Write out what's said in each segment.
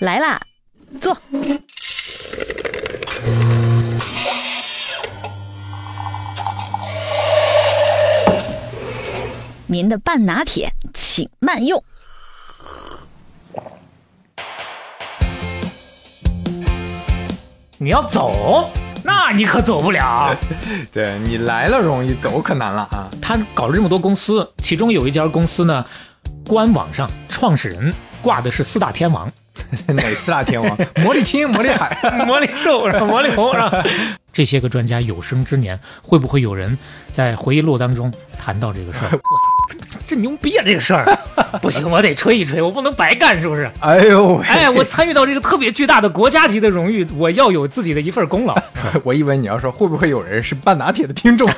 来啦，坐。您的半拿铁，请慢用。你要走，那你可走不了。对你来了容易，走可难了啊！他搞了这么多公司，其中有一家公司呢，官网上创始人挂的是四大天王，哪四大天王？魔力青、魔力海、魔力兽、魔力红，是吧？这些个专家有生之年，会不会有人在回忆录当中谈到这个事儿？这牛逼啊！这个事儿不行，我得吹一吹，我不能白干，是不是？哎呦，哎，我参与到这个特别巨大的国家级的荣誉，我要有自己的一份功劳。我以为你要说会不会有人是半拿铁的听众，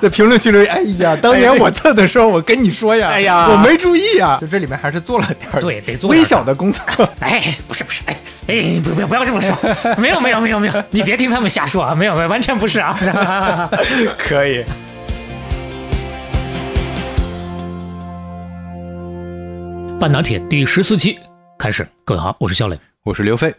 在评论区里，哎呀，当年我测的时候，我跟你说呀，哎呀，我没注意啊，就这里面还是做了点对，得做微小的工作。哎，不是不是，哎哎，不不不要这么说，没有没有没有没有，你别听他们瞎说啊，没有没有，完全不是啊，可以。半拿铁第十四期开始，各位好，我是肖磊，我是刘飞。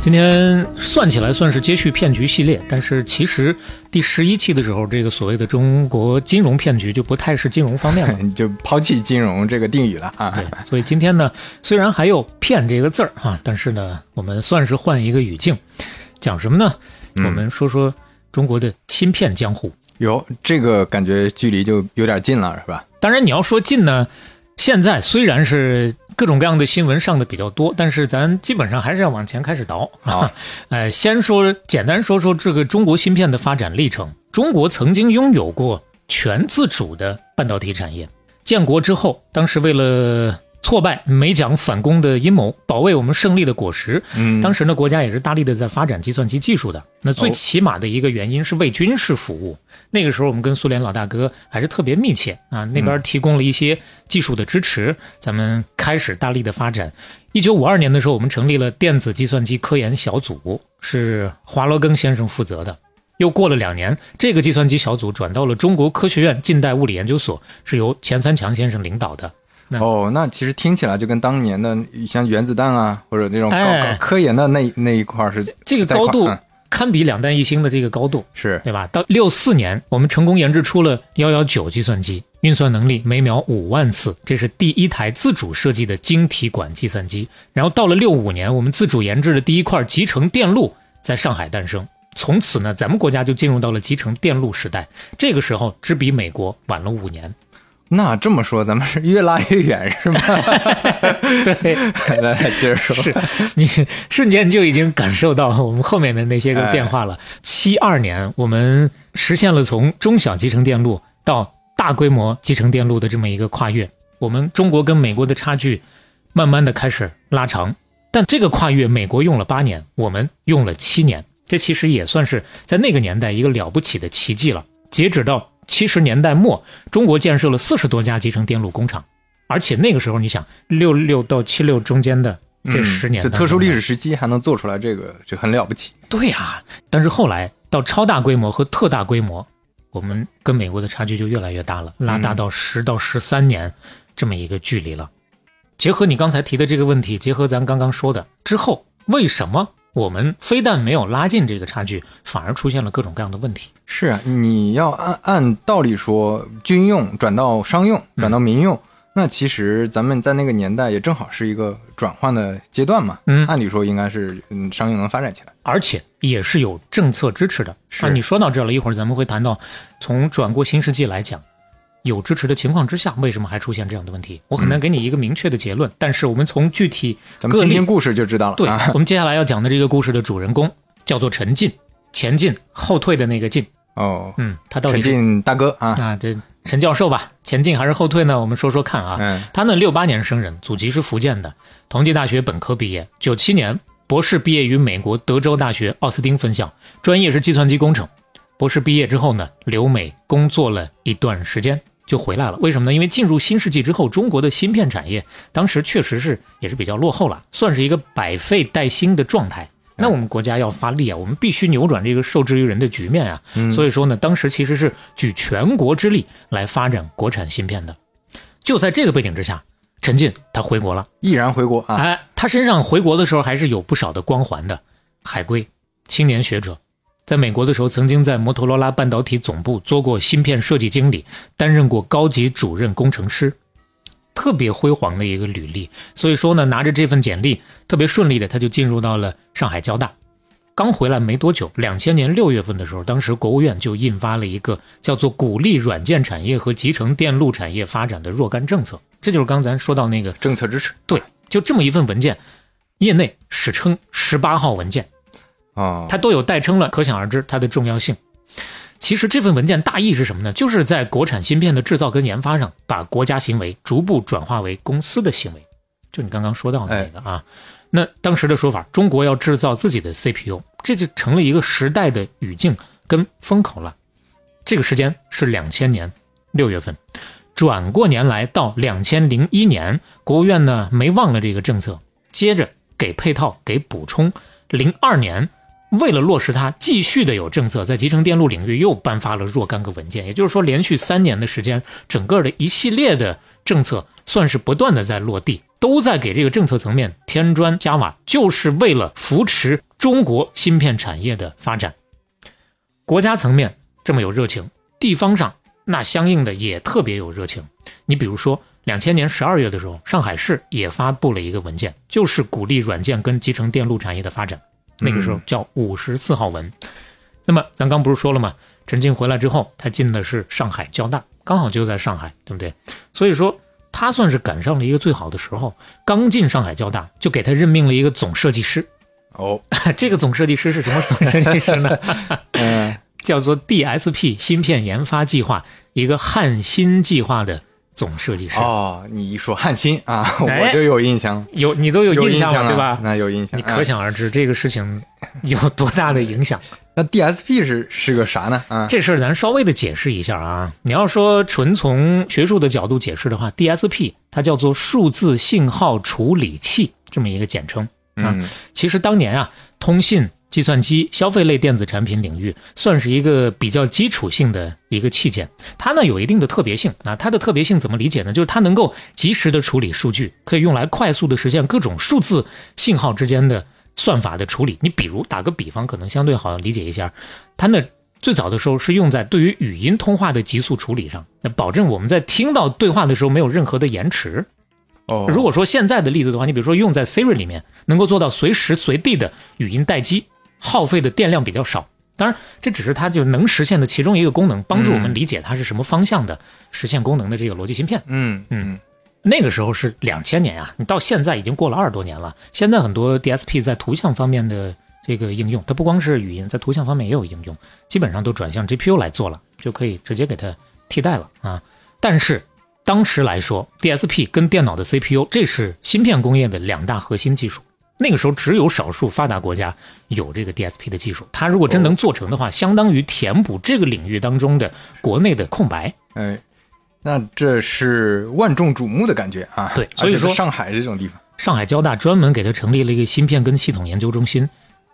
今天算起来算是接续骗局系列，但是其实第十一期的时候，这个所谓的中国金融骗局就不太是金融方面了，就抛弃金融这个定语了啊。对，所以今天呢，虽然还有“骗”这个字儿啊，但是呢，我们算是换一个语境，讲什么呢？我们说说中国的芯片江湖。哟，这个感觉距离就有点近了，是吧？当然，你要说近呢，现在虽然是各种各样的新闻上的比较多，但是咱基本上还是要往前开始倒啊。呃，先说简单说说这个中国芯片的发展历程。中国曾经拥有过全自主的半导体产业。建国之后，当时为了挫败美蒋反攻的阴谋，保卫我们胜利的果实。嗯，当时呢，国家也是大力的在发展计算机技术的。那最起码的一个原因是为军事服务。那个时候，我们跟苏联老大哥还是特别密切啊，那边提供了一些技术的支持，咱们开始大力的发展。一九五二年的时候，我们成立了电子计算机科研小组，是华罗庚先生负责的。又过了两年，这个计算机小组转到了中国科学院近代物理研究所，是由钱三强先生领导的。哦，那其实听起来就跟当年的像原子弹啊，或者那种搞哎搞科研的那那一块儿是这个高度嗯堪比两弹一星的这个高度，是对吧？到六四年，我们成功研制出了幺幺九计算机，运算能力每秒五万次，这是第一台自主设计的晶体管计算机。然后到了六五年，我们自主研制的第一块集成电路在上海诞生。从此呢，咱们国家就进入到了集成电路时代。这个时候只比美国晚了五年。那这么说，咱们是越拉越远，是吗？对，来来接着说。是你瞬间就已经感受到我们后面的那些个变化了。七二年，我们实现了从中小集成电路到大规模集成电路的这么一个跨越。我们中国跟美国的差距慢慢的开始拉长，但这个跨越，美国用了八年，我们用了七年。这其实也算是在那个年代一个了不起的奇迹了。截止到七十年代末，中国建设了四十多家集成电路工厂，而且那个时候，你想六六到七六中间的这十年、嗯这特殊历史时期还能做出来这个，这很了不起。对呀、但是后来到超大规模和特大规模，我们跟美国的差距就越来越大了，拉大到十到十三年这么一个距离了。结合你刚才提的这个问题，结合咱刚刚说的之后，为什么我们非但没有拉近这个差距，反而出现了各种各样的问题？是啊，你要按按道理说，军用转到商用，转到民用，那其实咱们在那个年代也正好是一个转换的阶段嘛。嗯按理说应该是嗯商用能发展起来。而且也是有政策支持的。是啊，你说到这了，一会儿咱们会谈到，从转过新世纪来讲，有支持的情况之下，为什么还出现这样的问题？我很难给你一个明确的结论，但是我们从具体咱们听听故事就知道了。对，啊、我们接下来要讲的这个故事的主人公叫做陈进，前进后退的那个进。哦，嗯，他到底是陈进大哥啊，啊，这陈教授吧，前进还是后退呢？我们说说看啊。嗯他呢，六八年生人，祖籍是福建的，同济大学本科毕业，九七年博士毕业于美国德州大学奥斯汀分校，专业是计算机工程。博士毕业之后呢，留美工作了一段时间，就回来了。为什么呢？因为进入新世纪之后，中国的芯片产业当时确实是也是比较落后了，算是一个百废待兴的状态。那我们国家要发力啊，我们必须扭转这个受制于人的局面啊。嗯所以说呢，当时其实是举全国之力来发展国产芯片的。就在这个背景之下，陈进他回国了，毅然回国啊！哎，他身上回国的时候还是有不少的光环的，海归，青年学者，在美国的时候曾经在摩托罗拉半导体总部做过芯片设计经理，担任过高级主任工程师，特别辉煌的一个履历。所以说呢，拿着这份简历，特别顺利的他就进入到了上海交大。刚回来没多久，两千年六月份的时候，当时国务院就印发了一个叫做“鼓励软件产业和集成电路产业发展的若干政策”，这就是刚才说到那个政策支持。对，就这么一份文件，业内史称“十八号文件”，啊，它都有代称了，可想而知它的重要性。其实这份文件大意是什么呢？就是在国产芯片的制造跟研发上，把国家行为逐步转化为公司的行为，就你刚刚说到的那个啊。那当时的说法，中国要制造自己的 CPU，这就成了一个时代的语境跟风口了。这个时间是两千年六月份，转过年来到两千零一年，国务院呢没忘了这个政策，接着给配套给补充。零二年，为了落实它，继续的有政策，在集成电路领域又颁发了若干个文件。也就是说，连续三年的时间，整个的一系列的政策算是不断的在落地。都在给这个政策层面添砖加瓦，就是为了扶持中国芯片产业的发展。国家层面这么有热情，地方上那相应的也特别有热情。你比如说，两千年十二月的时候，上海市也发布了一个文件，就是鼓励软件跟集成电路产业的发展。那个时候叫五十四号文。那么咱刚不是说了吗？陈静回来之后，他进的是上海交大，刚好就在上海，对不对？所以说。他算是赶上了一个最好的时候，刚进上海交大就给他任命了一个总设计师。哦，这个总设计师是什么总设计师呢？嗯，叫做 DSP 芯片研发计划一个汉芯计划的总设计师。哦，你一说汉芯啊，我就有印象，有你都有印象了对吧？那有印象，你可想而知这个事情有多大的影响。那 DSP 是是个啥呢？啊，这事儿咱稍微的解释一下啊。你要说纯从学术的角度解释的话，DSP 它叫做数字信号处理器这么一个简称啊。其实当年啊，通信、计算机、消费类电子产品领域算是一个比较基础性的一个器件。它呢有一定的特别性啊。它的特别性怎么理解呢？就是它能够及时的处理数据，可以用来快速的实现各种数字信号之间的。算法的处理，你比如打个比方，可能相对好理解一下。它呢最早的时候是用在对于语音通话的急速处理上，那保证我们在听到对话的时候没有任何的延迟。哦，如果说现在的例子的话，你比如说用在 Siri 里面，能够做到随时随地的语音待机，耗费的电量比较少。当然，这只是它就能实现的其中一个功能，帮助我们理解它是什么方向的实现功能的这个逻辑芯片。嗯嗯。那个时候是两千年啊，你到现在已经过了二十多年了。现在很多 DSP 在图像方面的这个应用，它不光是语音，在图像方面也有应用，基本上都转向 GPU 来做了，就可以直接给它替代了啊。但是当时来说，DSP 跟电脑的 CPU，这是芯片工业的两大核心技术。那个时候只有少数发达国家有这个 DSP 的技术，它如果真能做成的话，相当于填补这个领域当中的国内的空白。哎。那这是万众瞩目的感觉啊！对，所以说上海这种地方，上海交大专门给他成立了一个芯片跟系统研究中心，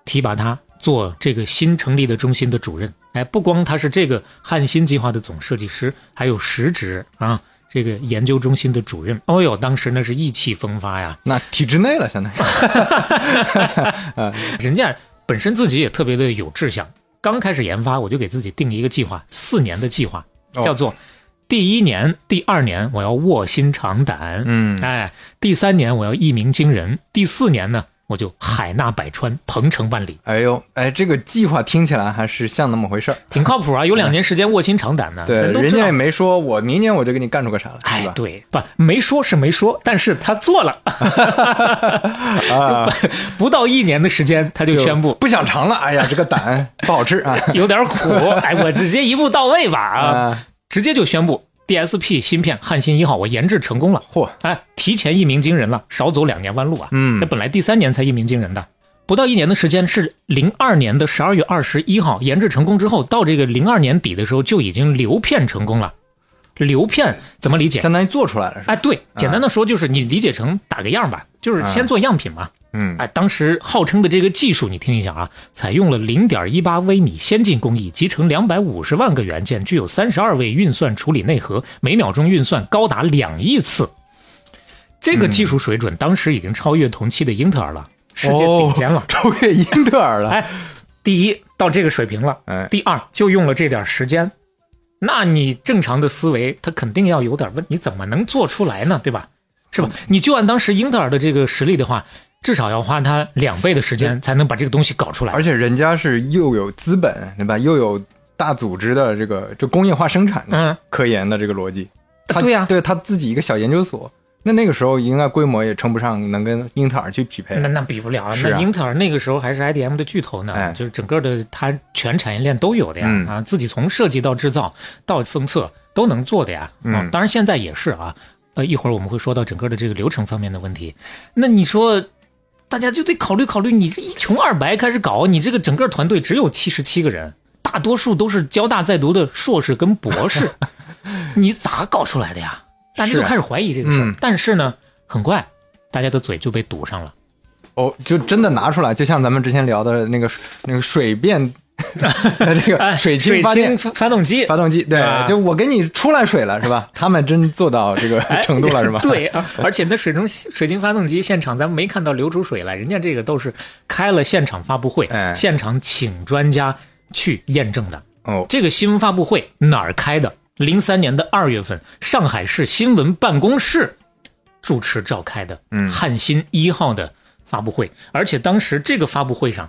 提拔他做这个新成立的中心的主任。哎，不光他是这个汉芯计划的总设计师，还有实职啊，这个研究中心的主任。哦呦，当时那是意气风发呀！那体制内了，相当于，啊，人家本身自己也特别的有志向。刚开始研发，我就给自己定一个计划，四年的计划，叫做。第一年、第二年我要卧薪尝胆，嗯，哎，第三年我要一鸣惊人，第四年呢我就海纳百川，鹏程万里。哎呦，哎，这个计划听起来还是像那么回事儿，挺靠谱啊！有两年时间卧薪尝胆呢。对，人家也没说我明年我就给你干出个啥来，哎，对，不，没说是没说，但是他做了，啊，不到一年的时间他就宣布不想尝了。哎呀，这个胆不好吃啊，有点苦。哎，我直接一步到位吧啊。直接就宣布 DSP 芯片汉芯一号我研制成功了，嚯！哎，提前一鸣惊人了，少走两年弯路啊！嗯，这本来第三年才一鸣惊人的，不到一年的时间，是零二年的十二月二十一号研制成功之后，到这个零二年底的时候就已经流片成功了。流片怎么理解？相当于做出来了，哎，对，简单的说就是你理解成打个样吧，就是先做样品嘛。嗯，哎，当时号称的这个技术，你听一下啊，采用了零点一八微米先进工艺，集成两百五十万个元件，具有三十二位运算处理内核，每秒钟运算高达两亿次。这个技术水准当时已经超越同期的英特尔了，世界顶尖了。超越英特尔了。哎，第一到这个水平了，哎，第二就用了这点时间，那你正常的思维，它肯定要有点问，你怎么能做出来呢？对吧？是吧？你就按当时英特尔的这个实力的话，至少要花他两倍的时间才能把这个东西搞出来。而且人家是又有资本，对吧？又有大组织的这个就工业化生产的嗯，科研的这个逻辑。他对呀对他自己一个小研究所，那那个时候应该规模也称不上能跟英特尔去匹配那。那比不了，啊那英特尔那个时候还是 IDM 的巨头呢，哎就是整个的它全产业链都有的呀，嗯啊，自己从设计到制造到封测都能做的呀，啊嗯当然现在也是啊，呃，一会儿我们会说到整个的这个流程方面的问题，那你说。大家就得考虑考虑，你这一穷二白开始搞，你这个整个团队只有七十七个人，大多数都是交大在读的硕士跟博士，你咋搞出来的呀？大家就开始怀疑这个事儿。嗯但是呢，很快大家的嘴就被堵上了。哦，就真的拿出来，就像咱们之前聊的那个那个水变，这 哎个水水氢发电氢发动机，发动机，对啊，就我给你出来水了，是吧？他们真做到这个哎程度了，是吧？对啊，而且那水中水晶发动机现场咱们没看到流出水来，人家这个都是开了现场发布会，哎现场请专家去验证的。哦，这个新闻发布会哪儿开的？零三年的二月份，上海市新闻办公室主持召开的嗯汉芯一号的发布会，而且当时这个发布会上，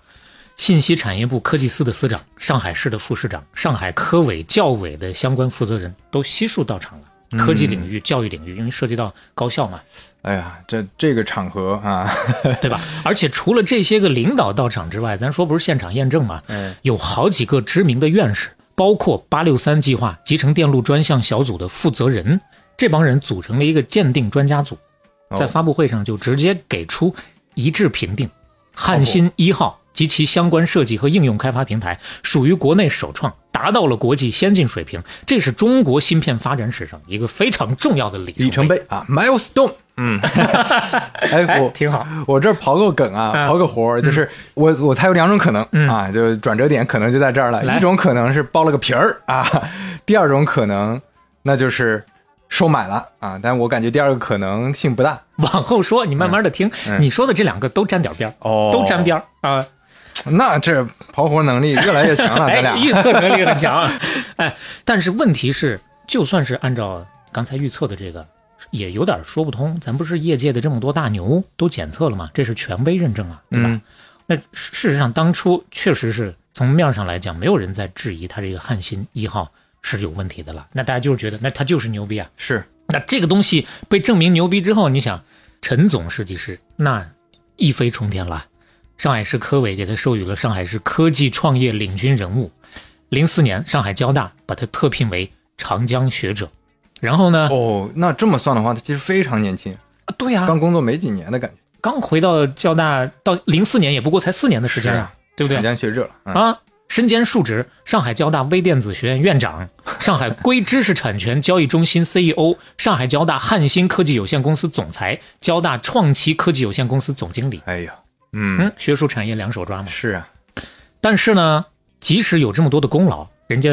信息产业部科技司的司长、上海市的副市长、上海科委、教委的相关负责人都悉数到场了。科技领域、教育领域，因为涉及到高校嘛，哎呀，这这个场合啊，对吧？而且除了这些个领导到场之外，咱说不是现场验证嘛，嗯有好几个知名的院士，包括八六三计划集成电路专项小组的负责人，这帮人组成了一个鉴定专家组，哦在发布会上就直接给出一致评定，汉芯一号及其相关设计和应用开发平台属于国内首创，达到了国际先进水平，这是中国芯片发展史上一个非常重要的里里程碑。啊，milestone。嗯，哎，哎，我挺好。我这刨个梗啊，啊刨个活儿，就是我我猜有两种可能嗯啊，就转折点可能就在这儿了。一种可能是剥了个皮儿啊，第二种可能那就是收买了啊，但我感觉第二个可能性不大往后说，你慢慢的听。嗯你说的这两个都沾点边儿，哦都沾边儿啊。那这刨活能力越来越强了，咱俩哎，预测能力很强啊。哎，但是问题是，就算是按照刚才预测的这个，也有点说不通。咱不是业界的这么多大牛都检测了吗？这是权威认证啊，对吧？嗯那事实上，当初确实是从面上来讲，没有人在质疑它这个汉芯一号是有问题的了。那大家就是觉得，那它就是牛逼啊。是那这个东西被证明牛逼之后，你想，陈总设计师那一飞冲天了。上海市科委给他授予了上海市科技创业领军人物。零四年，上海交大把他特聘为长江学者。然后呢？哦，那这么算的话，他其实非常年轻，啊对呀、刚工作没几年的感觉，刚回到交大，到零四年也不过才四年的时间啊，对不对长？江学者了嗯啊，身兼数职：上海交大微电子学院院长、上海硅知识产权交易中心 CEO、上海交大汉芯科技有限公司总裁、交大创奇科技有限公司总经理。哎呀，嗯，嗯，学术产业两手抓嘛。是啊，但是呢，即使有这么多的功劳，人家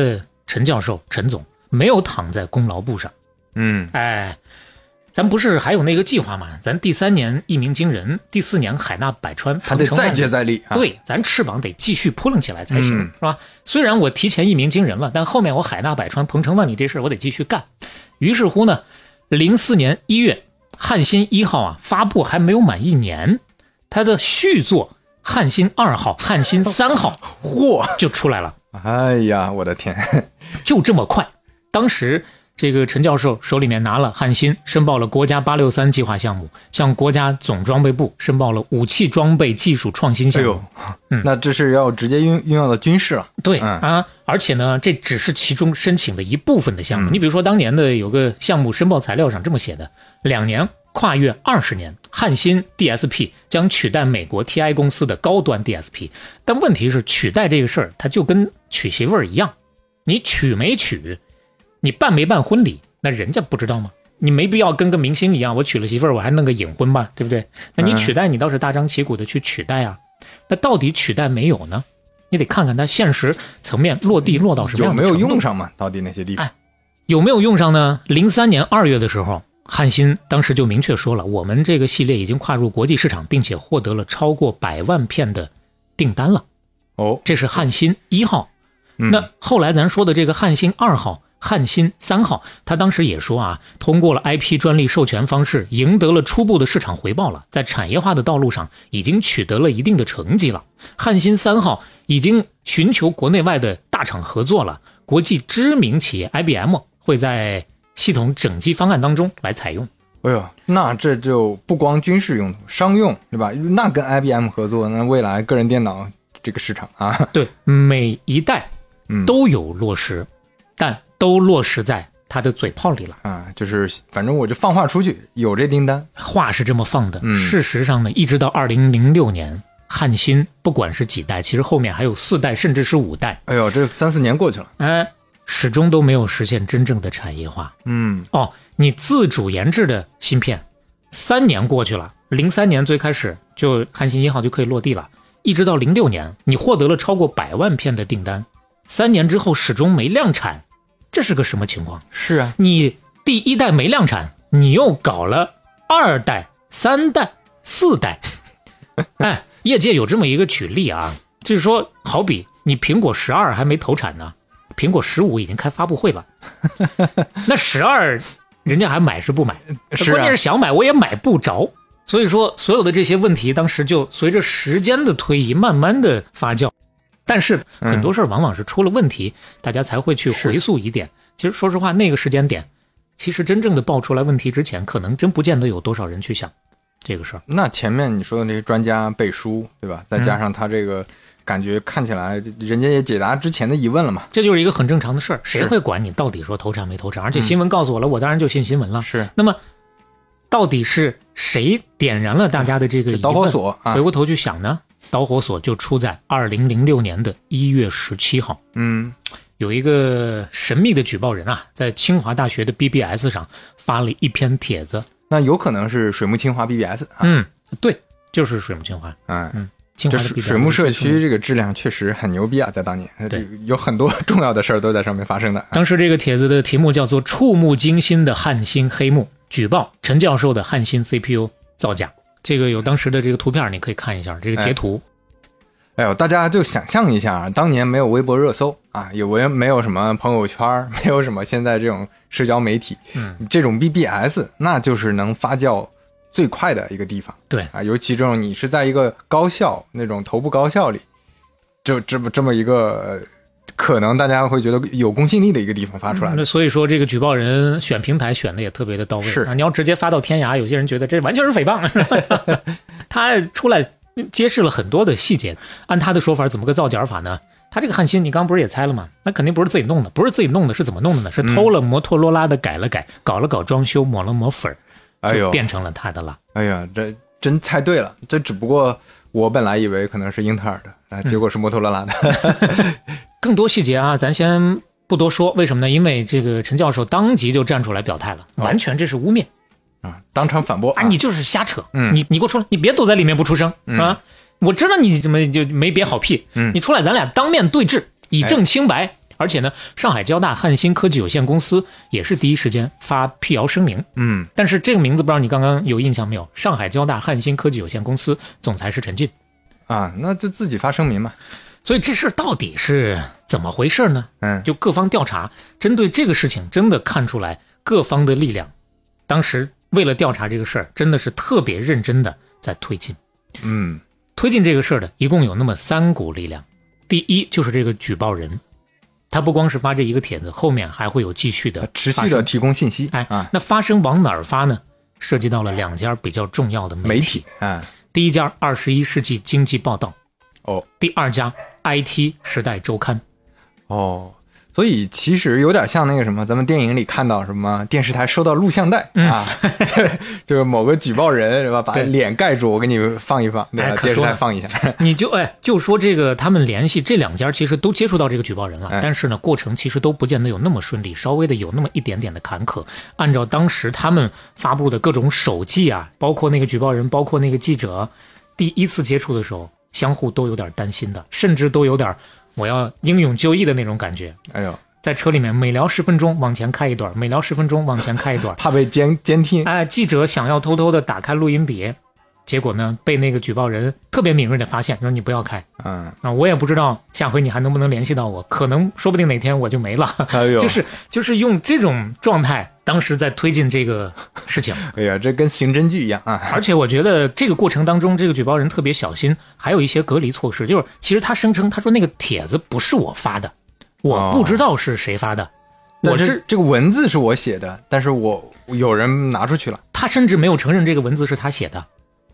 陈教授、陈总没有躺在功劳簿上。嗯，哎，咱不是还有那个计划吗？咱第三年一鸣惊人，第四年海纳百川，还得再鹏程万里接再厉啊，，对，咱翅膀得继续扑棱起来才行，嗯是吧？虽然我提前一鸣惊人了，但后面我海纳百川、鹏程万里这事儿我得继续干。于是乎呢，零四年一月，汉芯一号啊发布还没有满一年，它的续作汉芯二号、汉芯三号嚯，就出来了，哎呀，我的天，就这么快。当时这个陈教授手里面拿了汉芯，申报了国家八六三计划项目，向国家总装备部申报了武器装备技术创新哎项目。呦嗯，那这是要直接运运用到军事了，对、嗯。啊，而且呢，这只是其中申请的一部分的项目。嗯。你比如说，当年的有个项目申报材料上这么写的：两年跨越二十年，汉芯 DSP 将取代美国 TI 公司的高端 DSP。但问题是，取代这个事儿，它就跟娶媳妇儿一样，你娶没娶，你办没办婚礼，那人家不知道吗？你没必要跟个明星一样，我娶了媳妇儿，我还弄个隐婚吧，对不对？那你嗯取代，你倒是大张旗鼓的去取代啊。那到底取代没有呢？你得看看它现实层面落地落到什么有没有样的程度用上嘛？到底那些地方哎？有没有用上呢？零三年二月的时候，汉芯当时就明确说了，我们这个系列已经跨入国际市场，并且获得了超过百万片的订单了。哦，这是汉芯一号。嗯那后来咱说的这个汉芯二号、汉芯三号，他当时也说啊，通过了 IP 专利授权方式，赢得了初步的市场回报了，在产业化的道路上已经取得了一定的成绩了。汉芯三号已经寻求国内外的大厂合作了，国际知名企业 IBM 会在系统整机方案当中来采用。哎呦，那这就不光军事用途，商用对吧？那跟 IBM 合作，那未来个人电脑这个市场啊，对，每一代嗯，都有落实，但都落实在他的嘴炮里了。啊，就是反正我就放话出去，有这订单，话是这么放的，嗯事实上呢，一直到二零零六年，汉芯不管是几代，其实后面还有四代，甚至是五代，哎呦，这三四年过去了，哎，始终都没有实现真正的产业化。嗯哦，你自主研制的芯片，三年过去了，零三年最开始就汉芯一号就可以落地了，一直到零六年，你获得了超过百万片的订单，三年之后始终没量产，这是个什么情况？是啊，你第一代没量产，你又搞了二代、三代、四代，哎，业界有这么一个举例啊，就是说，好比你苹果十二还没投产呢，苹果十五已经开发布会了，那十二人家还买是不买？是啊关键是想买我也买不着。所以说，所有的这些问题，当时就随着时间的推移，慢慢的发酵。但是很多事儿往往是出了问题，大家才会去回溯疑点。其实说实话，那个时间点，其实真正的爆出来问题之前，可能真不见得有多少人去想这个事儿。那前面你说的那些专家背书，对吧？再嗯加上他这个感觉看起来，人家也解答之前的疑问了嘛。这就是一个很正常的事儿，谁会管你到底说投产没投产？而且新闻告诉我了，我当然就信新闻了。是，那么，到底是谁点燃了大家的这个导火索啊。回，过头去想呢，导火索就出在二零零六年的一月十七号，嗯。有一个神秘的举报人啊，在清华大学的 BBS 上发了一篇帖子。那有可能是水木清华 BBS 啊，嗯，对，就是水木清华，嗯，清华的这水水木社区这个质量确实很牛逼啊，在当年，对有很多 重要的事儿都在上面发生的。啊当时这个帖子的题目叫做“触目惊心的汉芯黑幕举报陈教授的汉芯 CPU 造假”。这个有当时的这个图片，你可以看一下这个截图。哎呦，大家就想象一下啊，当年没有微博热搜啊，也没没有什么朋友圈，没有什么现在这种社交媒体，嗯，这种 BBS 那就是能发酵最快的一个地方。对啊，尤其这种你是在一个高校那种头部高校里，就这么这么一个呃可能大家会觉得有公信力的一个地方发出来的。那所以说，这个举报人选平台选的也特别的到位。是啊，你要直接发到天涯，有些人觉得这完全是诽谤。他出来揭示了很多的细节。按他的说法，怎么个造假法呢？他这个汉芯，你刚刚不是也猜了吗？那肯定不是自己弄的，不是自己弄的，是怎么弄的呢？是偷了摩托罗拉的改了改，搞了搞装修，抹了抹粉儿，哎呦就变成了他的了。哎呀，这真猜对了，这只不过我本来以为可能是英特尔的，啊，结果是摩托罗拉的。更多细节啊，咱先不多说。为什么呢？因为这个陈教授当即就站出来表态了，哦完全这是污蔑啊，当场反驳啊！你就是瞎扯，嗯你你给我出来，你别躲在里面不出声、嗯啊！我知道你怎么就没憋好屁，嗯你出来，咱俩当面对质，以正清白。而且呢，上海交大汉芯科技有限公司也是第一时间发辟谣声明。嗯，但是这个名字不知道你刚刚有印象没有？上海交大汉芯科技有限公司总裁是陈俊。啊，那就自己发声明嘛。所以这事儿到底是怎么回事呢？嗯，就各方调查，针对这个事情，真的看出来各方的力量。当时为了调查这个事儿，真的是特别认真的在推进。嗯推进这个事儿的一共有那么三股力量。第一就是这个举报人，他不光是发这一个帖子，后面还会有继续的持续的提供信息。哎啊，那发声往哪儿发呢？涉及到了两家比较重要的媒媒体啊，第一家《二十一世纪经济报道》，哦第二家《IT 时代周刊》。哦，所以其实有点像那个什么，咱们电影里看到什么电视台收到录像带、嗯啊，就是某个举报人是吧，把脸盖住，我给你放一放，对吧？电视台放一下。你就哎，就说这个他们联系这两家，其实都接触到这个举报人了，哎但是呢，过程其实都不见得有那么顺利，稍微的有那么一点点的坎坷。按照当时他们发布的各种手记啊，包括那个举报人，包括那个记者，第一次接触的时候，相互都有点担心的，甚至都有点我要英勇就义的那种感觉。哎呦，在车里面每聊十分钟往前开一段，每聊十分钟往前开一段，怕被监监听。哎，记者想要偷偷的打开录音笔，结果呢被那个举报人特别敏锐的发现，说你不要开嗯，啊！我也不知道下回你还能不能联系到我，可能说不定哪天我就没了。哎呦，就是就是用这种状态，当时在推进这个 事情。哎呀，这跟刑侦剧一样啊。而且我觉得这个过程当中，这个举报人特别小心，还有一些隔离措施。就是其实他声称，他说那个帖子不是我发的，我不知道是谁发的，我是这个文字是我写的，但是我有人拿出去了。他甚至没有承认这个文字是他写的。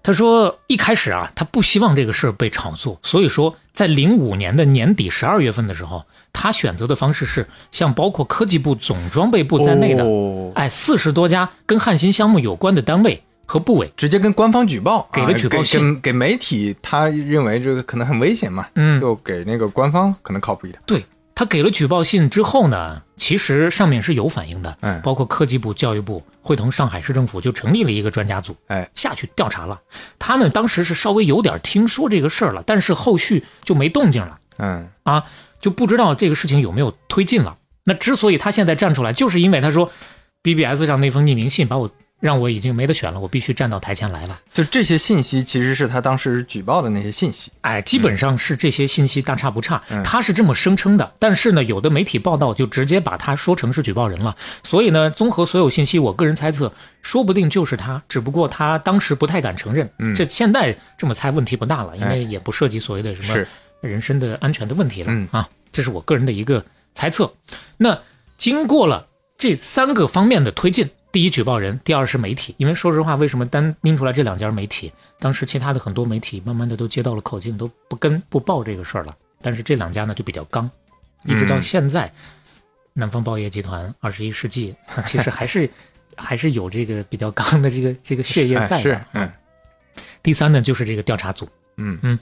他说一开始啊，他不希望这个事儿被炒作，所以说在零五年的年底十二月份的时候，他选择的方式是向包括科技部总装备部在内的，哦。哎，四十多家跟汉芯项目有关的单位和部委，直接跟官方举报，给了举报信。给给媒体，他认为这个可能很危险嘛，嗯，就给那个官方可能靠谱一点。对他给了举报信之后呢，其实上面是有反应的，嗯包括科技部、教育部会同上海市政府就成立了一个专家组，哎，下去调查了。他呢当时是稍微有点听说这个事儿了，但是后续就没动静了嗯啊，就不知道这个事情有没有推进了。那之所以他现在站出来，就是因为他说，BBS 上那封匿名信把我让我已经没得选了，我必须站到台前来了。就这些信息其实是他当时举报的那些信息。哎，基本上是这些信息大差不差，嗯他是这么声称的。但是呢，有的媒体报道就直接把他说成是举报人了。所以呢，综合所有信息，我个人猜测，说不定就是他，只不过他当时不太敢承认。嗯这现在这么猜问题不大了，因哎为也不涉及所谓的什么人身的安全的问题了、嗯啊。这是我个人的一个猜测。那经过了这三个方面的推进。第一，举报人；第二是媒体，因为说实话，为什么单拎出来这两家媒体？当时其他的很多媒体慢慢的都接到了口径，都不跟不报这个事儿了。但是这两家呢就比较刚，一直到嗯现在，南方报业集团、二十一世纪，其实还是 还是有这个比较刚的这个这个血液哎在的。是嗯第三呢，就是这个调查组，嗯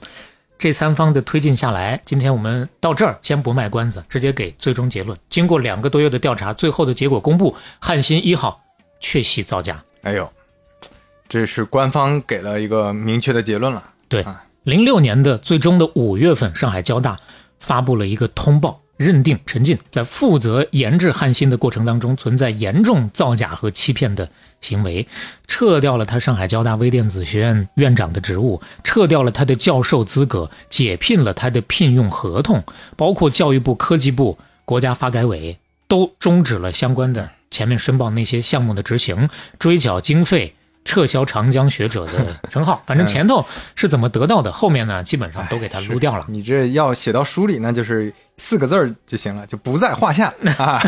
这三方的推进下来，今天我们到这儿先不卖关子，直接给最终结论。经过两个多月的调查，最后的结果公布，汉芯一号确系造假。哎呦，这是官方给了一个明确的结论了。对啊，零六年的最终的五月份，上海交大发布了一个通报，认定陈进在负责研制汉芯的过程当中存在严重造假和欺骗的行为，撤掉了他上海交大微电子学院院长的职务，撤掉了他的教授资格，解聘了他的聘用合同，包括教育部、科技部、国家发改委都终止了相关的前面申报那些项目的执行，追缴经费。撤销长江学者的称号，反正前头是怎么得到的，后面呢基本上都给他撸掉了。你这要写到书里，那就是四个字儿就行了，就不在话下 啊，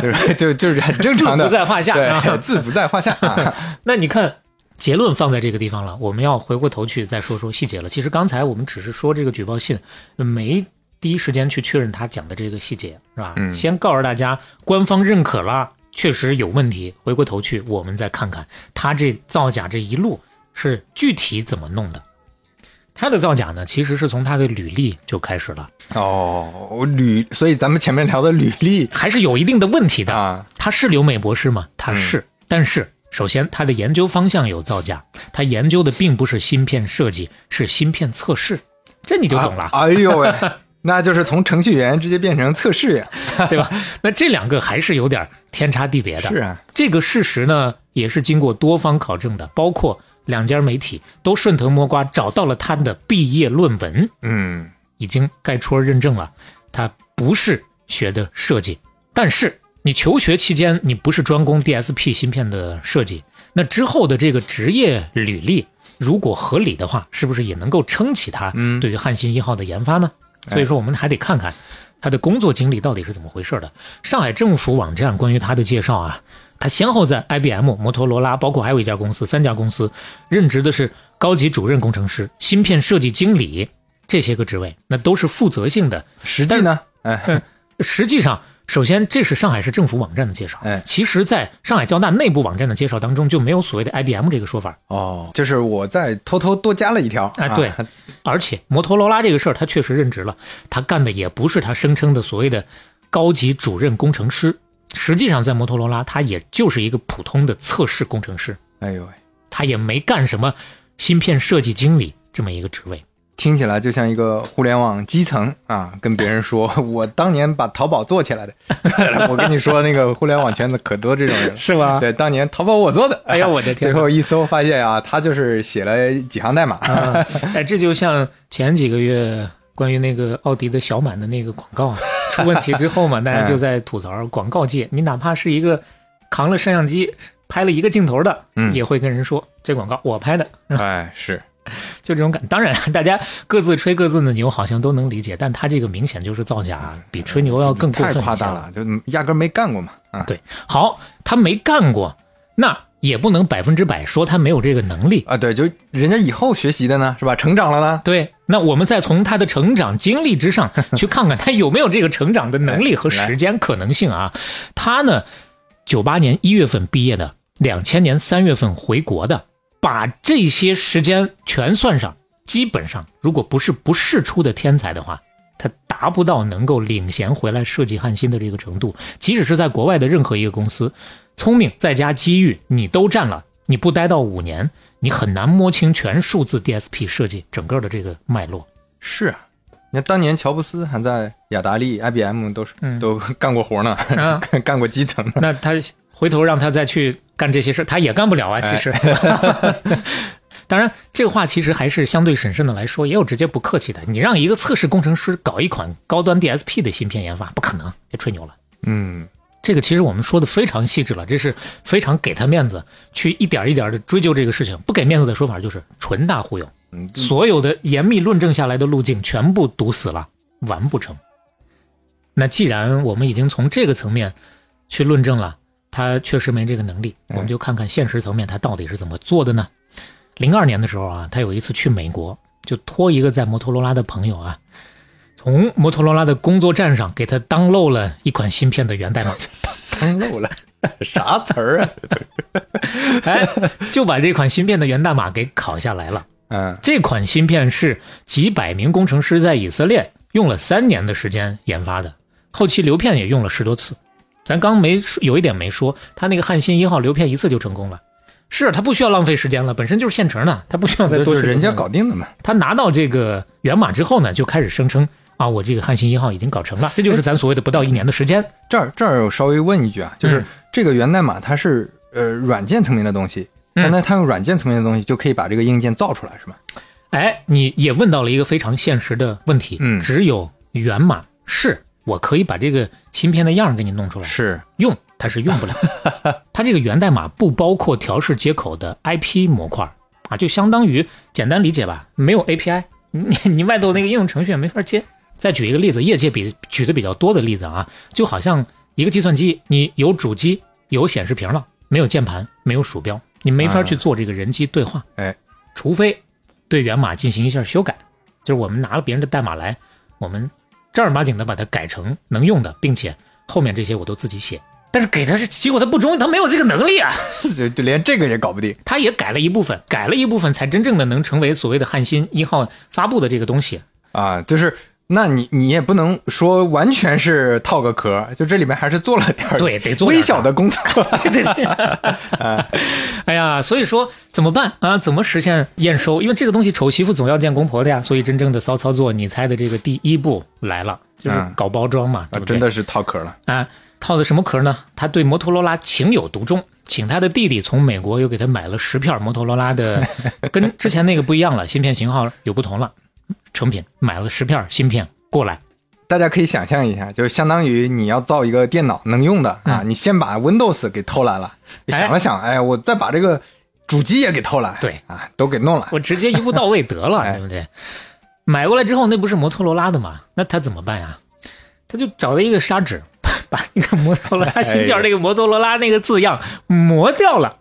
对吧？就就是很正常的，不在话下字 不在话下啊。那你看，结论放在这个地方了，我们要回过头去再说说细节了。其实刚才我们只是说这个举报信，没第一时间去确认他讲的这个细节，是吧？嗯先告诉大家，官方认可了，确实有问题。回过头去，我们再看看他这造假这一路是具体怎么弄的。他的造假呢，其实是从他的履历就开始了，哦，履，所以咱们前面聊的履历还是有一定的问题的。啊，他是留美博士吗？他是，但是首先他的研究方向有造假，他研究的并不是芯片设计，是芯片测试，这你就懂了，啊哎呦喂，那就是从程序员直接变成测试员。对吧？那这两个还是有点天差地别的。是啊，这个事实呢，也是经过多方考证的，包括两家媒体都顺藤摸瓜找到了他的毕业论文，嗯，已经盖戳认证了，他不是学的设计，但是你求学期间你不是专攻 DSP 芯片的设计，那之后的这个职业履历如果合理的话，是不是也能够撑起他嗯对于汉芯一号的研发呢？哎所以说，我们还得看看他的工作经历到底是怎么回事的。上海政府网站关于他的介绍啊，他先后在 IBM、摩托罗拉，包括还有一家公司，三家公司任职的是高级主任工程师、芯片设计经理这些个职位，那都是负责性的。实际呢，哎，实际上，首先这是上海市政府网站的介绍，哎。其实在上海交大内部网站的介绍当中就没有所谓的 IBM 这个说法。哦，就是我在偷偷多加了一条。哎对。啊而且摩托罗拉这个事儿，他确实任职了，他干的也不是他声称的所谓的高级主任工程师，实际上在摩托罗拉，他也就是一个普通的测试工程师，哎呦喂，他也没干什么芯片设计经理这么一个职位。听起来就像一个互联网基层啊，跟别人说 我当年把淘宝做起来的。我跟你说，那个互联网圈子可多这种人了，是吗？对，当年淘宝我做的。哎呀，我的天！最后一搜发现啊，他就是写了几行代码。哎，这就像前几个月关于那个奥迪的小满的那个广告出问题之后嘛，大家就在吐槽广告界，你哪怕是一个扛了摄像机拍了一个镜头的，嗯也会跟人说这广告我拍的。哎，是。就这种感，当然大家各自吹各自的牛，好像都能理解，但他这个明显就是造假，比吹牛要更过分太夸大了，就压根没干过嘛。啊，对，好，他没干过，那也不能百分之百说他没有这个能力啊。对，就人家以后学习的呢，是吧？成长了呢。对，那我们再从他的成长经历之上 去看看他有没有这个成长的能力和时间可能性啊。他呢，九八年一月份毕业的，两千年三月份回国的。把这些时间全算上，基本上如果不是不世出的天才的话，他达不到能够领衔回来设计汉芯的这个程度。即使是在国外的任何一个公司，聪明再加机遇，你都占了，你不待到五年，你很难摸清全数字 DSP 设计整个的这个脉络。是啊，你看当年乔布斯还在雅达利、IBM 都是、嗯、都干过活呢，啊、干过基层。那他回头让他再去。干这些事他也干不了啊，其实。当然，这个话其实还是相对审慎的来说，也有直接不客气的。你让一个测试工程师搞一款高端 DSP 的芯片研发，不可能，别吹牛了。嗯，这个其实我们说的非常细致了，这是非常给他面子，去一点一点的追究这个事情。不给面子的说法就是纯大忽悠。嗯，所有的严密论证下来的路径全部堵死了，完不成。那既然我们已经从这个层面去论证了。他确实没这个能力，我们就看看现实层面他到底是怎么做的呢？零二年的时候啊，他有一次去美国，就托一个在摩托罗拉的朋友啊，从摩托罗拉的工作站上给他当漏了一款芯片的源代码，当漏了 啥词儿啊？哎，就把这款芯片的源代码给拷下来了。嗯，这款芯片是几百名工程师在以色列用了三年的时间研发的，后期流片也用了十多次。咱刚没有一点没说，他那个汉芯一号流片一次就成功了，是他不需要浪费时间了，本身就是现成的，他不需要再多。就是人家搞定的嘛。他拿到这个源码之后呢，就开始声称啊，我这个汉芯一号已经搞成了，这就是咱所谓的不到一年的时间。这儿这儿我稍微问一句啊，就是这个源代码它是呃软件层面的东西，那它用软件层面的东西就可以把这个硬件造出来是吗？哎，你也问到了一个非常现实的问题，嗯，只有源码是。我可以把这个芯片的样给你弄出来，是。用它是用不了，它这个源代码不包括调试接口的 IP 模块啊，就相当于简单理解吧，没有 API，你你外头那个应用程序也没法接。再举一个例子，业界比举的比较多的例子啊，就好像一个计算机，你有主机有显示屏了，没有键盘，没有鼠标，你没法去做这个人机对话，哎，除非对源码进行一下修改，就是我们拿了别人的代码来，我们。正儿八经的把它改成能用的，并且后面这些我都自己写，但是给他是结果他不中，他没有这个能力啊，就就连这个也搞不定。他也改了一部分，改了一部分才真正的能成为所谓的汉芯一号发布的这个东西啊。就是那你你也不能说完全是套个壳，就这里面还是做了点对得做微小的工作。对 对。哎呀，所以说怎么办啊？怎么实现验收？因为这个东西丑媳妇总要见公婆的呀，所以真正的骚操作，你猜的这个第一步来了，就是搞包装嘛，对不对？真的是套壳了啊！套的什么壳呢？他对摩托罗拉情有独钟，请他的弟弟从美国又给他买了十片摩托罗拉的，跟之前那个不一样了，芯片型号有不同了，成品买了十片芯片过来。大家可以想象一下，就相当于你要造一个电脑能用的啊，你先把 Windows 给偷来了，想了想，哎，我再把这个主机也给偷来，对啊，都给弄了，我直接一步到位得了，对不对？买过来之后，那不是摩托罗拉的吗？那他怎么办呀？他就找了一个砂纸，把那个摩托罗拉芯片那个摩托罗拉那个字样磨掉了。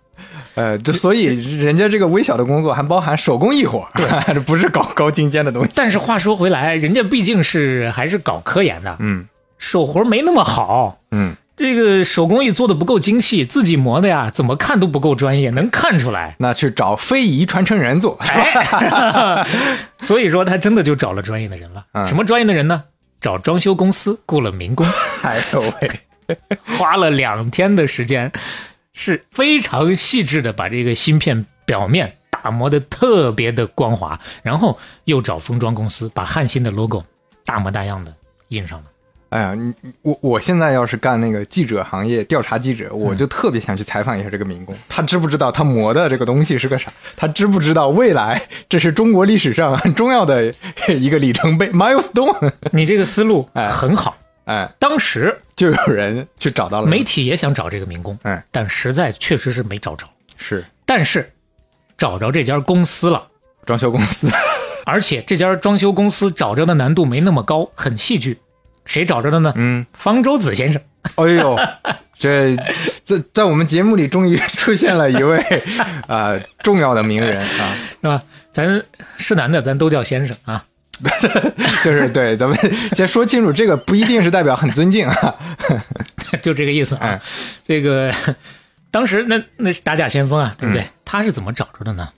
呃，就所以人家这个微小的工作还包含手工艺活，对，这不是搞高精尖的东西。但是话说回来，人家毕竟是还是搞科研的，嗯，手活没那么好，嗯，这个手工艺做的不够精细，自己磨的呀，怎么看都不够专业，能看出来。那去找非遗传承人做，哎，所以说他真的就找了专业的人了。嗯、什么专业的人呢？找装修公司雇了民工，哎呦喂，花了两天的时间。是非常细致的把这个芯片表面打磨的特别的光滑，然后又找封装公司把汉芯的 logo 大模大样的印上了。哎呀，你我我现在要是干那个记者行业调查记者，我就特别想去采访一下这个民工，他知不知道他磨的这个东西是个啥？他知不知道未来这是中国历史上 很重要的一个里程碑 milestone？你这个思路哎很好，哎，当时就有人去找到了媒体也想找这个民工，哎，但实在确实是没找着。是但是找着这家公司了，装修公司，而且这家装修公司找着的难度没那么高，很戏剧。谁找着的呢？嗯，方舟子先生。哎呦，这在在我们节目里终于出现了一位啊、重要的名人啊，是吧？咱是男的，咱都叫先生啊。就是对，咱们先说清楚，这个不一定是代表很尊敬啊，就这个意思啊。哎这个当时那那是打假先锋啊，对不对？他是怎么找着的呢？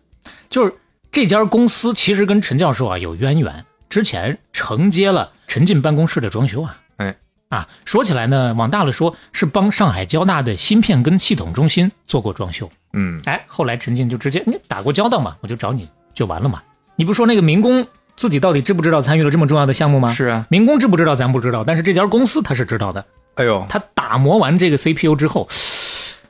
就是这家公司其实跟陈教授啊有渊源，之前承接了陈进办公室的装修啊。哎啊，说起来呢，往大了说是帮上海交大的芯片跟系统中心做过装修。嗯，哎，后来陈进就直接你打过交道嘛，我就找你就完了嘛。你不说那个民工自己到底知不知道参与了这么重要的项目吗？是啊，民工知不知道咱不知道，但是这家公司他是知道的。哎呦，他打磨完这个 CPU 之后，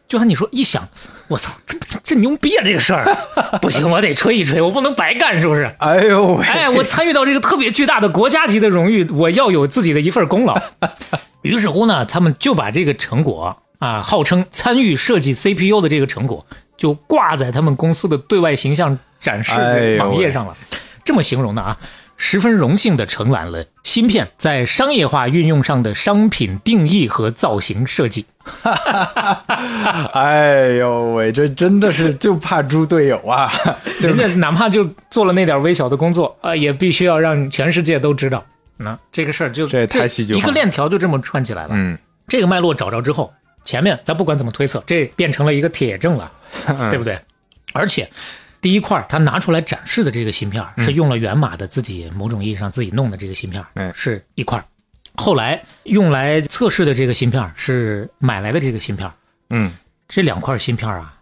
就像你说一想，我操，这这牛逼啊！这个事儿 不行，我得吹一吹，我不能白干，是不是？哎呦喂，哎，我参与到这个特别巨大的国家级的荣誉，我要有自己的一份功劳。于是乎呢，他们就把这个成果啊，号称参与设计 CPU 的这个成果，就挂在他们公司的对外形象展示的网页上了。这么形容的啊，十分荣幸地承揽了芯片在商业化运用上的商品定义和造型设计。哎呦喂，这真的是就怕猪队友啊！就人家哪怕就做了那点微小的工作啊、也必须要让全世界都知道。那这个事儿就这也太戏剧化一个链条就这么串起来了。嗯，这个脉络找着之后，前面咱不管怎么推测，这变成了一个铁证了，对不对？而且第一块他拿出来展示的这个芯片儿是用了源码的自己某种意义上自己弄的这个芯片儿，哎。是一块儿。后来用来测试的这个芯片儿是买来的这个芯片儿，嗯，这两块芯片儿啊，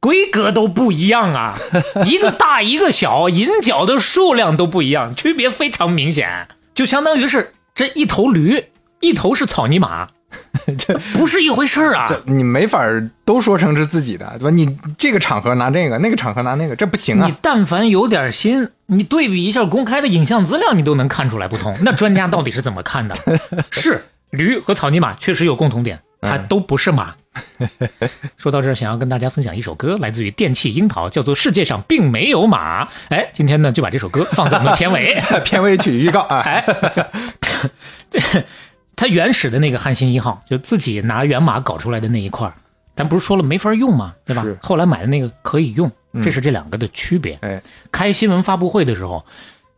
规格都不一样啊，一个大一个小，银角的数量都不一样，区别非常明显，就相当于是这一头驴，一头是草泥马，这不是一回事儿啊。这你没法都说成是自己的，对吧？你这个场合拿这个，那个场合拿那个，这不行啊你啊！但凡有点心，你对比一下公开的影像资料，你都能看出来不同。那专家到底是怎么看的？是驴和草泥马确实有共同点，它都不是马。说到这儿，想要跟大家分享一首歌，来自于电器樱桃，叫做《世界上并没有马》。哎，今天呢就把这首歌放在我们的片尾。片尾曲预告啊，哎，这它原始的那个汉芯一号，就自己拿源码搞出来的那一块儿，咱不是说了没法用吗？对吧？后来买的那个可以用，这是这两个的区别。哎，开新闻发布会的时候，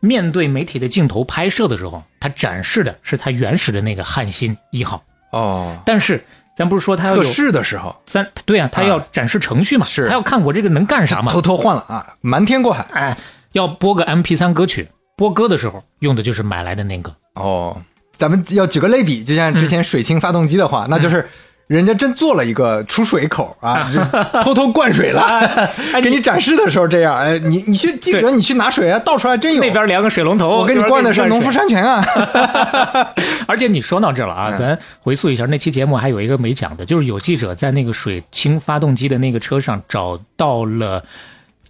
面对媒体的镜头拍摄的时候，他展示的是他原始的那个汉芯一号，哦，但是咱不是说他要测试的时候咱对啊，他要展示程序嘛，是他要看我这个能干啥嘛偷，偷换了啊，瞒天过海哎，要播个 MP 3歌曲，播歌的时候用的就是买来的那个。哦。咱们要举个类比，就像之前水清发动机的话，那就是人家真做了一个出水口啊，就偷偷灌水了，哎 给你展示的时候这样，哎，你你去记者你去拿水啊，倒出来真有。那边连个水龙头，我给你灌的是农夫山泉啊，而且你说到这了啊，嗯。咱回溯一下那期节目，还有一个没讲的，就是有记者在那个水清发动机的那个车上找到了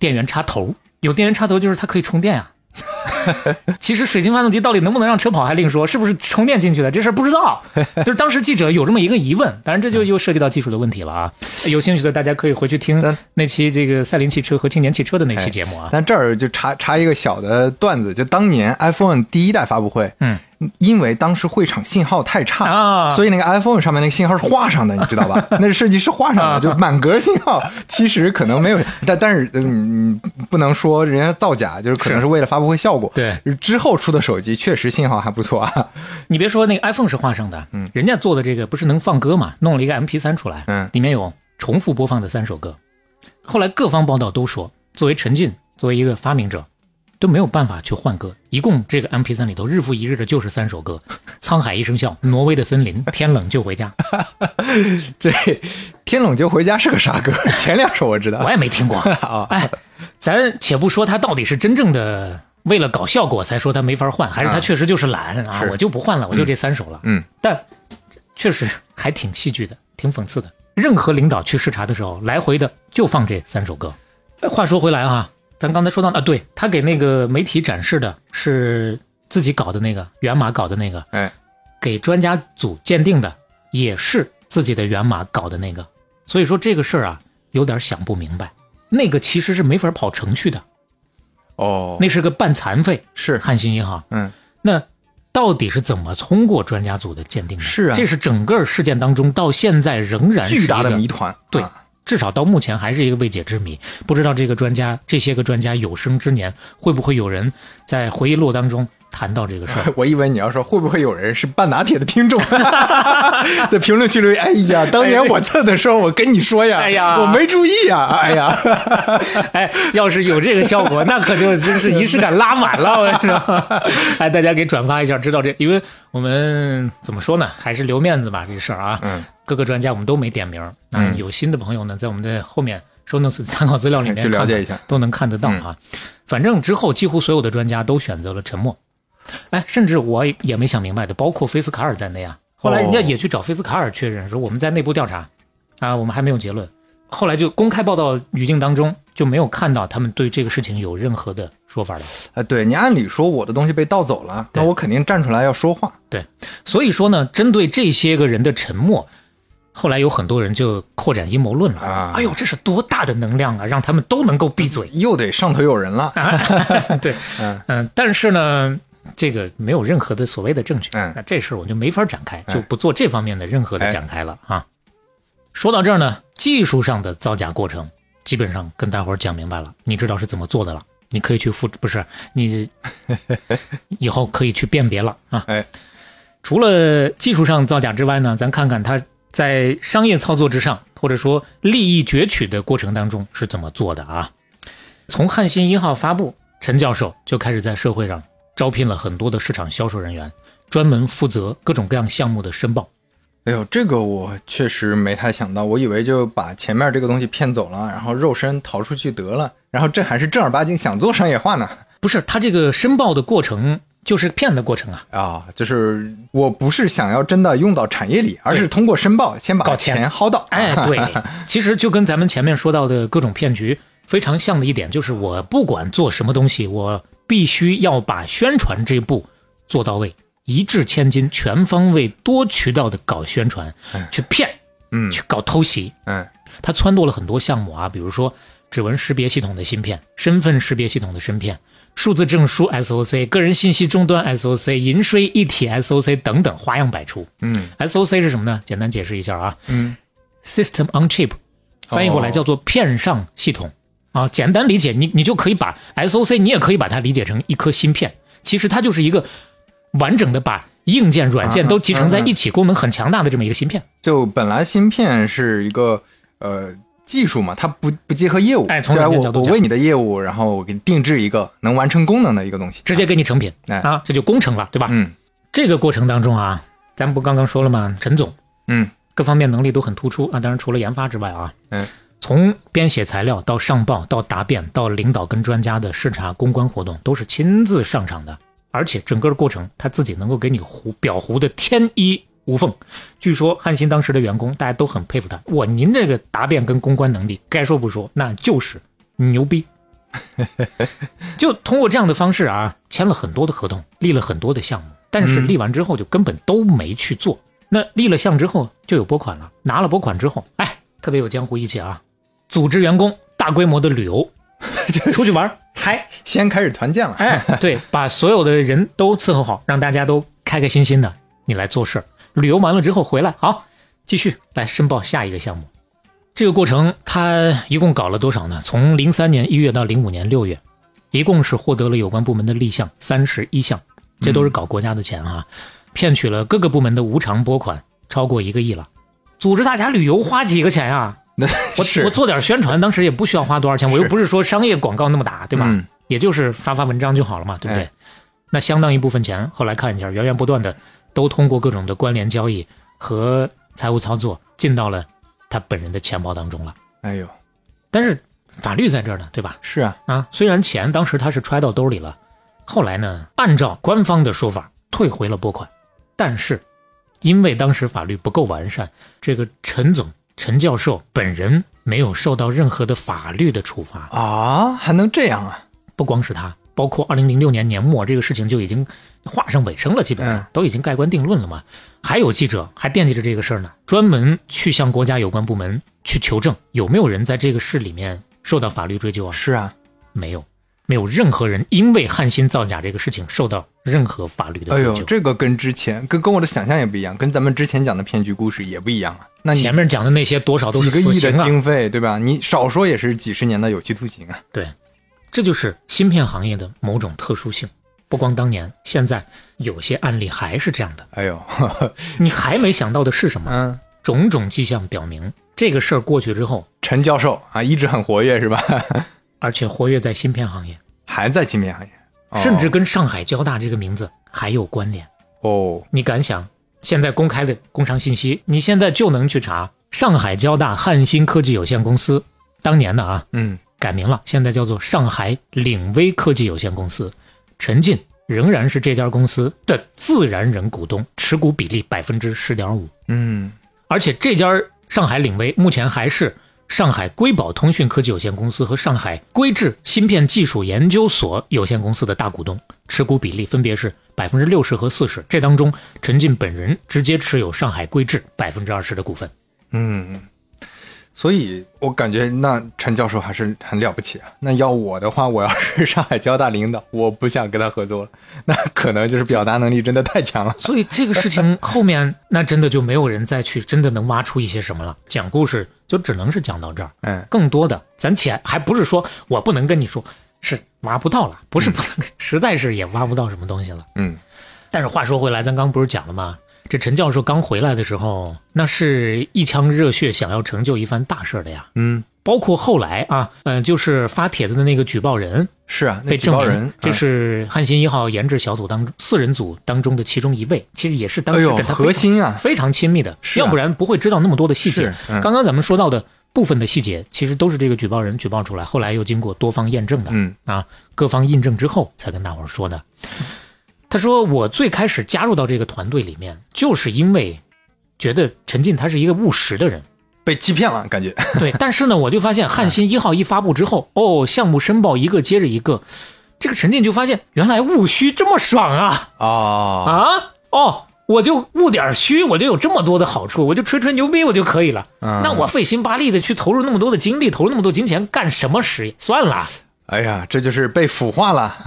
电源插头，有电源插头就是它可以充电呀、其实水晶发动机到底能不能让车跑还另说，是不是充电进去的这事儿不知道。就是当时记者有这么一个疑问，当然这就又涉及到技术的问题了啊。有兴趣的大家可以回去听嗯那期这个赛麟汽车和青年汽车的那期节目啊。但这儿就插插一个小的段子，就当年 iPhone 第一代发布会，嗯，因为当时会场信号太差啊所以那个 iPhone 上面那个信号是画上的，你知道吧？那是设计师画上啊的，就满格信号，其实可能没有，但但是嗯，你不能说人家造假，就是可能是是为了发布会效果。对，之后出的手机确实信号还不错啊。你别说那个 iPhone 是画上的，嗯，人家做的这个不是能放歌嘛，弄了一个 MP 3出来，嗯里面有重复播放的三首歌。后来各方报道都说，作为陈进，作为一个发明者，都没有办法去换歌。一共这个 MP 三里头日复一日的就是三首歌：《沧海一声笑》《挪威的森林》《天冷就回家》。这天冷就回家是个啥歌？前两首我知道我也没听过。啊。哎，咱且不说它到底是真正的为了搞效果才说他没法换，还是他啊确实就是懒啊，是我就不换了，我就这三首了。嗯，但确实还挺戏剧的，挺讽刺的。任何领导去视察的时候，来回的就放这三首歌。呃话说回来啊，咱刚才说到啊，对他给那个媒体展示的是自己搞的那个源码搞的那个，哎，给专家组鉴定的也是自己的源码搞的那个，所以说这个事儿啊，有点想不明白。那个其实是没法跑程序的，哦，那是个半残废是，汉信银行。嗯，那到底是怎么通过专家组的鉴定的？是啊这是整个事件当中到现在仍然是巨大的谜团。对啊至少到目前还是一个未解之谜。不知道这个专家这些个专家有生之年会不会有人在回忆录当中谈到这个事儿？我以为你要说会不会有人是半拿铁的听众，在评论区留言，哎呀，当年我测的时候，我跟你说呀，哎呀。我没注意呀，哎呀，哎，要是有这个效果，那可就真是仪式感拉满了，我跟你说。哎，大家给转发一下，知道这，因为我们怎么说呢，还是留面子吧，这事儿啊。嗯，各个专家我们都没点名儿，那嗯。有新的朋友呢，在我们的后面说 notes 参考资料里面去了解一下。都能看得到啊。反正之后几乎所有的专家都选择了沉默，哎，甚至我也没想明白的，包括菲斯卡尔在内啊。后来人家哦也去找菲斯卡尔确认说我们在内部调查，啊，我们还没有结论。后来就公开报道语境当中就没有看到他们对这个事情有任何的说法了。啊，对你按理说我的东西被盗走了，那我肯定站出来要说话。对所以说呢，针对这些个人的沉默，后来有很多人就扩展阴谋论了。啊哎呦，这是多大的能量啊，让他们都能够闭嘴。又得上头有人了。啊 对，嗯嗯，但是呢，这个没有任何的所谓的证据，嗯那这事儿我就没法展开，哎就不做这方面的任何的展开了啊。说到这儿呢，技术上的造假过程基本上跟大伙儿讲明白了，你知道是怎么做的了，你可以去复，不是你 以后可以去辨别了啊。哎，除了技术上造假之外呢，咱看看他在商业操作之上，或者说利益攫取的过程当中是怎么做的啊？从汉芯一号发布，陈教授就开始在社会上招聘了很多的市场销售人员，专门负责各种各样项目的申报。哎呦，这个我确实没太想到，我以为就把前面这个东西骗走了，然后肉身逃出去得了，然后这还是正儿八经想做商业化呢。不是，他这个申报的过程就是骗的过程啊。啊，就是我不是想要真的用到产业里，而是通过申报先把钱薅到。哎，对，其实就跟咱们前面说到的各种骗局非常像的一点，就是我不管做什么东西，我必须要把宣传这步做到位，一掷千金，全方位、多渠道的搞宣传，去骗，嗯。去搞偷袭。嗯他撺掇了很多项目啊，比如说指纹识别系统的芯片、身份识别系统的芯片、数字证书 SOC、个人信息终端 SOC、银税一体 SOC 等等，花样百出。嗯。SOC 是什么呢？简单解释一下啊。嗯，System on Chip，翻译过来叫做片上系统、啊。简单理解，你你就可以把 SOC，你也可以把它理解成一颗芯片，其实它就是一个完整的把硬件、软件啊都集成在一起，功能很强大的这么一个芯片。就本来芯片是一个呃技术嘛，它不不结合业务，哎从对啊软角度讲。我我为你的业务，然后我给你定制一个能完成功能的一个东西，直接给你成品。哎。啊，这就工程了，对吧？嗯。这个过程当中啊，咱不刚刚说了吗？陈总嗯。各方面能力都很突出。啊，当然除了研发之外啊，嗯，从编写材料到上报到答辩到领导跟专家的视察公关活动，都是亲自上场的，而且整个的过程他自己能够给你糊裱糊的天衣无缝。据说汉芯当时的员工大家都很佩服他，我，您这个答辩跟公关能力，该说不说，那就是牛逼。就通过这样的方式啊，签了很多的合同，立了很多的项目，但是嗯立完之后就根本都没去做。那立了项之后就有拨款了，拿了拨款之后，哎，特别有江湖义气啊，组织员工大规模的旅游，出去玩儿 嗨，先开始团建了，哎，对，把所有的人都伺候好，让大家都开开心心的，你来做事儿。旅游完了之后回来，好，继续来申报下一个项目。这个过程他一共搞了多少呢？从零三年一月到零五年六月，一共是获得了有关部门的立项三十一项，这都是搞国家的钱啊，骗取了各个部门的无偿拨款超过一个亿了。组织大家旅游花几个钱啊？那 我是我做点宣传，当时也不需要花多少钱，我又不是说商业广告那么大，对吧？嗯也就是发发文章就好了嘛，对不对？哎那相当一部分钱，后来看一下，源源不断的都通过各种的关联交易和财务操作进到了他本人的钱包当中了。哎呦，但是法律在这儿呢，对吧？是啊，啊，虽然钱当时他是揣到兜里了，后来呢，按照官方的说法退回了拨款，但是因为当时法律不够完善，这个陈总陈教授本人没有受到任何的法律的处罚。啊，还能这样啊？不光是他，包括二零零六年年末这个事情就已经画上尾声了，基本上嗯都已经盖棺定论了嘛。还有记者还惦记着这个事儿呢，专门去向国家有关部门去求证，有没有人在这个事里面受到法律追究啊？是啊，没有，没有任何人因为汉芯造假这个事情受到任何法律的哎呦，这个跟之前跟跟我的想象也不一样，跟咱们之前讲的骗局故事也不一样啊。那前面讲的那些多少都是几个亿的经费，对吧？你少说也是几十年的有期徒刑啊。对，这就是芯片行业的某种特殊性。不光当年，现在有些案例还是这样的。哎呦，你还没想到的是什么？嗯，种种迹象表明，这个事儿过去之后，陈教授啊，一直很活跃是吧？而且活跃在芯片行业，还在芯片行业，哦甚至跟上海交大这个名字还有关联。哦，你敢想，现在公开的工商信息，你现在就能去查上海交大汉芯科技有限公司，当年的啊，嗯，改名了，现在叫做上海领威科技有限公司，陈进仍然是这家公司的自然人股东，持股比例百分之十点五。嗯，而且这家上海领威目前还是上海瑰宝通讯科技有限公司和上海硅智芯片技术研究所有限公司的大股东，持股比例分别是百分之六十和四十。这当中，陈进本人直接持有上海硅智百分之二十的股份。嗯，所以我感觉那陈教授还是很了不起啊。那要我的话，我要是上海交大领导，我不想跟他合作了，那可能就是表达能力真的太强了。所以这个事情后面，那真的就没有人再去真的能挖出一些什么了。讲故事就只能是讲到这儿。嗯，更多的，咱且还不是说我不能跟你说，是挖不到了，不是不能，实在是也挖不到什么东西了。嗯，但是话说回来，咱刚不是讲了吗？这陈教授刚回来的时候，那是一腔热血，想要成就一番大事的呀。嗯，包括后来啊，嗯、就是发帖子的那个举报人是啊，被证明举报人，这嗯是汉芯一号研制小组当中四人组当中的其中一位，其实也是当时跟他核心啊，非常亲密的，要不然不会知道那么多的细节。嗯刚刚咱们说到的部分的细节，其实都是这个举报人举报出来，后来又经过多方验证的。嗯啊，各方印证之后才跟大伙儿说的。他说：“我最开始加入到这个团队里面，就是因为觉得陈进他是一个务实的人，被欺骗了，感觉。对。但是呢，我就发现汉芯一号一发布之后，哦，项目申报一个接着一个，这个陈进就发现原来务虚这么爽啊哦，啊哦，我就务点虚，我就有这么多的好处，我就吹吹牛逼我就可以了。嗯那我费心巴力的去投入那么多的精力，投入那么多金钱干什么实业？算了。”哎呀，这就是被腐化了。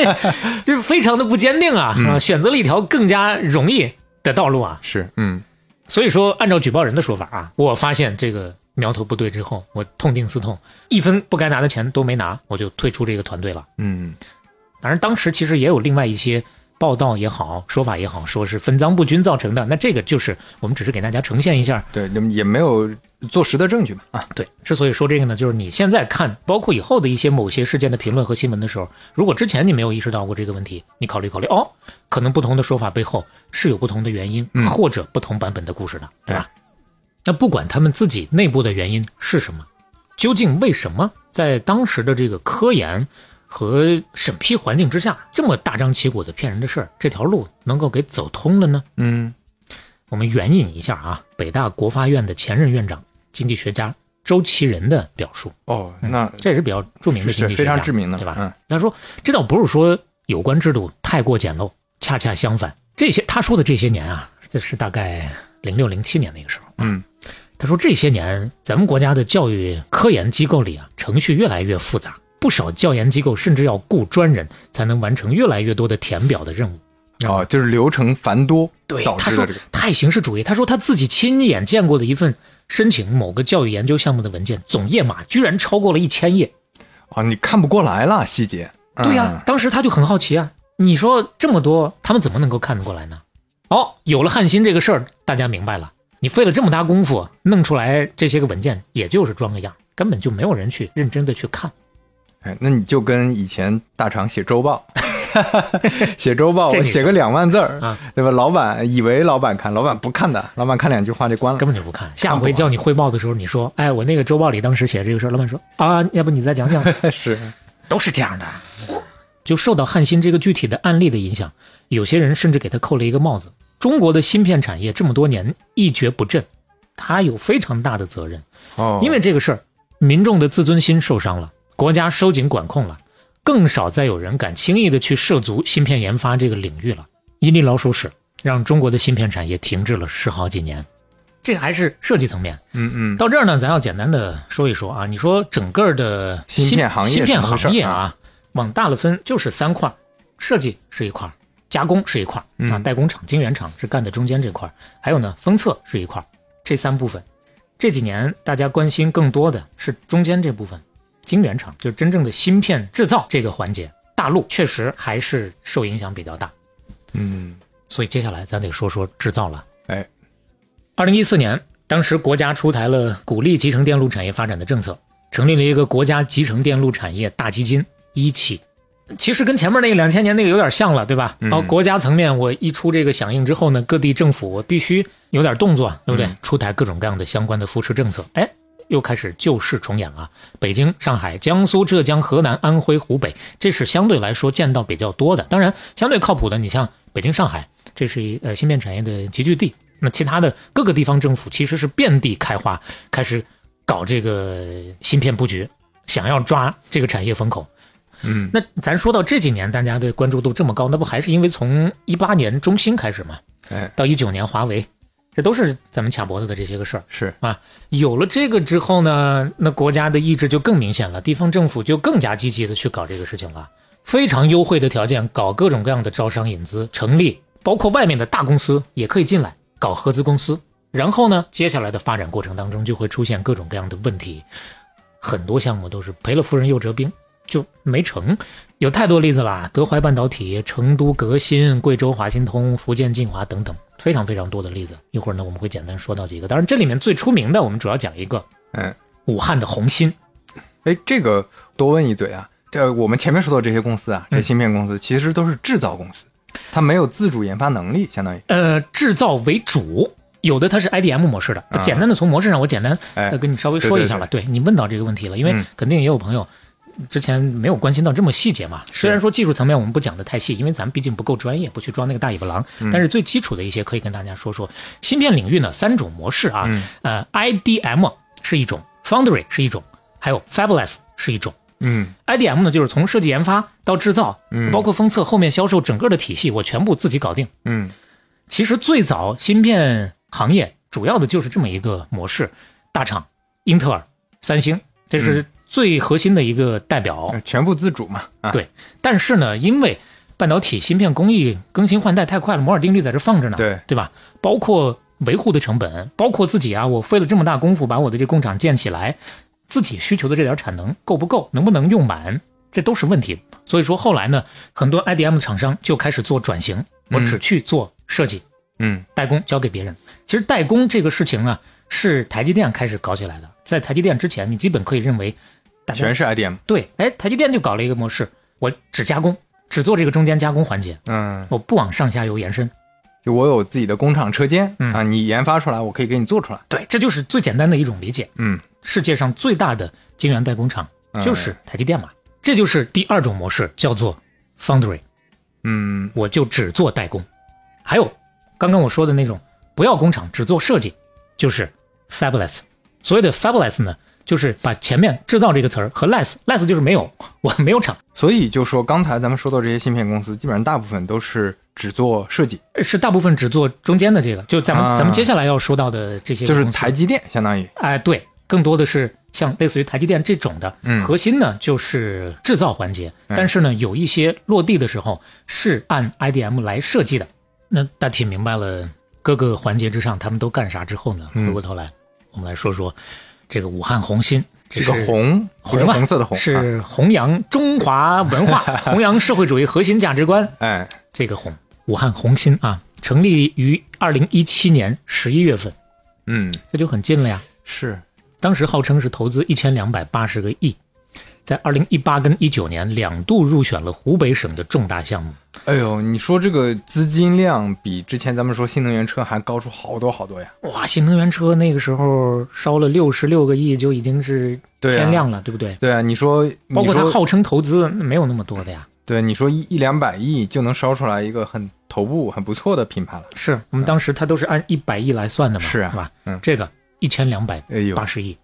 就是非常的不坚定啊，啊，选择了一条更加容易的道路啊。是，嗯所以说，按照举报人的说法啊，我发现这个苗头不对之后，我痛定思痛，一分不该拿的钱都没拿，我就退出这个团队了。嗯，当然，当时其实也有另外一些报道也好，说法也好，说是分赃不均造成的。那这个就是我们只是给大家呈现一下。对，也没有坐实的证据嘛。啊，对，之所以说这个呢，就是你现在看，包括以后的一些某些事件的评论和新闻的时候，如果之前你没有意识到过这个问题，你考虑考虑，哦，可能不同的说法背后是有不同的原因，嗯或者不同版本的故事的，对吧？那不管他们自己内部的原因是什么，究竟为什么在当时的这个科研和审批环境之下，这么大张旗鼓的骗人的事儿，这条路能够给走通了呢？嗯我们援引一下啊，北大国发院的前任院长、经济学家周其仁的表述，哦，那这也是比较著名的经济学家，非常知名的，对吧？嗯他说，这倒不是说有关制度太过简陋，恰恰相反，这些他说的这些年啊，这是大概零六零七年那个时候，嗯他说这些年咱们国家的教育科研机构里啊，程序越来越复杂，不少教研机构甚至要雇专人才能完成越来越多的填表的任务。哦，就是流程繁多对，他说。太形式主义。他说他自己亲眼见过的一份申请某个教育研究项目的文件，总页码居然超过了一千页。啊，你看不过来了细节。对呀、嗯当时他就很好奇啊，你说这么多，他们怎么能够看得过来呢？哦，有了汉芯这个事儿，大家明白了。你费了这么大功夫弄出来这些个文件，也就是装个样，根本就没有人去认真的去看。哎，那你就跟以前大厂写周报，写周报，我写个两万字儿啊，对吧？老板以为老板看，老板不看的，老板看两句话就关了根。本就不看。下回叫你汇报的时候，你说，哎，我那个周报里当时写这个事儿，老板说啊，要不你再讲讲，是，都是这样的。就受到汉芯这个具体的案例的影响，有些人甚至给他扣了一个帽子：中国的芯片产业这么多年一蹶不振，他有非常大的责任。哦，因为这个事儿，民众的自尊心受伤了，国家收紧管控了，更少再有人敢轻易的去涉足芯片研发这个领域了。伊利老鼠屎让中国的芯片产业停滞了十好几年，这还是设计层面。嗯嗯，到这儿呢，咱要简单的说一说啊，你说整个的芯片行业芯片行业啊，往大了分就是三块，设计是一块，加工是一块啊，嗯代工厂、晶圆厂是干的中间这块，还有呢封测是一块，这三部分。这几年大家关心更多的是中间这部分，晶圆厂，就是真正的芯片制造这个环节，大陆确实还是受影响比较大。嗯，所以接下来咱得说说制造了。哎，二零一四年，当时国家出台了鼓励集成电路产业发展的政策，成立了一个国家集成电路产业大基金一期。其实跟前面那个两千年那个有点像了，对吧？嗯然后国家层面，我一出这个响应之后呢，各地政府我必须有点动作，对不对？嗯出台各种各样的相关的扶持政策，哎，又开始旧事重演了。北京、上海、江苏、浙江、河南、安徽、湖北，这是相对来说见到比较多的。当然，相对靠谱的，你像北京、上海，这是一呃芯片产业的集聚地。那其他的各个地方政府其实是遍地开花，开始搞这个芯片布局，想要抓这个产业风口。嗯，那咱说到这几年，大家的关注度这么高，那不还是因为从一八年中兴开始嘛，哎，到一九年华为，这都是咱们卡脖子的这些个事儿。是，啊，有了这个之后呢，那国家的意志就更明显了，地方政府就更加积极的去搞这个事情了，非常优惠的条件，搞各种各样的招商引资，成立包括外面的大公司也可以进来搞合资公司。然后呢，接下来的发展过程当中就会出现各种各样的问题，很多项目都是赔了夫人又折兵，就没成。有太多例子啦，德怀半导体、成都革新、贵州华新通、福建晋华等等，非常非常多的例子。一会儿呢，我们会简单说到几个。当然，这里面最出名的，我们主要讲一个嗯，武汉的红芯。哎，这个多问一嘴啊，这我们前面说到这些公司啊，这芯片公司其实都是制造公司，它没有自主研发能力，相当于，呃，制造为主，有的它是 IDM 模式的。啊简单的从模式上，我简单跟你稍微说一下吧。对你问到这个问题了，因为嗯肯定也有朋友之前没有关心到这么细节嘛。虽然说技术层面我们不讲的太细，因为咱们毕竟不够专业，不去装那个大尾巴狼。嗯但是最基础的一些可以跟大家说说。芯片领域呢，三种模式啊，嗯呃，IDM 是一种，Foundry 是一种，还有 Fabless 是一种。嗯 IDM 呢，就是从设计研发到制造，嗯包括封测、后面销售整个的体系，我全部自己搞定。嗯其实最早芯片行业主要的就是这么一个模式，大厂英特尔、三星，这是最核心的一个代表。呃全部自主嘛，啊，对但是呢，因为半导体芯片工艺更新换代太快了，摩尔定律在这放着呢，对对吧？包括维护的成本，包括自己啊，我费了这么大功夫把我的这工厂建起来，自己需求的这点产能够不够，能不能用满，这都是问题。所以说后来呢，很多 IDM 的厂商就开始做转型，我只去做设计。嗯代工交给别人。其实代工这个事情呢，是台积电开始搞起来的。在台积电之前，你基本可以认为，大家全是 IDM，对，哎，台积电就搞了一个模式，我只加工，只做这个中间加工环节，嗯，我不往上下游延伸。就我有自己的工厂车间嗯啊，你研发出来，我可以给你做出来，对，这就是最简单的一种理解。嗯世界上最大的晶圆代工厂就是台积电嘛，这就是第二种模式，叫做 foundry，嗯我就只做代工。还有刚刚我说的那种不要工厂，只做设计，就是 fabless。所谓的 fabless 呢，就是把前面制造这个词儿和 less，less 就是没有，我没有厂，所以就说刚才咱们说到这些芯片公司，基本上大部分都是只做设计，是大部分只做中间的这个，就咱们、啊。咱们接下来要说到的这些就是台积电相当于，哎，对，更多的是像类似于台积电这种的，嗯。核心呢就是制造环节，嗯。但是呢有一些落地的时候是按 IDM 来设计的。那大体明白了各个环节之上他们都干啥之后呢，嗯。回过头来我们来说说这个武汉红心，这个是红是红啊红色的红，啊。是弘扬中华文化、弘扬社会主义核心价值观。哎，这个红，武汉红心啊，成立于二零一七年十一月份，嗯，这就很近了呀。是，当时号称是投资一千两百八十个亿，在二零一八跟一九年两度入选了湖北省的重大项目。哎呦，你说这个资金量比之前咱们说新能源车还高出好多好多呀！哇，新能源车那个时候烧了六十六个亿就已经是天量了，对不对？对啊，你说，包括它号称投资没有那么多的呀。对你说一一两百亿就能烧出来一个很头部很不错的品牌了。是我们当时它都是按一百亿来算的嘛，是啊吧？嗯这个一千两百八，十亿。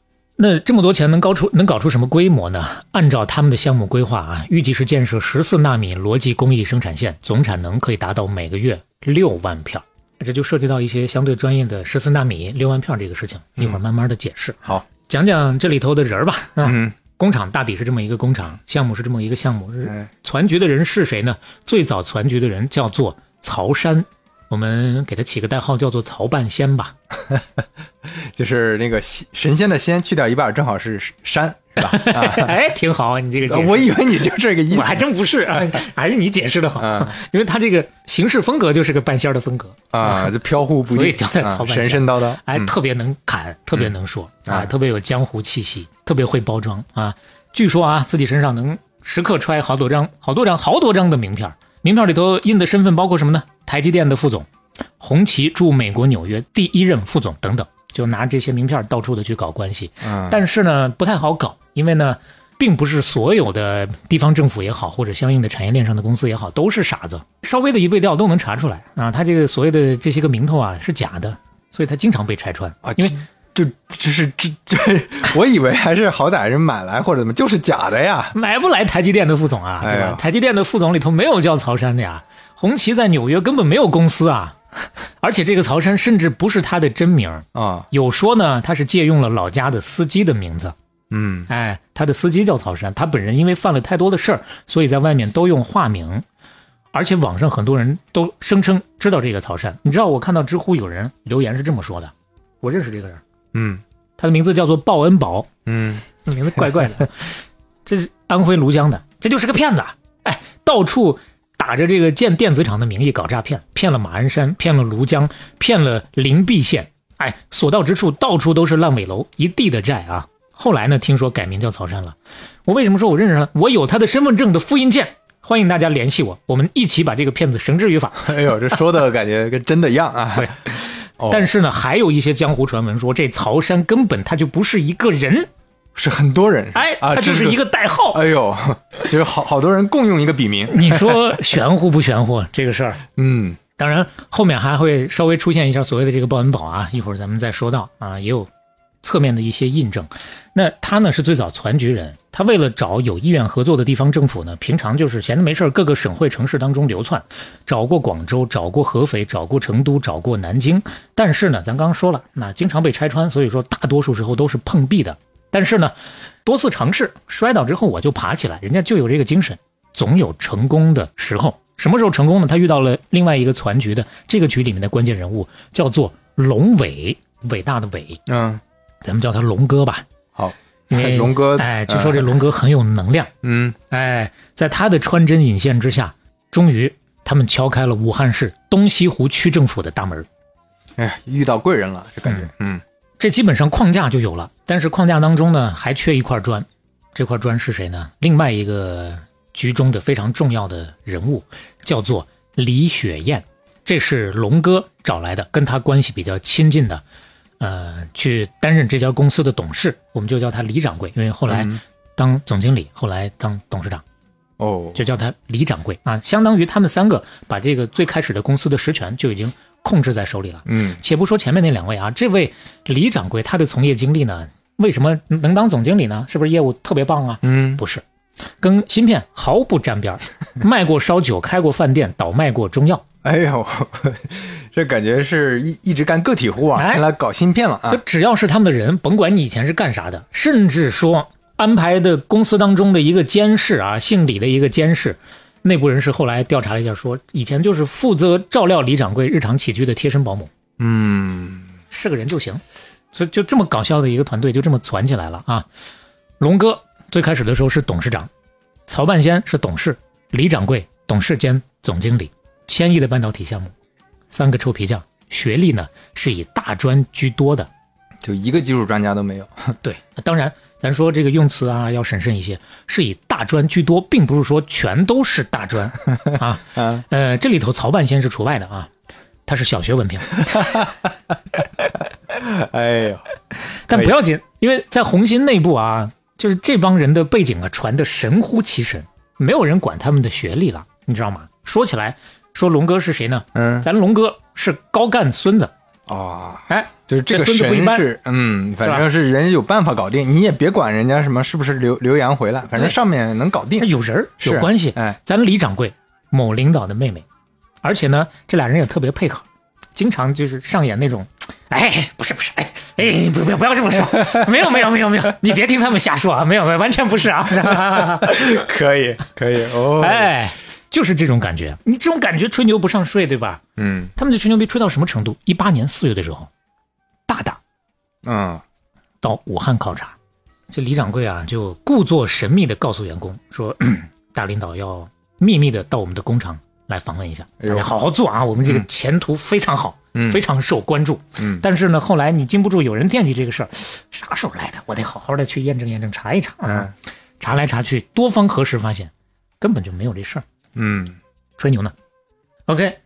那这么多钱能搞出能搞出什么规模呢？按照他们的项目规划啊，预计是建设十四纳米逻辑工艺生产线，总产能可以达到每个月六万片儿。这就涉及到一些相对专业的十四纳米六万片儿这个事情，一会儿慢慢的解释。好，讲讲这里头的人儿吧。啊，嗯，工厂大抵是这么一个工厂，项目是这么一个项目。哎，攒局的人是谁呢？最早攒局的人叫做曹山，我们给他起个代号叫做曹半仙吧。就是那个仙神仙的仙去掉一半，正好是山，是吧？啊，哎，挺好，你这个 我以为你就这个意思。我还真不是啊，还是你解释的好，啊。因为他这个行事风格就是个半仙儿的风格，啊，就飘忽不定，所以叫他啊曹半仙。神神叨叨，哎，嗯。特别能侃，特别能说啊，啊特别有江湖气息，特别会包装啊。据说啊，自己身上能时刻揣好多张、好多张、好多张的名片儿，名片里头印的身份包括什么呢？台积电的副总，红旗驻美国纽约第一任副总等等，就拿这些名片到处的去搞关系。嗯，但是呢，不太好搞，因为呢，并不是所有的地方政府也好，或者相应的产业链上的公司也好，都是傻子，稍微的一背调都能查出来啊。他这个所谓的这些个名头啊是假的，所以他经常被拆穿啊因为就这是这这，我以为还是好歹人买来或者怎么，就是假的呀。买不来台积电的副总啊，对吧？哎台积电的副总里头没有叫曹山的呀，红旗在纽约根本没有公司啊，而且这个曹山甚至不是他的真名儿，啊，有说呢他是借用了老家的司机的名字。嗯，哎，他的司机叫曹山，他本人因为犯了太多的事儿，所以在外面都用化名，而且网上很多人都声称知道这个曹山。你知道，我看到知乎有人留言是这么说的：我认识这个人，嗯他的名字叫做鲍恩宝，嗯，这名字怪怪的，这是安徽庐江的，这就是个骗子。哎，到处打着这个建电子厂的名义搞诈骗，骗了马鞍山，骗了庐江，骗了灵璧县。哎，所到之处到处都是烂尾楼，一地的债啊。后来呢，听说改名叫曹山了。我为什么说我认识他？我有他的身份证的复印件，欢迎大家联系我，我们一起把这个骗子绳之于法。哎呦，这说的感觉跟真的一样啊。对，哦但是呢，还有一些江湖传闻说，这曹山根本他就不是一个人，是很多人，哎，啊，他就是一个代号。哎呦，就是好好多人共用一个笔名。你说玄乎不玄乎这个事儿？嗯当然，后面还会稍微出现一下所谓的这个报恩宝啊，一会儿咱们再说到啊，也有侧面的一些印证。那他呢是最早攒局人，他为了找有意愿合作的地方政府呢，平常就是闲着没事儿各个省会城市当中流窜，找过广州，找过合肥，找过成都，找过南京。但是呢，咱刚刚说了，那经常被拆穿，所以说大多数时候都是碰壁的。但是呢，多次尝试，摔倒之后我就爬起来，人家就有这个精神，总有成功的时候。什么时候成功呢？他遇到了另外一个攒局的这个局里面的关键人物，叫做龙伟，伟大的伟，嗯，咱们叫他龙哥吧。好，因为龙哥哎，据说这龙哥很有能量，嗯哎，在他的穿针引线之下，终于他们敲开了武汉市东西湖区政府的大门。哎，遇到贵人了，这感觉，嗯这基本上框架就有了，但是框架当中呢，还缺一块砖。这块砖是谁呢？另外一个局中的非常重要的人物，叫做李雪燕，这是龙哥找来的，跟他关系比较亲近的，呃，去担任这家公司的董事，我们就叫他李掌柜，因为后来嗯当总经理，后来当董事长。哦，就叫他李掌柜啊，相当于他们三个把这个最开始的公司的实权就已经控制在手里了。嗯且不说前面那两位啊，这位李掌柜他的从业经历呢，为什么能当总经理呢？是不是业务特别棒啊？嗯，不是，跟芯片毫不沾边儿，卖过烧酒，开过饭店，倒卖过中药。哎呦，这感觉是一一直干个体户啊，哎看来搞芯片了啊就，只要是他们的人，甭管你以前是干啥的，甚至说安排的公司当中的一个监事啊，姓李的一个监事，内部人士后来调查了一下说，以前就是负责照料李掌柜日常起居的贴身保姆。嗯是个人就行。所以就这么搞笑的一个团队，就这么攒起来了啊！龙哥最开始的时候是董事长，曹半仙是董事，李掌柜董事兼总经理，千亿的半导体项目，三个臭皮匠，学历呢是以大专居多的。就一个技术专家都没有，对，当然咱说这个用词啊要审慎一些，是以大专居多，并不是说全都是大专 啊。嗯呃，这里头曹半仙是除外的啊，他是小学文凭，哎呦，但不要紧，因为在红星内部啊，就是这帮人的背景啊传的神乎其神，没有人管他们的学历了，你知道吗？说起来，说龙哥是谁呢？嗯咱龙哥是高干孙子，哦，哎，就是这个这孙子不一般神是，嗯，反正是人家有办法搞定，你也别管人家什么是不是留留洋回来，反正上面能搞定，有人有关系。哎，咱李掌柜，某领导的妹妹，而且呢，这俩人也特别配合，经常就是上演那种，哎，不是不是，哎哎，不不不要这么说，没有没有没有没有，你别听他们瞎说啊，没有没有，完全不是啊，可以可以哦，，哎，就是这种感觉，你这种感觉吹牛不上税，对吧？嗯他们就吹牛逼吹到什么程度？一八年四月的时候，大大嗯到武汉考察，这李掌柜啊就故作神秘的告诉员工说，大领导要秘密的到我们的工厂来访问一下，大家好好做啊，我们这个嗯前途非常好，嗯非常受关注。嗯但是呢，后来你禁不住有人惦记这个事儿，啥时候来的？我得好好的去验证验证，查一查啊。嗯查来查去，多方核实发现，根本就没有这事儿，嗯吹牛呢。OK，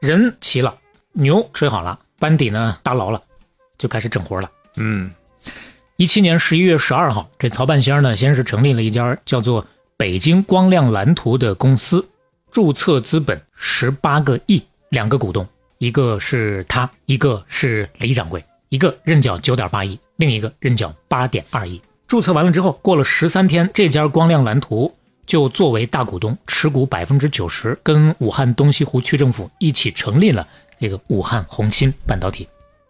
人齐了，牛吹好了，班底呢搭牢了，就开始整活了。嗯一七年十一月十二号，这曹半仙儿呢，先是成立了一家叫做北京光亮蓝图的公司，注册资本十八个亿，两个股东，一个是他，一个是李掌柜，一个认缴九点八亿，另一个认缴八点二亿。注册完了之后，过了十三天，这家光亮蓝图就作为大股东，持股百分之九十，跟武汉东西湖区政府一起成立了这个武汉红芯半导体。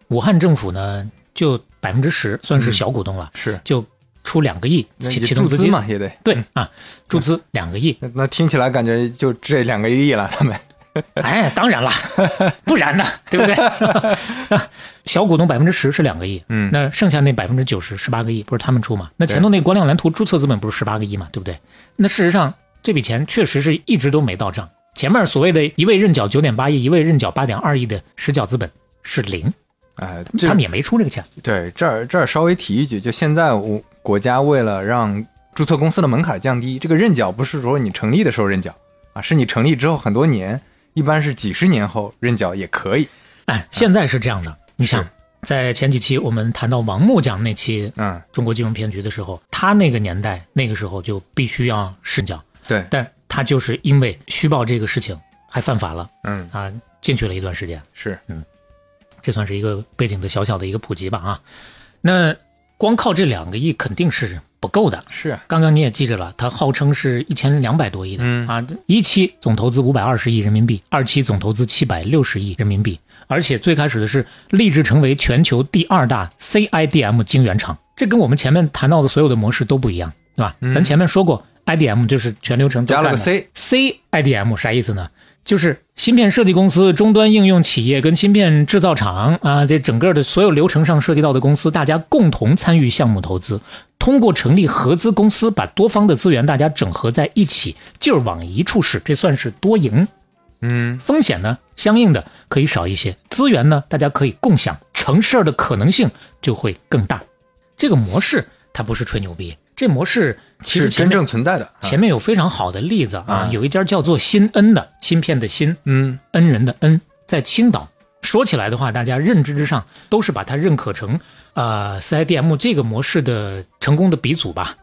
武汉政府呢，就百分之十，算是小股东了，是，就出两个亿启启动资金。嘛，也得，对啊，注资两个亿。那那听起来感觉就这两个亿了，他们，哎，当然了，不然呢，对不对？小股东百分之十是两个亿，嗯那剩下那百分之九十十八个亿不是他们出吗？那前头那光亮蓝图注册资本不是十八个亿吗？对不对？那事实上这笔钱确实是一直都没到账。前面所谓的一位认缴九点八亿，一位认缴八点二亿的实缴资本是零，哎，他们也没出这个钱。对，这儿这儿稍微提一句，就现在我国家为了让注册公司的门槛降低，这个认缴不是说你成立的时候认缴啊，是你成立之后很多年，一般是几十年后认缴也可以。哎，现在是这样的，你想，在前几期我们谈到王木匠那期嗯，中国金融骗局的时候，他那个年代那个时候就必须要认缴，对，但他就是因为虚报这个事情还犯法了嗯，啊，进去了一段时间，是，嗯这算是一个背景的小小的一个普及吧啊。那光靠这两个亿肯定是不够的。是。啊，刚刚你也记着了，它号称是一千两百多亿的、嗯。啊，一期总投资五百二十亿人民币，二期总投资七百六十亿人民币，而且最开始的是立志成为全球第二大 CIDM 晶圆厂，这跟我们前面谈到的所有的模式都不一样，对吧？咱前面说过，IDM 就是全流程加了个 C，C IDM 啥意思呢？就是芯片设计公司、终端应用企业跟芯片制造厂啊，这整个的所有流程上涉及到的公司，大家共同参与项目投资，通过成立合资公司，把多方的资源大家整合在一起，劲儿往一处使，这算是多赢。嗯，风险呢，相应的可以少一些，资源呢，大家可以共享，成事儿的可能性就会更大。这个模式它不是吹牛逼，这模式其实是真正存在的。啊前面有非常好的例子啊啊，有一家叫做新恩的芯片的新，嗯，恩人的恩，在青岛。说起来的话，大家认知之上都是把它认可成呃 CIDM 这个模式的成功的鼻祖吧。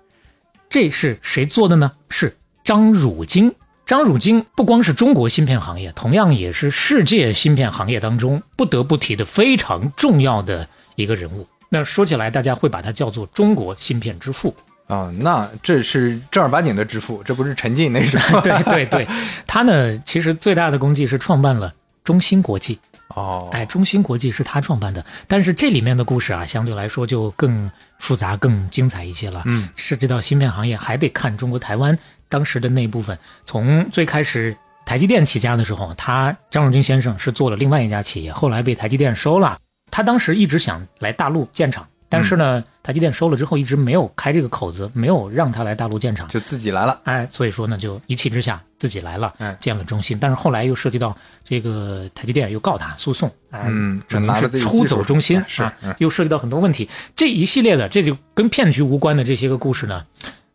这是谁做的呢？是张汝京。张汝京不光是中国芯片行业，同样也是世界芯片行业当中不得不提的非常重要的一个人物。那说起来，大家会把他叫做中国芯片之父。哦，那这是正儿八经的之父，这不是陈进那种。对对对，他呢其实最大的功绩是创办了中芯国际。哦，哎，中芯国际是他创办的，但是这里面的故事啊，相对来说就更复杂、更精彩一些了。嗯，涉及到芯片行业，还得看中国台湾当时的那一部分。从最开始台积电起家的时候，他张汝京先生是做了另外一家企业，后来被台积电收了。他当时一直想来大陆建厂，但是呢，台积电收了之后一直没有开这个口子，没有让他来大陆建厂，就自己来了。哎，所以说呢，就一气之下自己来了，哎建了中心。但是后来又涉及到这个台积电又告他诉讼，哎，嗯只能是出走中芯是又涉及到很多问题。这一系列的这就跟骗局无关的这些个故事呢，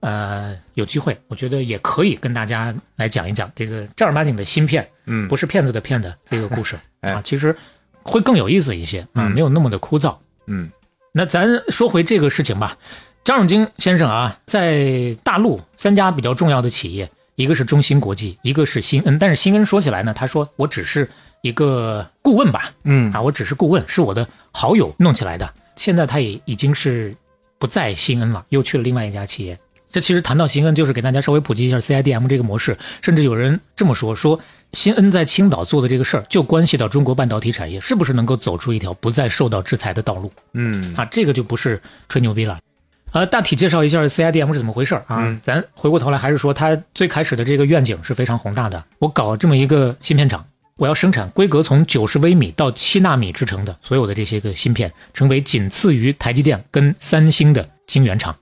呃，有机会我觉得也可以跟大家来讲一讲这个正儿八经的芯片，嗯，不是骗子的骗的这个故事 哎啊，其实会更有意思一些啊，嗯没有那么的枯燥。嗯那咱说回这个事情吧，张永京先生啊，在大陆三家比较重要的企业，一个是中芯国际，一个是新恩。但是新恩说起来呢，他说我只是一个顾问吧，嗯啊，我只是顾问，是我的好友弄起来的。现在他也已经是不在新恩了，又去了另外一家企业。这其实谈到新恩，就是给大家稍微普及一下 CIDM 这个模式，甚至有人这么说，说新恩在青岛做的这个事儿，就关系到中国半导体产业是不是能够走出一条不再受到制裁的道路。嗯啊，这个就不是吹牛逼了。呃，大体介绍一下 CIDM 是怎么回事啊？嗯咱回过头来还是说，它最开始的这个愿景是非常宏大的。我搞这么一个芯片厂，我要生产规格从九十微米到七纳米制成的所有的这些个芯片，成为仅次于台积电跟三星的晶圆厂。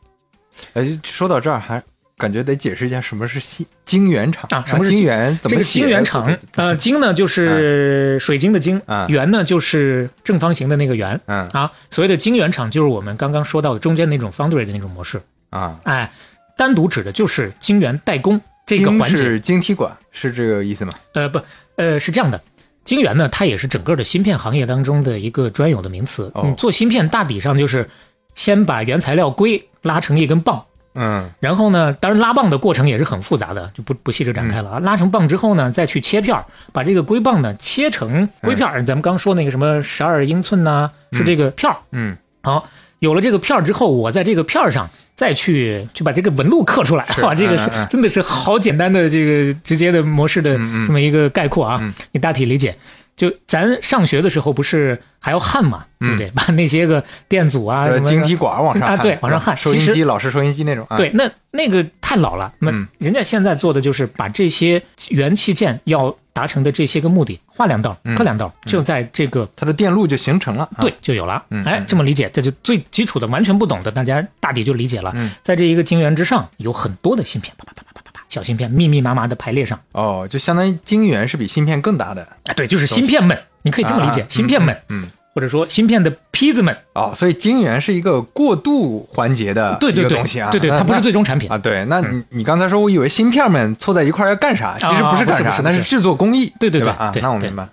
哎，说到这儿还感觉得解释一下什么是晶晶圆厂啊什么是晶晶圆？怎么这个晶圆厂呃，晶呢就是水晶的晶啊，圆呢就是正方形的那个圆嗯啊。所谓的晶圆厂就是我们刚刚说到的中间那种 foundry 的那种模式。啊，哎，单独指的就是晶圆代工这个环节。是晶体管，是这个意思吗？呃，不，呃，是这样的，晶圆呢，它也是整个的芯片行业当中的一个专有的名词。哦你做芯片大抵上就是先把原材料硅拉成一根棒，嗯然后呢，当然拉棒的过程也是很复杂的，就不不细致展开了啊。拉成棒之后呢，再去切片儿，把这个硅棒呢切成硅片儿。咱们刚说那个什么十二英寸呐、是这个片儿。嗯，好，有了这个片儿之后，我在这个片儿上再去去把这个纹路刻出来，是 哇，这个是真的是好简单的这个直接的模式的这么一个概括啊，嗯你大体理解。就咱上学的时候不是还要焊嘛，对不对？把那些个电阻啊什么晶体管往上啊焊对往上焊收音机老式收音机那种。啊对，那那个太老了。那嗯人家现在做的就是把这些元器件要达成的这些个目的画两道、嗯刻两道，就在这个它的电路就形成了。啊对，就有了嗯。哎嗯，这么理解，这就最基础的，完全不懂的，大家大抵就理解了嗯。在这一个晶圆之上，有很多的芯片，啪啪啪啪，小芯片密密麻麻的排列上。哦，就相当于晶圆是比芯片更大的。哎，对，就是芯片们，你可以这么理解啊，芯片们，嗯，嗯或者说芯片的坯子们。哦，所以晶圆是一个过渡环节的一对对对个东西啊。对对，那它不是最终产品啊。。对，那你你刚才说，我以为芯片们凑在一块要干啥，其实不是干啥，那是制作工艺，对对对吧？啊，那我明白了。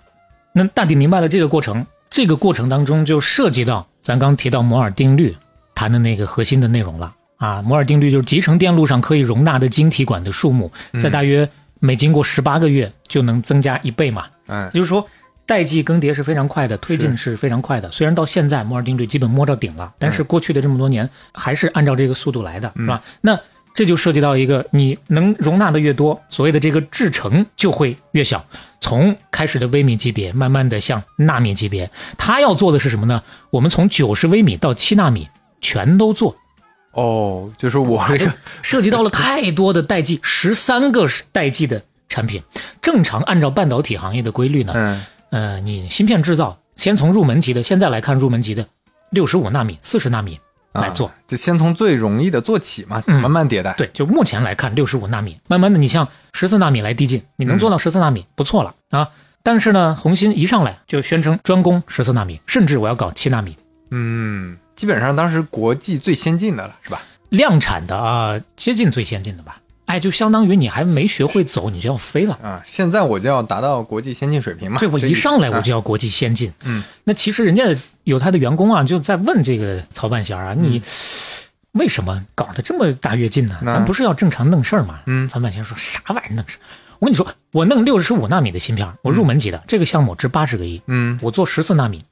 那大体明白了这个过程，这个过程当中就涉及到咱刚提到摩尔定律谈的那个核心的内容了啊。摩尔定律就是集成电路上可以容纳的晶体管的数目，在大约每经过十八个月就能增加一倍嘛。嗯也就是说，代际更迭是非常快的，推进是非常快的。虽然到现在摩尔定律基本摸着顶了，但是过去的这么多年还是按照这个速度来的，是吧？那这就涉及到一个，你能容纳的越多，所谓的这个制程就会越小。从开始的微米级别，慢慢的向纳米级别，它要做的是什么呢？我们从九十微米到七纳米全都做，哦，就是我这个涉及到了太多的代际，十三个代际的产品。正常按照半导体行业的规律呢，嗯呃，你芯片制造先从入门级的，现在来看入门级的六十五纳米、四十纳米来做。啊就先从最容易的做起嘛，嗯慢慢迭代。对，就目前来看，六十五纳米，慢慢的你向十四纳米来递进，你能做到十四纳米，不错了啊。但是呢，红芯一上来就宣称专攻十四纳米，甚至我要搞七纳米，嗯，基本上当时国际最先进的了，是吧？量产的啊，接近最先进的吧。哎，就相当于你还没学会走，你就要飞了。啊，现在我就要达到国际先进水平嘛。对我这意思一上来我啊就要国际先进。嗯，那其实人家有他的员工啊，就在问这个曹半仙啊，你为什么搞得这么大跃进呢？那咱不是要正常弄事儿吗？嗯曹半仙说啥玩意儿弄事儿？我跟你说，我弄六十五纳米的芯片，我入门级的、这个项目值八十个亿，嗯我做十四纳米，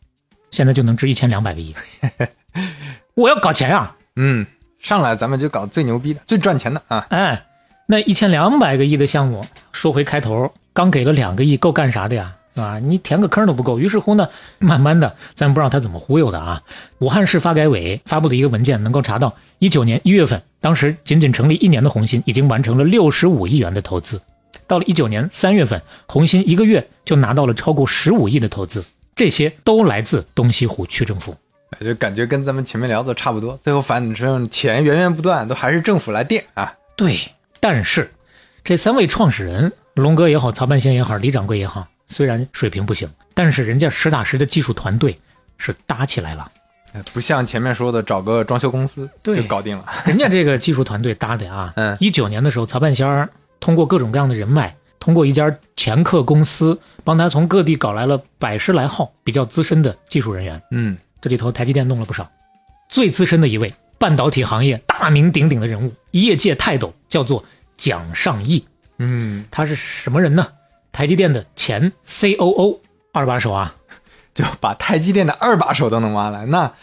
现在就能值一千两百个亿。我要搞钱啊！嗯，上来咱们就搞最牛逼的、最赚钱的啊。哎，那一千两百个亿的项目，说回开头，刚给了两个亿，够干啥的呀？是吧？你填个坑都不够。于是乎呢，慢慢的，咱不知道他怎么忽悠的啊。武汉市发改委发布的一个文件，能够查到一九年一月份，当时仅仅成立一年的红芯已经完成了六十五亿元的投资。到了一九年三月份，红芯一个月就拿到了超过十五亿的投资，这些都来自东西湖区政府。就感觉跟咱们前面聊的差不多。最后反正钱源源不断，都还是政府来垫啊。对，但是这三位创始人，龙哥也好，曹半仙也好，李掌柜也好，虽然水平不行，但是人家实打实的技术团队是搭起来了。不像前面说的找个装修公司就搞定了。人家这个技术团队搭的啊，嗯一九年的时候，曹半仙儿通过各种各样的人脉，通过一家掮客公司，帮他从各地搞来了百十来号比较资深的技术人员。嗯，这里头台积电弄了不少，最资深的一位半导体行业大名鼎鼎的人物，业界泰斗，叫做蒋尚义。嗯，他是什么人呢？台积电的前 COO 二把手啊，就把台积电的二把手都能挖来，那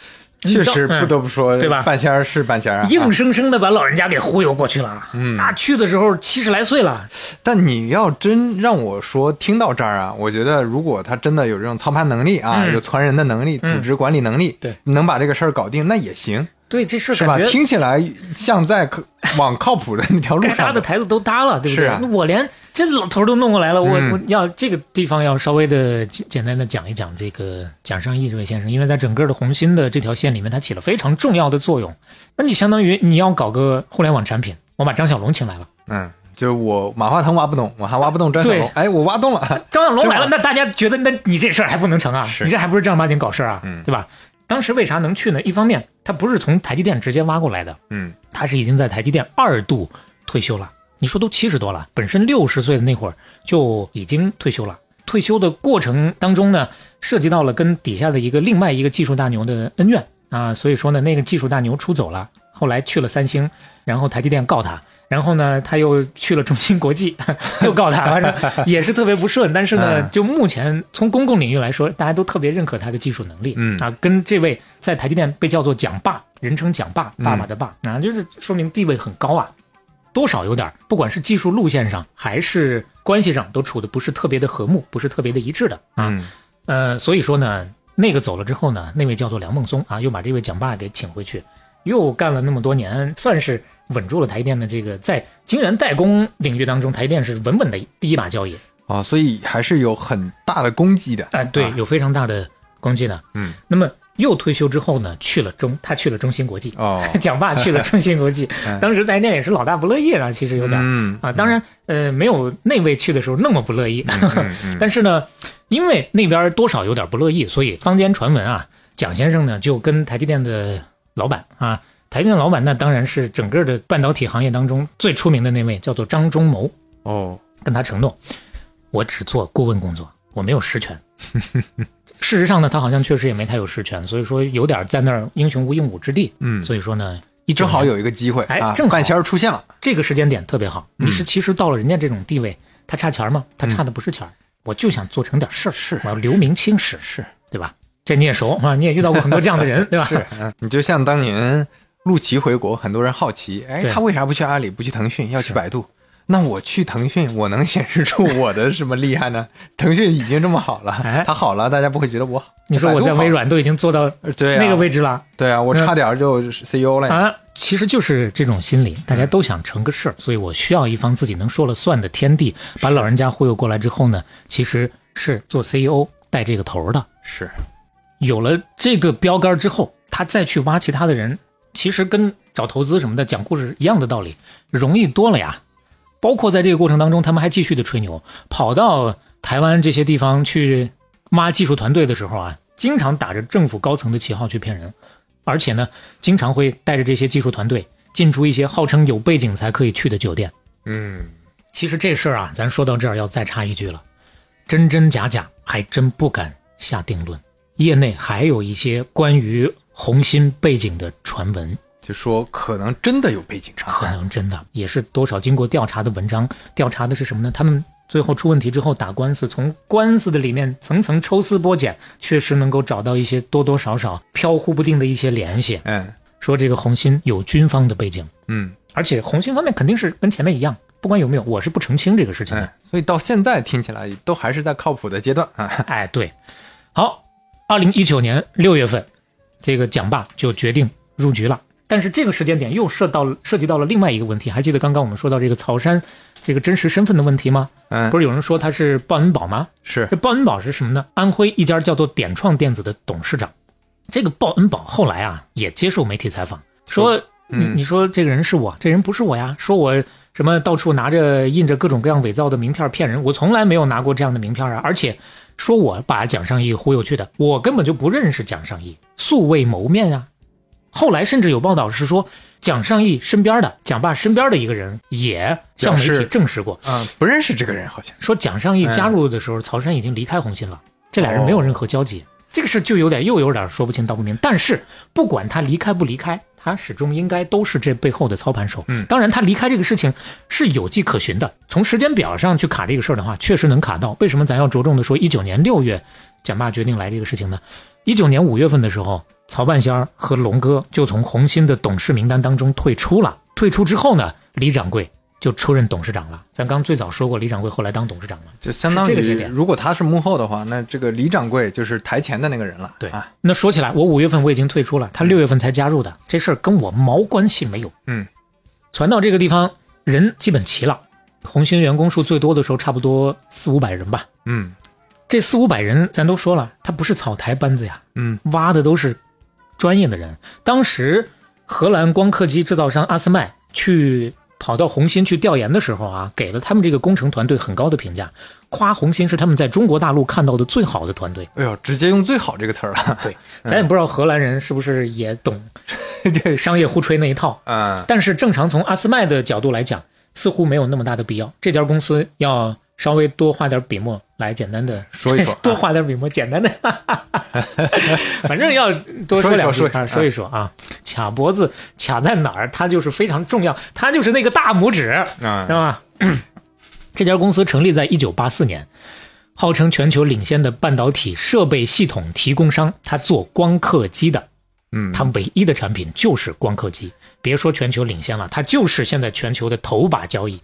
确实不得不说，嗯对吧半仙儿是半仙儿啊。硬生生的把老人家给忽悠过去了。嗯那，去的时候七十来岁了，但你要真让我说，听到这儿啊，我觉得如果他真的有这种操盘能力啊，嗯有传人的能力、嗯组织管理能力，对，能把这个事儿搞定，那也行，对这事是吧？感觉听起来像在可 往靠谱的那条路该上走。搭的台子都搭了，对不对？我连这老头都弄过来了，我、嗯我要这个地方要稍微的简简单的讲一讲这个蒋尚义这位先生，因为在整个的红星的这条线里面，他起了非常重要的作用。那你相当于你要搞个互联网产品，我把张小龙请来了，嗯，就是我马化腾挖不动，我还挖不动张小龙对，哎，我挖动了。张小龙来了，那大家觉得，那你这事儿还不能成啊？你这还不是正儿八经搞事儿啊？嗯对吧？当时为啥能去呢？一方面，他不是从台积电直接挖过来的，嗯，他是已经在台积电二度退休了。你说都七十多了，本身六十岁的那会儿就已经退休了。退休的过程当中呢，涉及到了跟底下的一个另外一个技术大牛的恩怨啊，所以说呢，那个技术大牛出走了，后来去了三星，然后台积电告他，然后呢，他又去了中芯国际，又告他，反正 也是特别不顺。但是呢，嗯就目前从公共领域来说，大家都特别认可他的技术能力，嗯啊，跟这位在台积电被叫做蒋爸，人称蒋爸，爸爸的爸，啊，就是说明地位很高啊。多少有点，不管是技术路线上还是关系上，都处的不是特别的和睦，不是特别的一致的啊。嗯呃，所以说呢，那个走了之后呢，那位叫做梁孟松啊，又把这位蒋爸给请回去，又干了那么多年，算是稳住了台积电的这个在晶圆代工领域当中，台积电是稳稳的第一把交椅。啊，所以还是有很大的功绩的。哎、对，啊。有非常大的功绩的。嗯，那么又退休之后呢，去了中，他去了中芯国际，哦，蒋爸去了中芯国际。嗯，当时台电也是老大不乐意啊，其实有点。嗯啊，当然，呃，没有那位去的时候那么不乐意，嗯嗯。但是呢，因为那边多少有点不乐意，所以坊间传闻啊，蒋先生呢就跟台积电的老板啊，台积电老板那当然是整个的半导体行业当中最出名的那位，叫做张忠谋，哦，跟他承诺，我只做顾问工作，我没有实权。事实上呢，他好像确实也没太有实权，所以说有点在那儿英雄无用武之地。嗯，所以说呢，一正好有一个机会啊，哎正好半仙儿出现了。这个时间点特别好。嗯你是其实到了人家这种地位，他差钱吗？他差的不是钱儿，我就想做成点事儿，是我要留名青史，是对吧？这你也熟啊，你也遇到过很多这样的人，对吧？是，嗯你就像当年陆琪回国，很多人好奇，哎，他为啥不去阿里，不去腾讯，要去百度？那我去腾讯，我能显示出我的什么厉害呢？腾讯已经这么好了哎，他好了，大家不会觉得我好。你说我在微软都已经做到对啊那个位置了对啊，我差点就 CEO 了呀。啊，其实就是这种心理，大家都想成个事儿，所以我需要一方自己能说了算的天地。把老人家忽悠过来之后呢，其实是做 CEO 带这个头儿的。是，有了这个标杆之后，他再去挖其他的人，其实跟找投资什么的讲故事一样的道理，容易多了呀。包括在这个过程当中，他们还继续的吹牛，跑到台湾这些地方去挖技术团队的时候啊，经常打着政府高层的旗号去骗人，而且呢，经常会带着这些技术团队进出一些号称有背景才可以去的酒店。嗯，其实这事儿啊，咱说到这儿要再插一句了，真真假假还真不敢下定论。业内还有一些关于红心背景的传闻，就说可能真的有背景啊。可能真的也是多少经过调查的文章。调查的是什么呢？他们最后出问题之后打官司，从官司的里面层层抽丝剥茧，确实能够找到一些多多少少飘忽不定的一些联系。嗯说这个红心有军方的背景，嗯而且红心方面肯定是跟前面一样，不管有没有，我是不澄清这个事情的。嗯，所以到现在听起来都还是在靠谱的阶段啊。哎，对，好，二零一九年六月份，这个蒋爸就决定入局了。但是这个时间点又涉到了涉及到了另外一个问题，还记得刚刚我们说到这个曹山这个真实身份的问题吗？嗯，不是有人说他是鲍恩宝吗？是这鲍恩宝是什么呢？安徽一家叫做点创电子的董事长，这个鲍恩堡后来啊也接受媒体采访，说你说这个人是我，这人不是我呀，说我什么到处拿着印着各种各样伪造的名片骗人，我从来没有拿过这样的名片啊，而且说我把蒋尚义忽悠去的，我根本就不认识蒋尚义，素未谋面啊。后来甚至有报道是说，蒋尚义身边的蒋爸身边的一个人也向媒体证实过，嗯、不认识这个人好像。说蒋尚义加入的时候，曹山已经离开红星了，这俩人没有任何交集。这个事就有点又有点说不清道不明。但是不管他离开不离开，他始终应该都是这背后的操盘手。嗯当然他离开这个事情是有迹可循的。从时间表上去卡这个事儿的话，确实能卡到。为什么咱要着重的说一九年六月蒋爸决定来这个事情呢？一九年五月份的时候，曹半仙儿和龙哥就从红星的董事名单当中退出了。退出之后呢，李掌柜就出任董事长了。咱刚最早说过，李掌柜后来当董事长了。就相当于，这个节点如果他是幕后的话，那这个李掌柜就是台前的那个人了。对啊，那说起来，我五月份我已经退出了，他六月份才加入的，这事儿跟我毛关系没有。嗯，传到这个地方，人基本齐了。红星员工数最多的时候，差不多四五百人吧。嗯这四五百人，咱都说了，他不是草台班子呀，嗯挖的都是专业的人。当时荷兰光刻机制造商阿斯麦去跑到红星去调研的时候啊，给了他们这个工程团队很高的评价，夸红星是他们在中国大陆看到的最好的团队。哎呦，直接用最好这个词儿了。对，咱也不知道荷兰人是不是也懂 这商业互吹那一套，嗯但是正常从阿斯麦的角度来讲，似乎没有那么大的必要。这家公司要稍微多画点笔墨来简单的说一说 多画点笔墨，简单的，反正要多说两句说一说啊，说一说啊，卡脖子卡在哪儿，它就是非常重要，它就是那个大拇指。嗯知道吧？这家公司成立在一九八四年，号称全球领先的半导体设备系统提供商。它做光刻机的，嗯，它唯一的产品就是光刻机。别说全球领先了，它就是现在全球的头把交椅。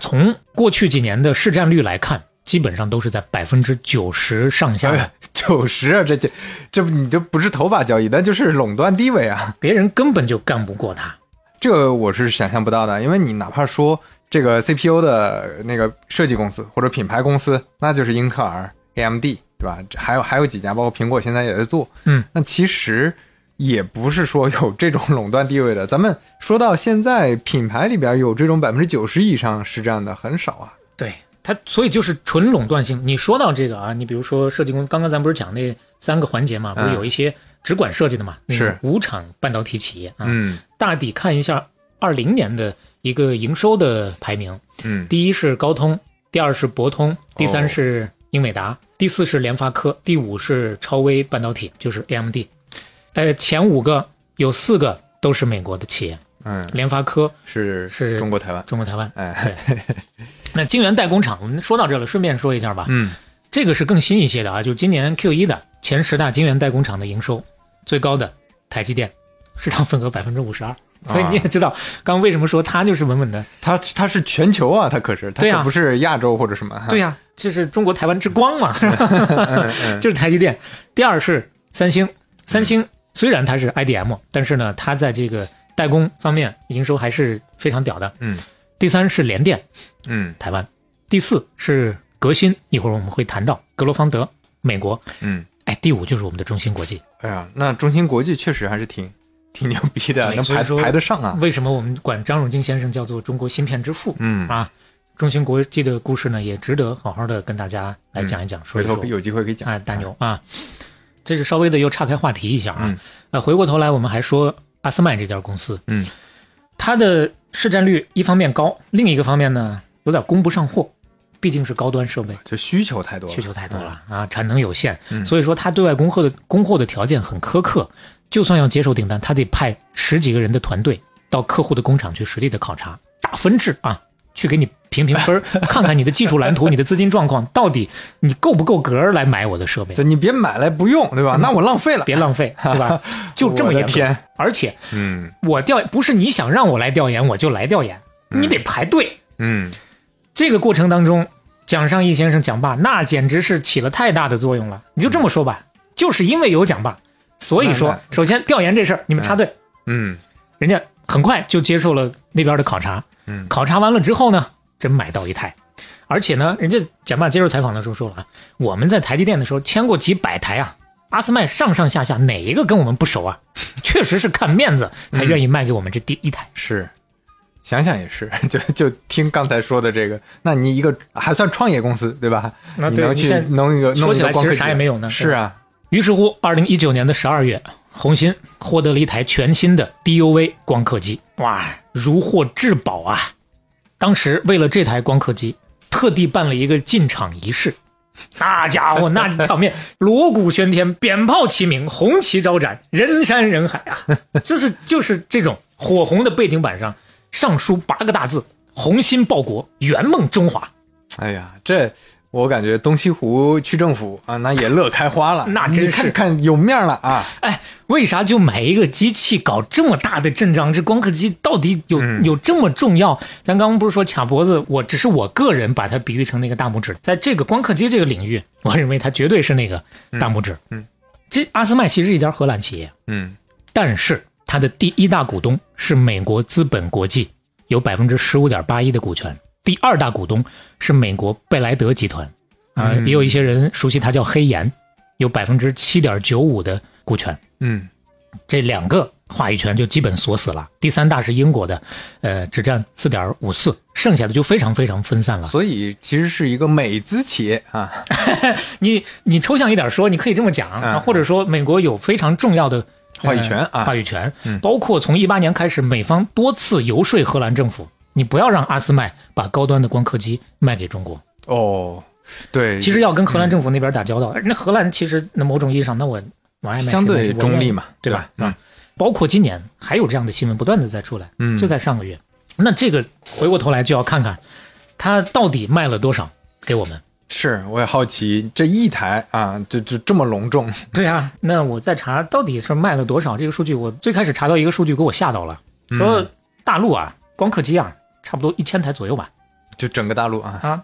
从过去几年的市占率来看，基本上都是在百分之九十上下。哎九十啊，这这这不你就不是头把交椅，那就是垄断地位啊。别人根本就干不过他。这个我是想象不到的，因为你哪怕说这个 CPU 的那个设计公司或者品牌公司，那就是英特尔、AMD，对吧？这还有还有几家，包括苹果现在也在做。嗯，那其实也不是说有这种垄断地位的。咱们说到现在，品牌里边有这种百分之九十以上是这样的很少啊。对它，所以就是纯垄断性。你说到这个啊，你比如说设计公司，刚刚咱不是讲那三个环节嘛，不是嗯有一些只管设计的嘛？那个是五厂半导体企业啊，嗯大抵看一下二零年的一个营收的排名，嗯第一是高通，第二是博通，第三哦是英伟达，第四是联发科，第五是超威半导体，就是 AMD。呃，前五个有四个都是美国的企业，嗯，联发科是是中国台湾。中国台湾。哎，那晶圆代工厂，我们说到这了，顺便说一下吧。嗯这个是更新一些的啊，就是今年 Q 一的前十大晶圆代工厂的营收最高的台积电，市场份额百分之五十二。所以你也知道，刚刚为什么说它就是稳稳的？它它是全球啊，它可是它可不是亚洲或者什么。对呀、这是中国台湾之光嘛，嗯嗯 就是台积电。第二是三星，三星虽然它是 IDM，但是呢，它在这个代工方面营收还是非常屌的。嗯第三是联电，嗯台湾；第四是革新，一会儿我们会谈到格罗方德，美国。嗯。哎，第五就是我们的中芯国际。哎呀，那中芯国际确实还是挺挺牛逼的，能排排得上啊。为什么我们管张永金先生叫做中国芯片之父？嗯，啊，中芯国际的故事呢，也值得好好的跟大家来讲一讲，说一说。回头有机会可以讲。哎，大牛啊，这是稍微的又岔开话题一下啊。嗯呃，回过头来我们还说阿斯麦这家公司，嗯，它的市占率一方面高，另一个方面呢有点供不上货，毕竟是高端设备。就需求太多了，需求太多了啊，产能有限，嗯所以说它对外供货的供货的条件很苛刻。就算要接受订单，他得派十几个人的团队到客户的工厂去实地的考察，打分制啊，去给你评评分，看看你的技术蓝图、你的资金状况，到底你够不够格来买我的设备，就你别买来不用，对吧？那我浪费了。别浪费，对吧？就这么严格。我的天，而且嗯我调不是你想让我来调研我就来调研，你得排队。嗯，这个过程当中，蒋尚义先生讲罢那简直是起了太大的作用了。你就这么说吧，就是因为有蒋罢，所以说首先调研这事儿你们插队，嗯人家很快就接受了那边的考察。嗯考察完了之后呢，真买到一台，而且呢，人家蒋爸接受采访的时候说了啊，我们在台积电的时候签过几百台啊，阿斯麦上上下下哪一个跟我们不熟啊？确实是看面子才愿意卖给我们这第一台。是，想想也是，就就听刚才说的这个，那你一个还算创业公司对吧？那对你能去说起来其实啥也没有呢是啊，于是乎，二零一九年的十二月，红星获得了一台全新的 DUV 光刻机，哇，如获至宝啊！当时为了这台光刻机，特地办了一个进场仪式。那家伙，那场面锣鼓喧天，鞭炮齐鸣，红旗招展，人山人海啊！就是就是这种火红的背景板上上书八个大字：“红心报国，圆梦中华。哎呀，这我感觉东西湖区政府啊，那也乐开花了，那真是看看有面了啊！”哎，为啥就买一个机器搞这么大的阵仗？这光刻机到底有、嗯有这么重要？咱刚刚不是说卡脖子，我只是我个人把它比喻成那个大拇指，在这个光刻机这个领域，我认为它绝对是那个大拇指。嗯嗯这阿斯麦其实是一家荷兰企业，嗯但是它的第一大股东是美国资本国际，有百分之十五点八一的股权。第二大股东是美国贝莱德集团，啊、嗯也有一些人熟悉它叫黑岩，有百分之七点九五的股权。嗯这两个话语权就基本锁死了。第三大是英国的，呃，只占四点五四，剩下的就非常非常分散了。所以其实是一个美资企业啊，你你抽象一点说，你可以这么讲，或者说美国有非常重要的话语权呃啊话语权嗯，包括从一八年开始，美方多次游说荷兰政府，你不要让阿斯麦把高端的光刻机卖给中国。哦，对，其实要跟荷兰政府那边打交道，那荷兰其实那某种意义上，那我往外卖相对中立嘛，对吧？嗯啊，包括今年还有这样的新闻不断的在出来，嗯就在上个月。那这个回过头来就要看看，它到底卖了多少给我们？是，我也好奇这一台啊，这这这么隆重，对啊，那我在查到底是卖了多少这个数据，我最开始查到一个数据给我吓到了，嗯说大陆啊光刻机啊差不多一千台左右吧，就整个大陆啊，啊，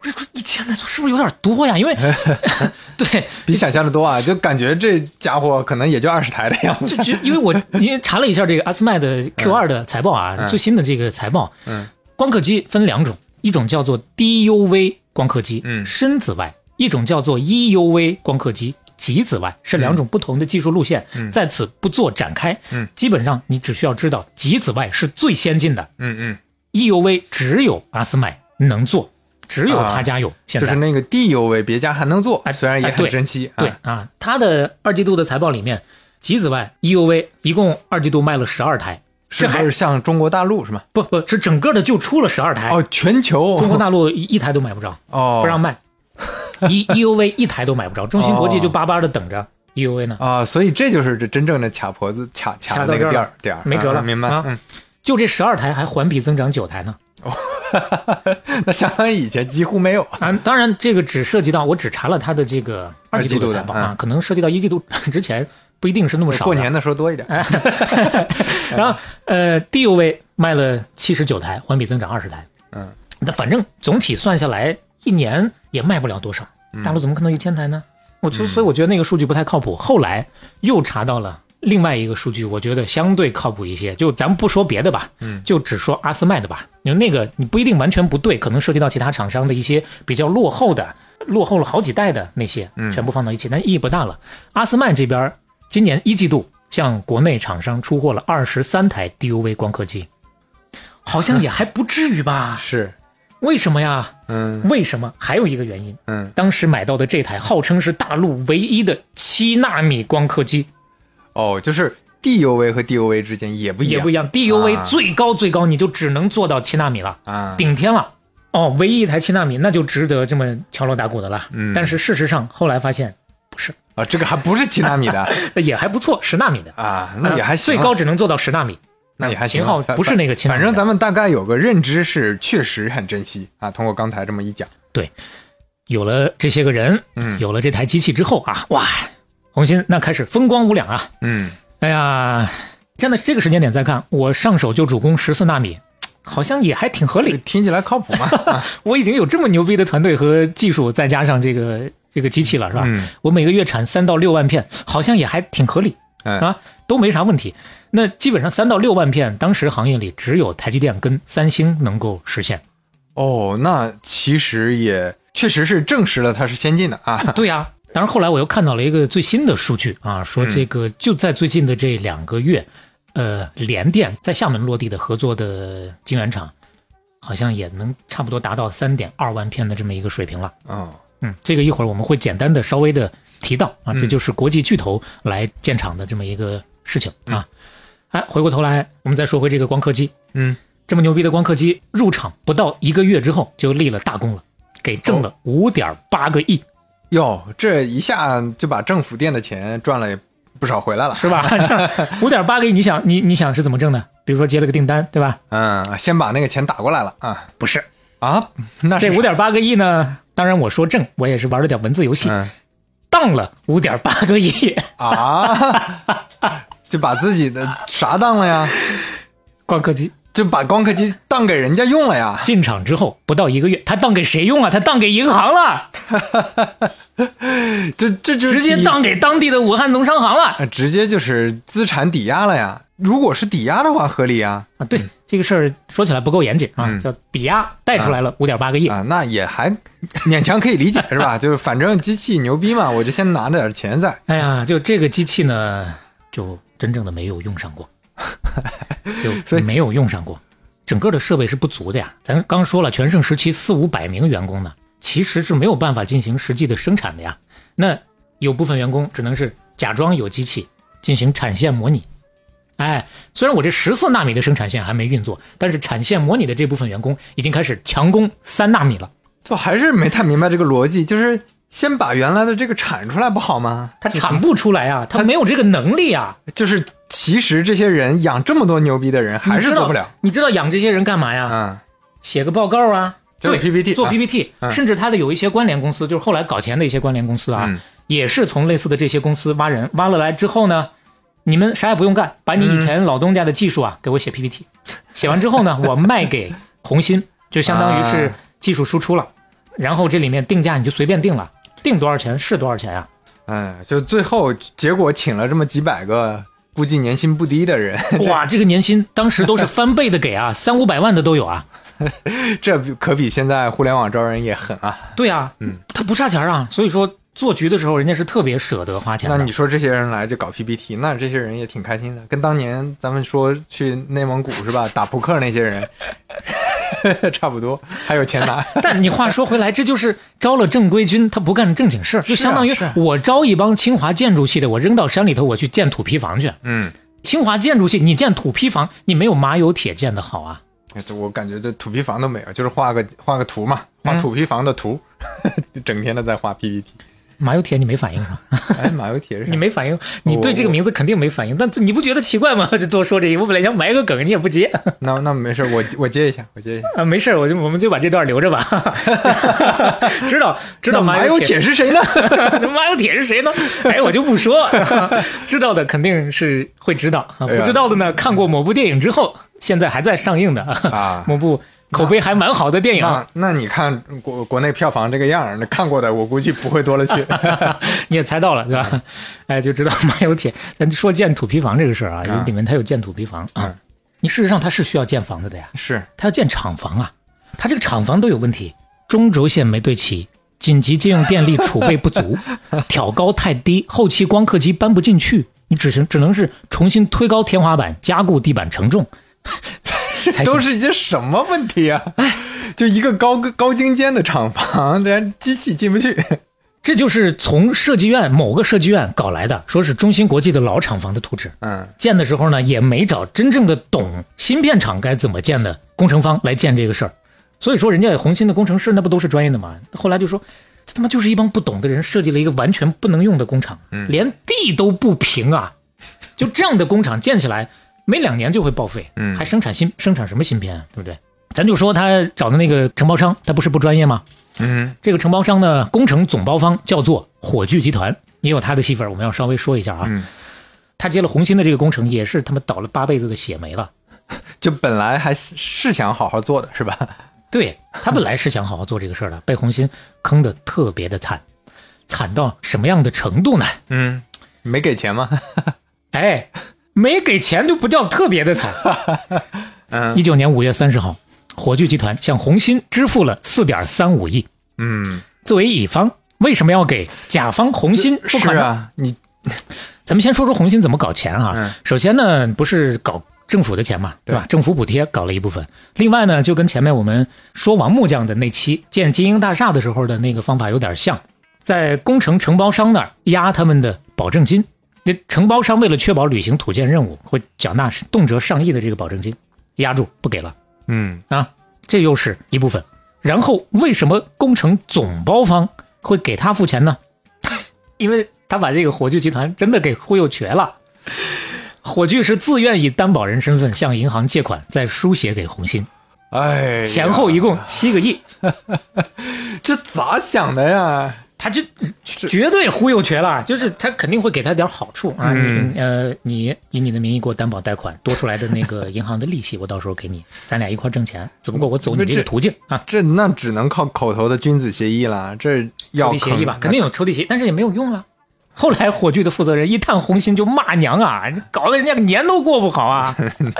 我说一千台是不是有点多呀？因为 对，比想象的多啊，就感觉这家伙可能也就二十台的样子。就就因为我因为查了一下这个阿斯麦的 Q 二的财报啊，嗯。最新的这个财报，嗯。光刻机分两种，一种叫做 DUV 光刻机，嗯。深紫外；一种叫做 EUV 光刻机，极紫外，是两种不同的技术路线，嗯。在此不做展开。嗯，基本上你只需要知道极紫外是最先进的。嗯嗯，，EUV 只有阿斯麦能做，只有他家有。现在就是那个 DUV 别家还能做哎，虽然也哎对很珍惜。对啊，啊，它的二季度的财报里面，极紫外 EUV 一共二季度卖了十二台，这还是像中国大陆是吗？不不是整个的就出了十二台，哦，全球中国大陆一一台都买不着，哦不让卖，E EUV 一台都买不着，中芯国际就巴巴的等着 EUV 呢，啊，所以这就是这真正的卡脖子卡卡的那个点儿点儿，没辙了啊明白？啊嗯，就这十二台还环比增长九台呢。那相当于以前几乎没有。啊，当然这个只涉及到我只查了它的这个二季度的财报啊，可能涉及到一季度 之前不一定是那么少。过年的时候多一点。哎，然后呃，DUV 卖了七十九台，环比增长二十台。嗯，那反正总体算下来，一年也卖不了多少。嗯大陆怎么可能一千台呢？我就所以我觉得那个数据不太靠谱。后来又查到了另外一个数据，我觉得相对靠谱一些。就咱们不说别的吧，嗯就只说阿斯麦的吧。因为那个你不一定完全不对，可能涉及到其他厂商的一些比较落后的、落后了好几代的那些，嗯全部放到一起，但意义不大了。阿斯麦这边今年一季度向国内厂商出货了二十三台 DUV 光刻机，好像也还不至于吧？是，为什么呀？嗯为什么？还有一个原因，嗯，当时买到的这台号称是大陆唯一的七纳米光刻机，哦，就是 DUV 和 DUV 之间也不一样，也不一样。DUV 啊最高最高你就只能做到七纳米了，啊。顶天了。哦，唯一一台七纳米，那就值得这么敲锣打鼓的了。嗯但是事实上后来发现不是，啊，这个还不是七纳米的 也还不错，十纳米的，啊，那也还行啊最高只能做到十纳米。那也还行啊型号不是那个七纳米反正咱们大概有个认知是确实很珍惜啊。通过刚才这么一讲，对有了这些个人，嗯有了这台机器之后啊，哇，红心那开始风光无两啊！嗯，哎呀，站在这个时间点再看，我上手就主攻十四纳米，好像也还挺合理。听起来靠谱嘛？啊我已经有这么牛逼的团队和技术，再加上这个这个机器了，是吧？嗯我每个月产三到六万片，好像也还挺合理嗯啊，都没啥问题。那基本上三到六万片，当时行业里只有台积电跟三星能够实现。哦，那其实也确实是证实了它是先进的啊。对呀、当然后来我又看到了一个最新的数据啊，说嗯。这个就在最近的这两个月，呃，联电在厦门落地的合作的晶圆厂，好像也能差不多达到三点二万片的这么一个水平了。哦，嗯，这个一会儿我们会简单的稍微的提到啊，嗯这就是国际巨头来建厂的这么一个事情啊。哎，回过头来，我们再说回这个光刻机，嗯，这么牛逼的光刻机入场不到一个月之后就立了大功了，给挣了五点八个亿，哟，这一下就把政府垫的钱赚了不少回来了。是吧？五点八个亿，你想你你想是怎么挣的？比如说接了个订单，对吧？嗯，先把那个钱打过来了啊不是，啊，那这五点八个亿呢，当然我说挣，我也是玩了点文字游戏，嗯当了五点八个亿。啊，就把自己的啥当了呀？光刻机就把光刻机当给人家用了呀？进场之后不到一个月，他当给谁用啊？他当给银行了，这这就直接当给当地的武汉农商行了呃直接就是资产抵押了呀。如果是抵押的话，合理啊啊！对，这个事儿说起来不够严谨啊，嗯叫抵押贷出来了五点八个亿。啊，那也还勉强可以理解是吧？就是反正机器牛逼嘛，我就先拿着点钱在。哎呀，就这个机器呢，就真正的没有用上过，就没有用上过，整个的设备是不足的呀。咱刚说了，全盛时期四五百名员工呢，其实是没有办法进行实际的生产的呀。那有部分员工只能是假装有机器进行产线模拟。哎，虽然我这十四纳米的生产线还没运作，但是产线模拟的这部分员工已经开始强攻三纳米了。就还是没太明白这个逻辑，就是先把原来的这个产出来不好吗？他产不出来啊，他没有这个能力啊。就是其实这些人养这么多牛逼的人，还是做不了。你知道养这些人干嘛呀？嗯，写个报告啊，就是对 PPT 做啊 PPT，、嗯。甚至他的有一些关联公司，就是后来搞钱的一些关联公司啊，嗯。也是从类似的这些公司挖人，挖了来之后呢，你们啥也不用干，把你以前老东家的技术啊给我写 PPT，写完之后呢，我卖给红心，就相当于是啊。技术输出了，然后这里面定价你就随便定了，定多少钱是多少钱呀、哎，就最后结果请了这么几百个，估计年薪不低的人，哇，这个年薪当时都是翻倍的给啊，三五百万的都有啊。这比可比现在互联网招人也狠啊。对啊，嗯，他不差钱啊，所以说做局的时候，人家是特别舍得花钱的。那你说这些人来就搞 PPT，那这些人也挺开心的，跟当年咱们说去内蒙古是吧，打扑克那些人 差不多，还有钱拿。但你话说回来，这就是招了正规军，他不干正经事儿，就相当于我招一帮清华建筑系的，我扔到山里头，我去建土坯房去。嗯，清华建筑系，你建土坯房，你没有马有铁建的好啊。这我感觉这土坯房都没有，就是画个画个图嘛，画嗯土坯房的图，整天的在画 PPT。马有铁你没反应是吧？哎，马有铁是你没反应，你对这个名字肯定没反应，但你不觉得奇怪吗？就多说这一，我本来想埋个梗，你也不接那那没事，我我接一下，我接一下。啊，没事，我就我们就把这段留着吧。知道知道马有有铁铁是谁呢？马有铁是谁呢？哎，我就不说，知道的肯定是会知道，不知道的呢，看过某部电影之后，现在还在上映的啊某部口碑还蛮好的电影。那那你看国国内票房这个样儿，那看过的我估计不会多了去。你也猜到了是吧？哎，就知道马有铁。咱说建土坯房这个事儿啊，因为啊里面它有建土坯房啊嗯，你事实上它是需要建房子的呀，是，它要建厂房啊，它这个厂房都有问题，中轴线没对齐。紧急借用电力储备不足，挑高太低，后期光刻机搬不进去，你只能只能是重新推高天花板，加固地板承重，这都是一些什么问题啊？就一个高高精尖的厂房，连机器进不去。这就是从设计院某个设计院搞来的，说是中芯国际的老厂房的图纸。嗯，建的时候呢，也没找真正的懂芯片厂该怎么建的工程方来建这个事儿，所以说人家红芯的工程师那不都是专业的吗？后来就说，这他妈就是一帮不懂的人设计了一个完全不能用的工厂，连地都不平啊！就这样的工厂建起来，没两年就会报废，嗯还生产新生产什么芯片啊？对不对？咱就说他找的那个承包商，他不是不专业吗？嗯，这个承包商呢，工程总包方叫做火炬集团，也有他的戏份儿，我们要稍微说一下啊。嗯他接了红星的这个工程，也是他们倒了八辈子的血霉了。就本来还是是想好好做的，是吧？对他本来是想好好做这个事儿的，被红星坑的特别的惨，惨到什么样的程度呢？嗯，没给钱吗？哎，没给钱就不叫特别的惨。嗯一九年五月三十号，火炬集团向红星支付了四点三五亿。嗯作为乙方，为什么要给甲方红星付是款呢？啊，你 咱们先说说红星怎么搞钱啊。嗯首先呢，不是搞政府的钱嘛，对吧？对政府补贴搞了一部分。另外呢，就跟前面我们说王木匠的那期建金鹰大厦的时候的那个方法有点像，在工程承包商那儿压他们的保证金。这承包商为了确保履行土建任务，会缴纳动辄上亿的这个保证金，压住不给了。嗯啊，这又是一部分。然后为什么工程总包方会给他付钱呢？因为他把这个火炬集团真的给忽悠瘸了。火炬是自愿以担保人身份向银行借款，再输血给红星，哎，前后一共七个亿，这咋想的呀？他就绝对忽悠瘸了。就是他肯定会给他点好处啊，嗯你呃，你以你的名义给我担保贷款，多出来的那个银行的利息，我到时候给你，咱俩一块挣钱。只不过我走你这个途径啊。这那只能靠口头的君子协议了，这抽要屉协议吧，肯定有抽屉协议，但是也没有用了。后来火炬的负责人一探红心就骂娘啊，搞得人家个年都过不好啊！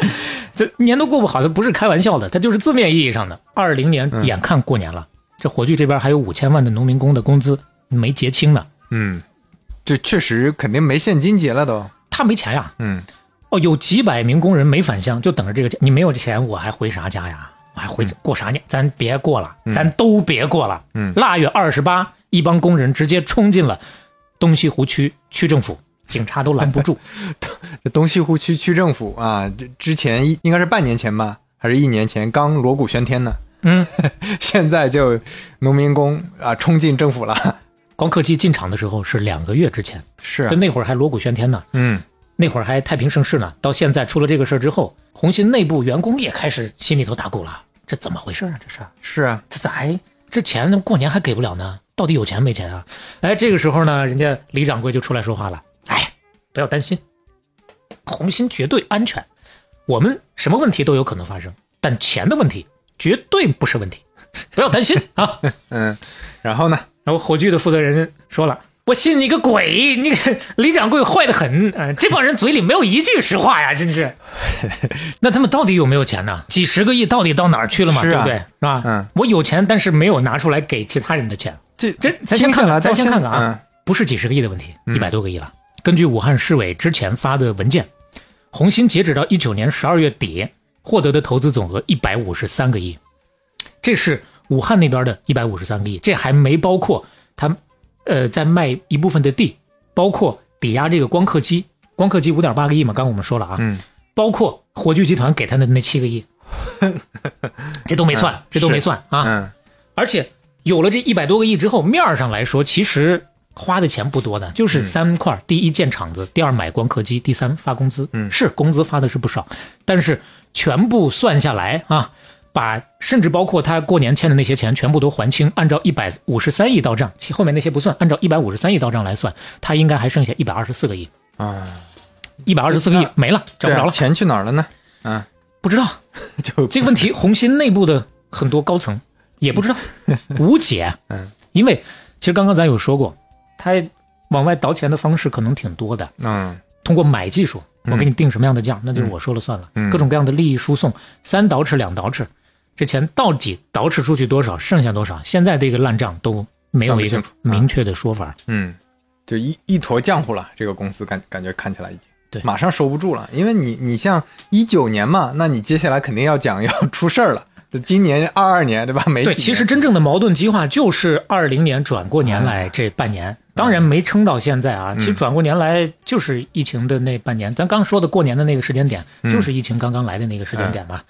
这年都过不好，这不是开玩笑的，他就是字面意义上的。二零年嗯眼看过年了，这火炬这边还有五千万的农民工的工资没结清呢，嗯，这确实肯定没现金结了都。他没钱呀。嗯哦，有几百名工人没返乡，就等着这个钱。你没有钱，我还回啥家呀？我还回过啥年？咱别过了，咱都别过了。嗯腊月二十八，一帮工人直接冲进了东西湖区区政府，警察都拦不住。这 东西湖区区政府啊，这之前应该是半年前吧，还是一年前刚锣鼓喧天呢，嗯，现在就农民工啊冲进政府了。光刻机进场的时候是两个月之前，是啊就，那会儿还锣鼓喧天呢，嗯那会儿还太平盛世呢。到现在出了这个事儿之后，红星内部员工也开始心里头打鼓了，这怎么回事啊？这是是啊，这咋还这钱过年还给不了呢？到底有钱没钱啊？哎，这个时候呢，人家李掌柜就出来说话了，哎，不要担心，红星绝对安全，我们什么问题都有可能发生，但钱的问题绝对不是问题，不要担心啊。嗯，然后呢？然后火炬的负责人说了：“我信你个鬼！你 李掌柜坏的很，呃，这帮人嘴里没有一句实话呀，真是。那他们到底有没有钱呢？几十个亿到底到哪儿去了嘛？啊对不对？是吧？嗯，我有钱，但是没有拿出来给其他人的钱。这这咱先看看，咱先看看啊，不是几十个亿的问题，嗯一百多个亿了。根据武汉市委之前发的文件，红星截止到一九年十二月底获得的投资总额一百五十三个亿，这是武汉那边的一百五十三个亿，这还没包括他呃在卖一部分的地，包括抵押这个光刻机，光刻机五点八个亿嘛，刚刚我们说了啊，嗯包括火炬集团给他的那七个亿，这都没算，这都没算啊。嗯而且有了这一百多个亿之后，面儿上来说，其实花的钱不多的，就是三块：第一建厂子，第二买光刻机，第三发工资。嗯是工资发的是不少，但是全部算下来啊，把甚至包括他过年欠的那些钱全部都还清，按照一百五十三亿到账，其后面那些不算，按照一百五十三亿到账来算，他应该还剩下一百二十四个亿，啊，一百二十四个亿没了，找不着了，钱去哪儿了呢？嗯，不知道。就这个问题，红星内部的很多高层也不知道，无解。嗯，因为其实刚刚咱有说过，他往外倒钱的方式可能挺多的，嗯通过买技术，嗯我给你定什么样的价，那就是我说了算了。嗯各种各样的利益输送，三倒饬两倒饬，这钱到底倒饬出去多少，剩下多少，现在这个烂账都没有一个明确的说法。嗯，就一一坨浆糊了。这个公司感感觉看起来已经对马上收不住了，因为你你像一九年嘛，那你接下来肯定要讲 要出事儿了。这今年二二年对吧？没对，其实真正的矛盾激化就是二零年转过年来这半年，当然没撑到现在啊。其实转过年来就是疫情的那半年，咱刚说的过年的那个时间点，就是疫情刚刚来的那个时间点嘛。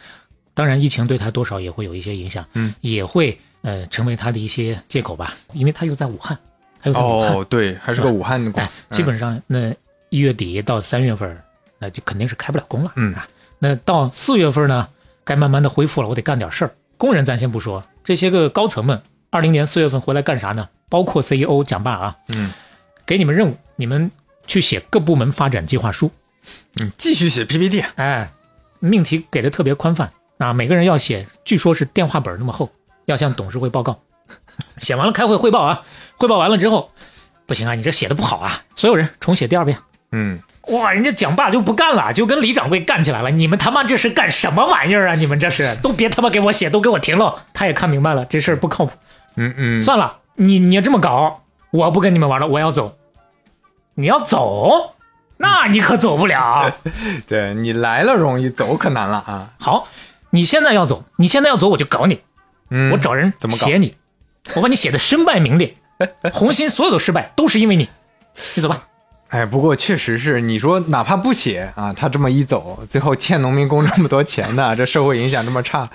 当然，疫情对他多少也会有一些影响，嗯，也会呃成为他的一些借口吧，因为他又在武汉，他又在武汉，哦，对，还是个武汉的公哎司，，基本上那一月底到三月份，那就肯定是开不了工了。嗯啊，那到四月份呢，该慢慢的恢复了，我得干点事儿。工人咱先不说，这些个高层们，二零年四月份回来干啥呢？包括 CEO 蒋爸啊，嗯给你们任务，你们去写各部门发展计划书。嗯，继续写 PPT，哎，命题给的特别宽泛啊，每个人要写，据说是电话本那么厚，要向董事会报告。写完了开会汇报啊，汇报完了之后，不行啊，你这写的不好啊，所有人重写第二遍。嗯，哇，人家蒋爸就不干了，就跟李掌柜干起来了。你们他妈这是干什么玩意儿啊？你们这是都别他妈给我写，都给我停了。他也看明白了这事儿不靠谱，嗯嗯，算了，你你要这么搞，我不跟你们玩了，我要走。你要走，那你可走不了。对你来了容易，走可难了啊。好，你现在要走，你现在要走，我就搞你，嗯，我找人怎么搞？写你，我把你写的身败名裂。红心所有的失败都是因为你，你走吧。哎，不过确实是，你说哪怕不写啊，他这么一走，最后欠农民工这么多钱的，这社会影响这么差，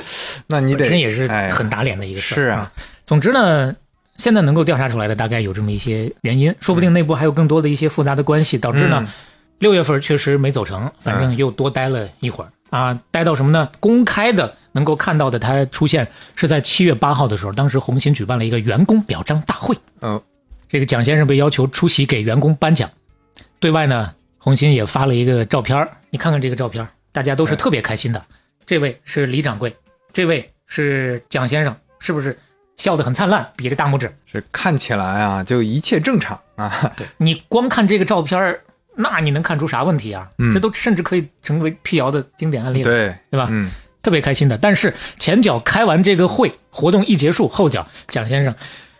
那你得本身也是哎很打脸的一个事啊，总之呢，现在能够调查出来的大概有这么一些原因，说不定内部还有更多的一些复杂的关系，导致呢嗯。六月份确实没走成，反正又多待了一会儿啊，待到什么呢？公开的能够看到的他出现是在七月八号的时候，当时红星举办了一个员工表彰大会，嗯这个蒋先生被要求出席给员工颁奖，对外呢，红星也发了一个照片儿你看看这个照片大家都是特别开心的。这位是李掌柜，这位是蒋先生，是不是笑得很灿烂，比着大拇指？是看起来啊，就一切正常啊。对你光看这个照片儿那你能看出啥问题啊？嗯这都甚至可以成为辟谣的经典案例了，对，对吧？嗯，特别开心的。但是前脚开完这个会，活动一结束，后脚蒋先生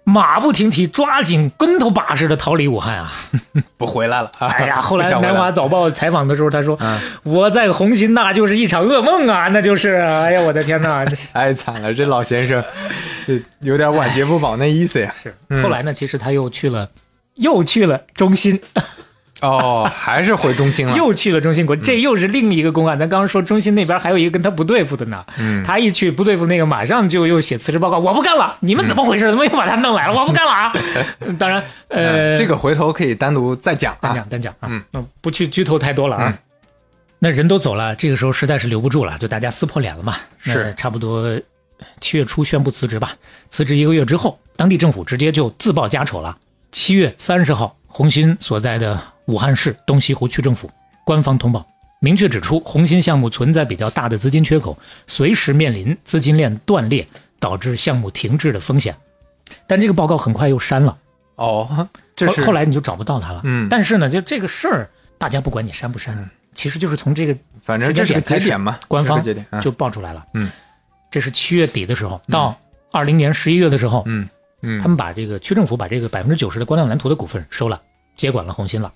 马不停蹄，抓紧跟头把式的逃离武汉啊！不回来了。啊 哎呀，后来《南华早报》采访的时候，他说：“ 嗯我在红星那就是一场噩梦啊，那就是，哎呀，我的天哪！”太惨了，这老先生，有点晚节不保那意思呀。是嗯后来呢，其实他又去了，又去了中心，哦，还是回中心了。又去了中心国，这又是另一个公案。咱刚刚说中心那边还有一个跟他不对付的呢，嗯他一去不对付那个，马上就又写辞职报告，我不干了，你们怎么回事？怎么又把他弄来了？我不干了啊！当然，呃，嗯这个回头可以单独再讲啊单讲。单讲啊，不去剧透太多了啊。那人都走了，这个时候实在是留不住了，就大家撕破脸了嘛。是差不多七月初宣布辞职吧。辞职一个月之后，当地政府直接就自报家丑了。七月三十号，红星所在的武汉市东西湖区政府官方通报，明确指出红星项目存在比较大的资金缺口，随时面临资金链断裂导致项目停滞的风险。但这个报告很快又删了。哦，这后是后来你就找不到他了。嗯但是呢，就这个事儿，大家不管你删不删，其实就是从这个反正这是个节点嘛，官方节点啊就爆出来了。嗯，这是七月底的时候，到二零年十一月的时候，嗯嗯，他们把这个区政府把这个百分之九十的光亮蓝图的股份收了，接管了红星了。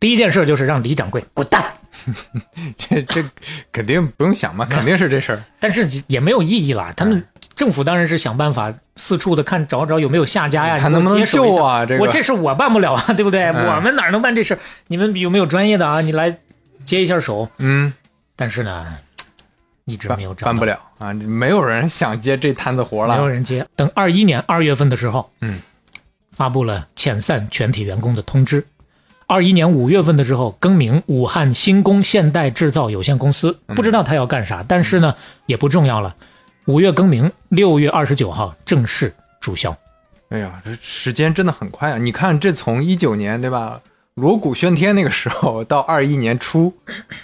第一件事就是让李掌柜滚蛋，这这肯定不用想嘛，肯定是这事儿。但是也没有意义了。他们政府当然是想办法四处的看找找有没有下家呀，看能不能接啊？这个我这事我办不了啊，对不对？嗯我们哪能办这事？你们有没有专业的啊？你来接一下手。嗯，但是呢，一直没有找办不了啊，没有人想接这摊子活了没有。人接。等二一年二月份的时候，嗯，发布了遣散全体员工的通知。二一年五月份的时候，更名武汉新工现代制造有限公司，嗯不知道他要干啥，但是呢也不重要了。五月更名，六月二十九号正式注销。哎呀，这时间真的很快啊！你看，这从一九年对吧，锣鼓喧天那个时候到二一年初，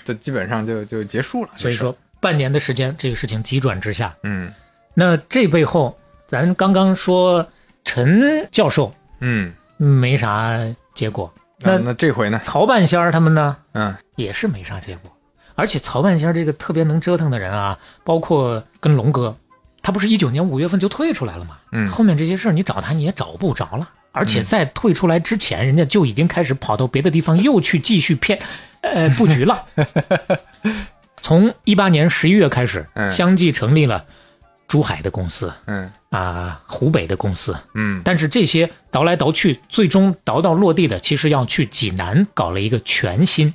这基本上就就结束了。所以说，半年的时间，这个事情急转直下。嗯那这背后，咱刚刚说陈教授嗯，没啥结果，那那那这回呢？曹半仙儿他们呢？嗯也是没啥结果。而且曹半仙儿这个特别能折腾的人啊，包括跟龙哥，他不是一九年五月份就退出来了吗？嗯后面这些事儿你找他你也找不着了。而且在退出来之前，人家就已经开始跑到别的地方又去继续骗，呃，布局了。从一八年十一月开始，嗯相继成立了珠海的公司嗯啊、湖北的公司，嗯但是这些倒来倒去，最终倒到落地的，其实要去济南搞了一个全新。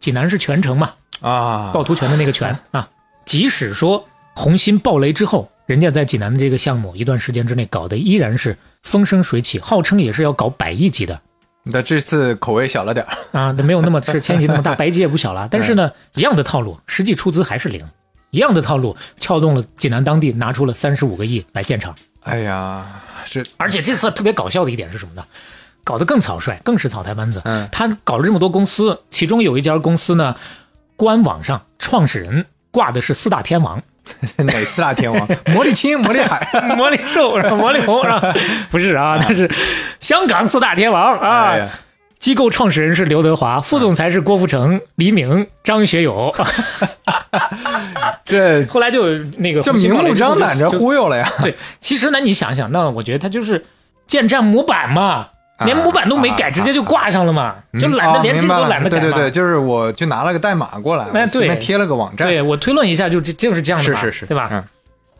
济南是泉城嘛，啊，趵突泉的那个泉 啊。即使说红星爆雷之后，人家在济南的这个项目一段时间之内搞得依然是风生水起，号称也是要搞百亿级的那这次口味小了点儿。啊，没有那么是 千禧那么大，百亿级也不小了。但是呢，一样的套路，实际出资还是零，一样的套路，撬动了济南当地，拿出了三十五个亿来建厂。哎呀，这而且这次特别搞笑的一点是什么呢？搞得更草率，更是草台班子。嗯他搞了这么多公司，其中有一家公司呢，官网上创始人挂的是四大天王，哪四大天王？魔力青、魔力海。魔力兽？魔力红是吧？不是啊，那是香港四大天王哎啊。呀，机构创始人是刘德华，副总裁是郭富城、黎明、张学友。这后来就有那个这明目张胆着忽悠了呀！对，其实呢，你想想，那我觉得他就是建站模板嘛。连模板都没改，啊直接就挂上了嘛，嗯就懒得连这个都懒得改嘛。对对对，就是我就拿了个代码过来，对贴了个网站，对我推论一下，就这就是这样的嘛，是是是，对吧？嗯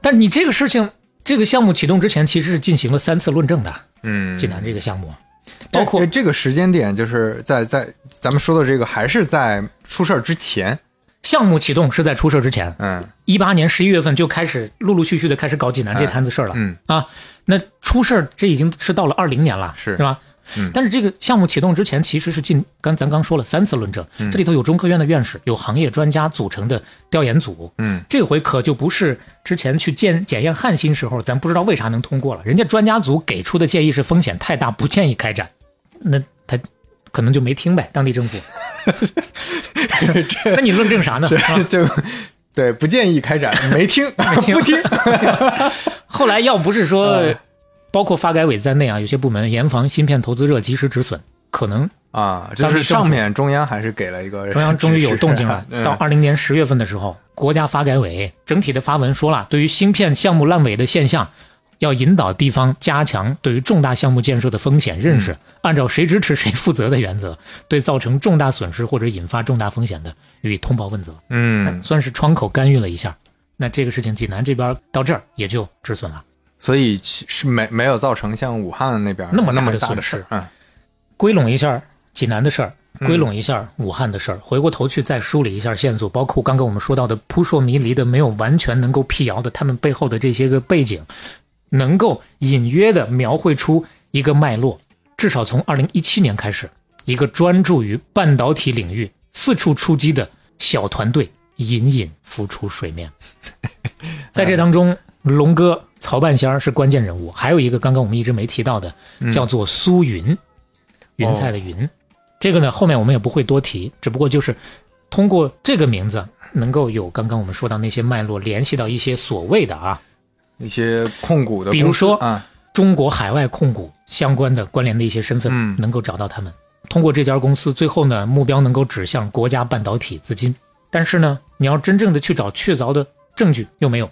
但你这个事情，这个项目启动之前，其实是进行了三次论证的，嗯，济南这个项目，包括这个时间点，就是在在咱们说的这个，还是在出事儿之前，项目启动是在出事之前，嗯一八年十一月份就开始陆陆续续的开始搞济南这摊子事儿了、嗯啊。那出事儿这已经是到了二零年了，是是吧？嗯但是这个项目启动之前，其实是进刚咱刚说了三次论证，嗯这里头有中科院的院士，有行业专家组成的调研组。嗯这回可就不是之前去检检验汉芯时候，咱不知道为啥能通过了，人家专家组给出的建议是风险太大，不建议开展。那他可能就没听呗，当地政府。那你论证啥呢？就对，不建议开展，没听，听。不听，后来要不是说嗯，包括发改委在内啊，有些部门严防芯片投资热及时止损，可能啊，就是上面中央还是给了一个中央终于有动静了。到二零年十月份的时候，国家发改委整体的发文说了，对于芯片项目烂尾的现象，要引导地方加强对于重大项目建设的风险认识，按照谁支持谁负责的原则，对造成重大损失或者引发重大风险的予以通报问责，嗯，算是窗口干预了一下。那这个事情，济南这边到这儿也就止损了。所以其是没没有造成像武汉那边那么那么大的损失。嗯。归拢一下济南的事儿，嗯。归拢一下武汉的事儿，回过头去再梳理一下线索，包括刚刚我们说到的扑朔迷离的、没有完全能够辟谣的他们背后的这些个背景，能够隐约的描绘出一个脉络。至少从二零一七年开始，一个专注于半导体领域、四处出击的小团队隐隐浮出水面。在这当中，龙哥曹半仙儿是关键人物，还有一个刚刚我们一直没提到的，叫做苏云，云彩的云。这个呢，后面我们也不会多提，只不过就是通过这个名字，能够有刚刚我们说到那些脉络，联系到一些所谓的啊一些控股的，比如说啊，中国海外控股相关的关联的一些身份，嗯能够找到他们。通过这家公司，最后呢，目标能够指向国家半导体资金。但是呢，你要真正的去找确凿的证据，又没有。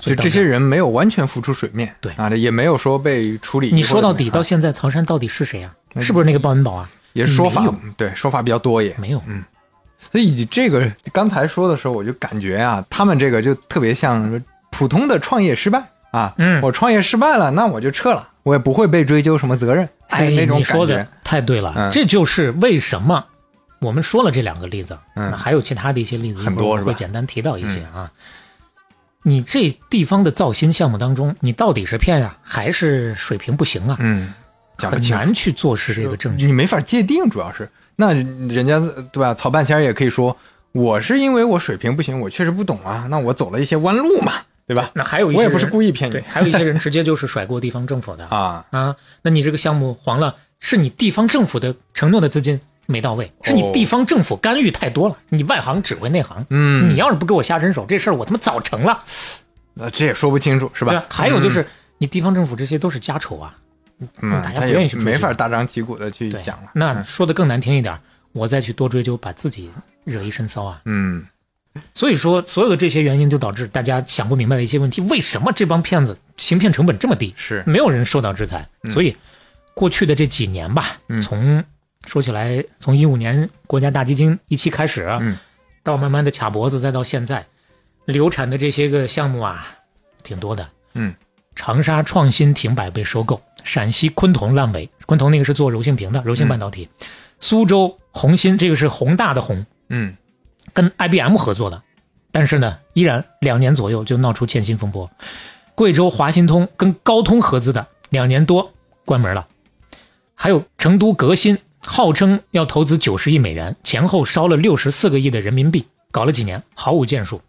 所以到就这些人没有完全浮出水面，对啊，也没有说被处理。你说到底，到现在曹山到底是谁啊？是不是那个鲍文宝啊？也是说法，对说法比较多也。没有，嗯所以你这个刚才说的时候，我就感觉啊，他们这个就特别像普通的创业失败啊。嗯我创业失败了，那我就撤了，我也不会被追究什么责任，哎，那种感你说的觉。太对了，嗯这就是为什么我们说了这两个例子，嗯那还有其他的一些例子，很多会简单提到一些啊。你这地方的造新项目当中，你到底是骗呀、还是水平不行啊？嗯，很难去做实这个证据。你没法界定，主要是那人家对吧？曹半仙也可以说，我是因为我水平不行，我确实不懂啊，那我走了一些弯路嘛，对吧？那还有一些我也不是人故意骗你对，还有一些人直接就是甩锅地方政府的 啊。啊。那你这个项目黄了，是你地方政府的承诺的资金没到位，是你地方政府干预太多了，你外行指挥内行。嗯，你要是不给我下身手，这事儿我他妈早成了，呃这也说不清楚是吧？还有就是，你地方政府这些都是家丑啊，嗯，大家不愿意去追没法大张旗鼓的去讲了。那说的更难听一点，我再去多追究，把自己惹一身骚啊。嗯，所以说，所有的这些原因就导致大家想不明白的一些问题：为什么这帮骗子行骗成本这么低，是没有人受到制裁？所以，过去的这几年吧，嗯从说起来，从一五年国家大基金一期开始，嗯到慢慢的卡脖子，再到现在，流产的这些个项目啊，挺多的。嗯，长沙创新停摆被收购，陕西昆铜烂尾，昆铜那个是做柔性屏的柔性半导体，苏州宏芯这个是宏大的宏，嗯跟 IBM 合作的，但是呢，依然两年左右就闹出欠薪风波。贵州华新通跟高通合资的，两年多关门了。还有成都革新，号称要投资九十亿美元，前后烧了六十四个亿的人民币，搞了几年毫无建树。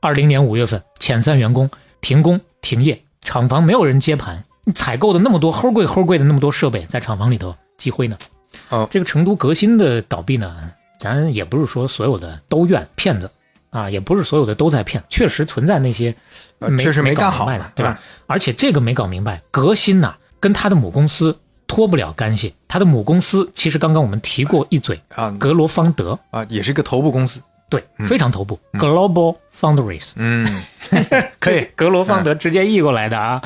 二零年五月份遣散员工，停工停业，厂房没有人接盘，采购的那么多齁贵齁贵的那么多设备，在厂房里头积灰呢。哦这个成都革新的倒闭呢，咱也不是说所有的都怨骗子啊，也不是所有的都在骗，确实存在那些确实没搞干好明白的，对吧？嗯而且这个没搞明白，革新呐、跟他的母公司脱不了干系，他的母公司其实刚刚我们提过一嘴，啊格罗方德，啊，也是一个头部公司。对，非常头部、Global Foundries，嗯，可以。格罗方德直接译过来的啊。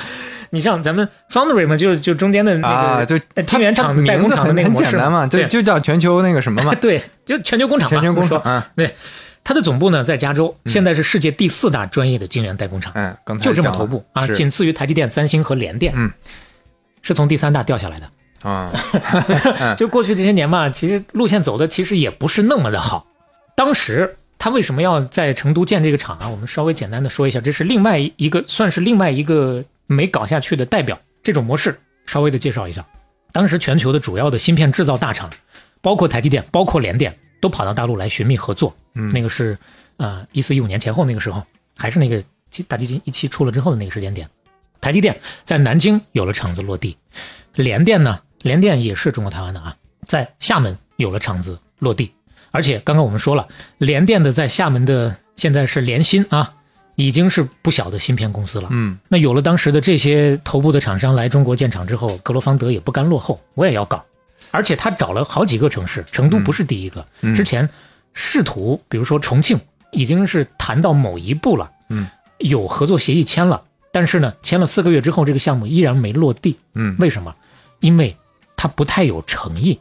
你像咱们 Foundry 嘛，就就中间的那啊，个就呃晶圆厂代工厂的那个模式嘛，就对就叫全球那个什么嘛，对，就全球工厂嘛，全球工厂啊，对，它的总部呢在加州，现在是世界第四大专业的晶圆代工厂，嗯，就这么头部啊，仅次于台积电、三星和联电，嗯，是从第三大掉下来的。啊，就过去这些年嘛，其实路线走的其实也不是那么的好。当时他为什么要在成都建这个厂啊？我们稍微简单的说一下，这是另外一个算是另外一个没搞下去的代表。这种模式稍微的介绍一下。当时全球的主要的芯片制造大厂，包括台积电、包括联电，都跑到大陆来寻觅合作。嗯那个是呃一四一五年前后那个时候，还是那个基大基金一期出了之后的那个时间点。台积电在南京有了厂子落地，联电呢，联电也是中国台湾的啊，在厦门有了厂子落地，而且刚刚我们说了，联电的在厦门的现在是联芯啊，已经是不小的芯片公司了。嗯。那有了当时的这些头部的厂商来中国建厂之后，格罗方德也不甘落后，我也要搞，而且他找了好几个城市，成都不是第一个，嗯。之前试图，比如说重庆，已经是谈到某一步了，嗯，有合作协议签了，但是呢，签了四个月之后，这个项目依然没落地，嗯。为什么？因为他不太有诚意，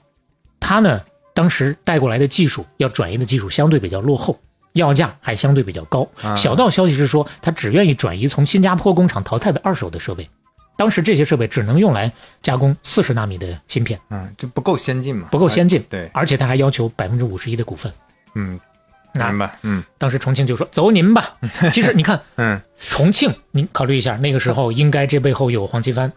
他呢当时带过来的技术要转移的技术相对比较落后，要价还相对比较高。啊小道消息是说，他只愿意转移从新加坡工厂淘汰的二手的设备。当时这些设备只能用来加工四十纳米的芯片，嗯，就不够先进嘛，不够先进哎，对，而且他还要求百分之五十一的股份。嗯，那明白，嗯当时重庆就说：“走您吧。”其实你看，嗯重庆，您考虑一下，那个时候应该这背后有黄奇帆，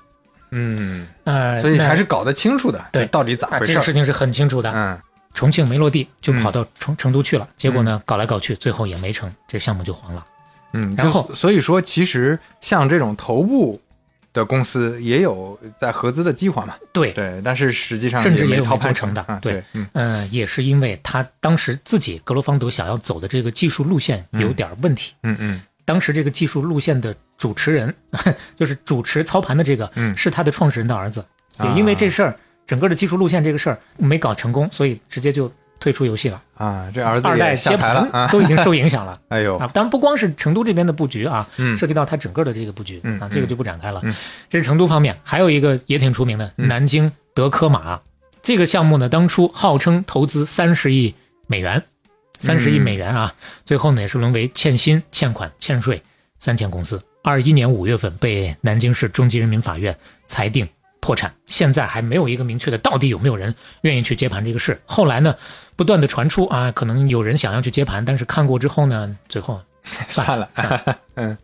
嗯，呃，所以还是搞得清楚的，对到底咋啊，回事？这个事情是很清楚的。嗯重庆没落地，就跑到成成都去了。结果呢，搞来搞去，最后也没成，这项目就黄了。嗯，然后所以说，其实像这种头部的公司也有在合资的计划嘛，对，对，但是实际上甚至也有操盘成的啊，对对，嗯嗯，也是因为他当时自己格罗方德想要走的这个技术路线有点问题。嗯嗯当时这个技术路线的主持人，就是主持操盘的这个，嗯是他的创始人的儿子。啊也因为这事儿，整个的技术路线这个事儿没搞成功，所以直接就退出游戏了。啊，这儿子二代也下接台了都已经受影响了。哎呦啊，，当然不光是成都这边的布局啊，嗯涉及到它整个的这个布局嗯啊，这个就不展开了。嗯这是成都方面，还有一个也挺出名的，嗯南京德科玛这个项目呢，当初号称投资三十亿美元，三十亿美元啊，最后呢也是沦为欠薪、欠款、欠税三千公司。二一年五月份被南京市中级人民法院裁定破产，现在还没有一个明确的到底有没有人愿意去接盘这个事。后来呢，不断的传出啊，可能有人想要去接盘，但是看过之后呢，最后算了，算了。嗯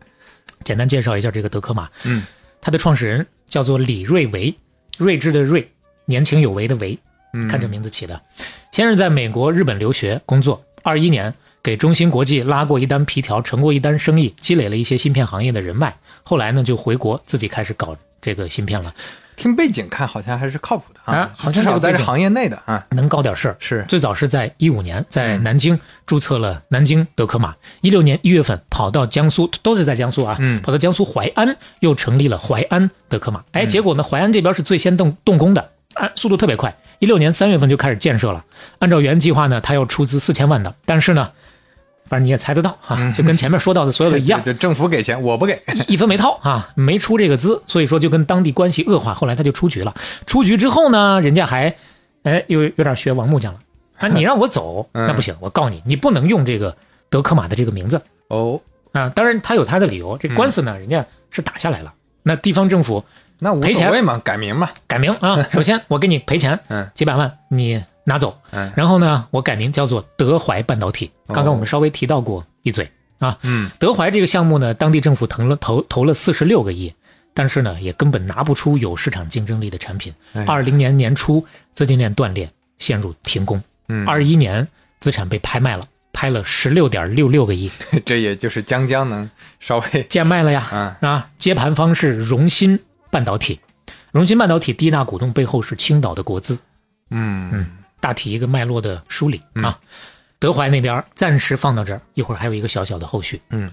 简单介绍一下这个德科玛，嗯它的创始人叫做李瑞维，睿智的睿，年轻有为的为，嗯，看这名字起的。先是在美国、日本留学工作，二一年给中芯国际拉过一单皮条，成过一单生意，积累了一些芯片行业的人脉。后来呢，就回国自己开始搞这个芯片了，听背景看好像还是靠谱的啊好像至少这个背景在这行业内的啊，能搞点事儿。是。最早是在一五年在嗯。南京注册了南京德科玛，一六年一月份跑到江苏，都是在江苏啊，嗯。跑到江苏淮安又成立了淮安德科玛。哎，结果呢，淮安这边是最先动动工的，啊，速度特别快，一六年三月份就开始建设了。按照原计划呢，他要出资四千万的，但是呢，反正你也猜得到啊，就跟前面说到的所有的一样，就政府给钱，我不给，一 一分没掏啊，没出这个资，所以说就跟当地关系恶化。后来他就出局了。出局之后呢，人家还，哎，又有点学王木匠了啊！你让我走，嗯那不行，我告你，你不能用这个德克玛的这个名字哦，啊。当然他有他的理由，这官司呢，人家是打下来了。那地方政府那无赔钱所谓嘛，改名嘛，改名啊，首先我给你赔钱，嗯几百万你拿走，嗯然后呢，我改名叫做德怀半导体。哦。刚刚我们稍微提到过一嘴啊，嗯。德怀这个项目呢，当地政府投了投投了四十六个亿，但是呢，也根本拿不出有市场竞争力的产品。哎二零年年初，资金链断裂，陷入停工。嗯，二一年资产被拍卖了，拍了十六点六六个亿，这也就是将将能稍微贱卖了呀。啊，啊，接盘方是荣芯半导体，荣芯半导体第一大股东背后是青岛的国资。嗯。嗯大体一个脉络的梳理啊。德怀那边暂时放到这儿，一会儿还有一个小小的后续。嗯，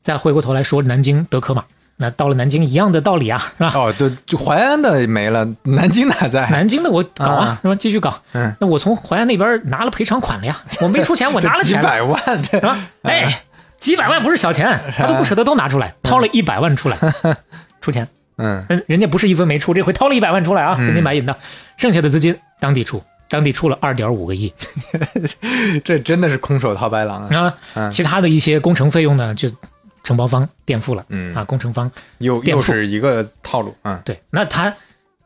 再回过头来说南京德科玛，那到了南京一样的道理啊，是吧？哦，对，就淮安的没了，南京的还在，南京的我搞啊啊，是吧？继续搞。嗯，那我从淮安那边拿了赔偿款了呀，我没出钱，我拿了钱。了，百万，这。是吧？哎，几百万不是小钱，他都不舍得都拿出来，掏了一百万出来 出钱，嗯。嗯，人家不是一分没出，这回掏了一百万出来啊，真金白银的，剩下的资金当地出，当地出了二点五个亿 这真的是空手套白狼啊！啊，嗯其他的一些工程费用呢，就承包方垫付了嗯啊，工程方又又是一个套路啊。对，那他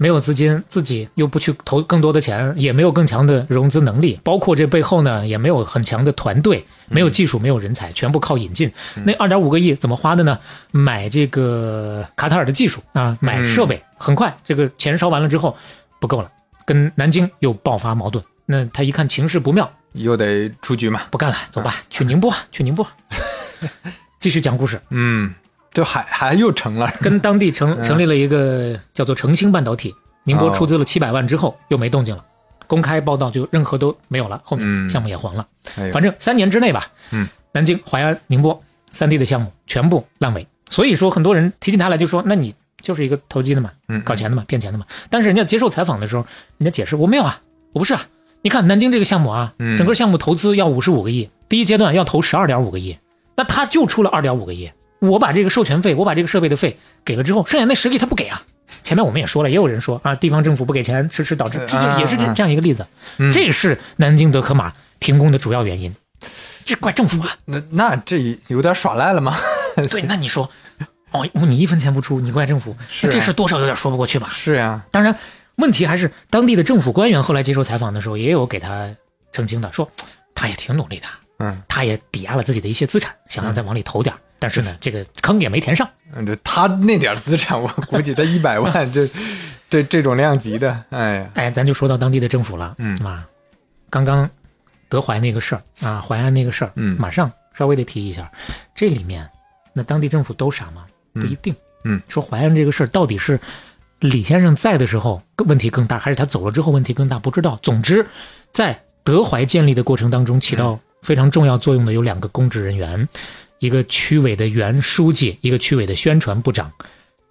没有资金，自己又不去投更多的钱，也没有更强的融资能力，包括这背后呢也没有很强的团队，没有技术，没有人才，全部靠引进。那二点五个亿怎么花的呢？买这个卡塔尔的技术啊，买设备，很快这个钱烧完了之后不够了，跟南京又爆发矛盾。那他一看情势不妙，又得出局嘛。不干了，走吧，去宁波，去宁波，继续讲故事。嗯，就还还又成了。跟当地成成立了一个叫做澄兴半导体，宁波哦出资了七百万之后又没动静了，公开报道就任何都没有了，后面嗯项目也黄了。哎反正三年之内吧，嗯，南京、淮安、宁波三地的项目全部烂尾。所以说，很多人提起他来就说：“那你就是一个投机的嘛，嗯搞钱的嘛，骗钱的嘛。”但是人家接受采访的时候，人家解释：“我没有啊，我不是啊。你看南京这个项目啊，嗯整个项目投资要五十五个亿，第一阶段要投十二点五个亿，那他就出了二点五个亿。我把这个授权费，我把这个设备的费给了之后，剩下那十个亿他不给啊。前面我们也说了，也有人说啊，地方政府不给钱，迟迟导致，这就也是这这样一个例子。嗯这是南京德科玛停工的主要原因。这怪政府啊！那那这有点耍赖了吗？对，那你说，哦，你一分钱不出，你怪政府，那这事多少有点说不过去吧？是呀，当然，问题还是当地的政府官员后来接受采访的时候，也有给他澄清的，说他也挺努力的，嗯，他也抵押了自己的一些资产，想要再往里投点儿，但是呢，这个坑也没填上。嗯他那点资产，我估计他一百万，这这这种量级的，哎呀，哎，咱就说到当地的政府了，嗯。啊，刚刚德怀那个事儿啊，淮安那个事儿，嗯。马上稍微得提一下，这里面那当地政府都傻吗？不一定。嗯说淮安这个事儿到底是李先生在的时候问题更大，还是他走了之后问题更大？不知道。总之，在德怀建立的过程当中，起到非常重要作用的有两个公职人员，一个区委的原书记，一个区委的宣传部长。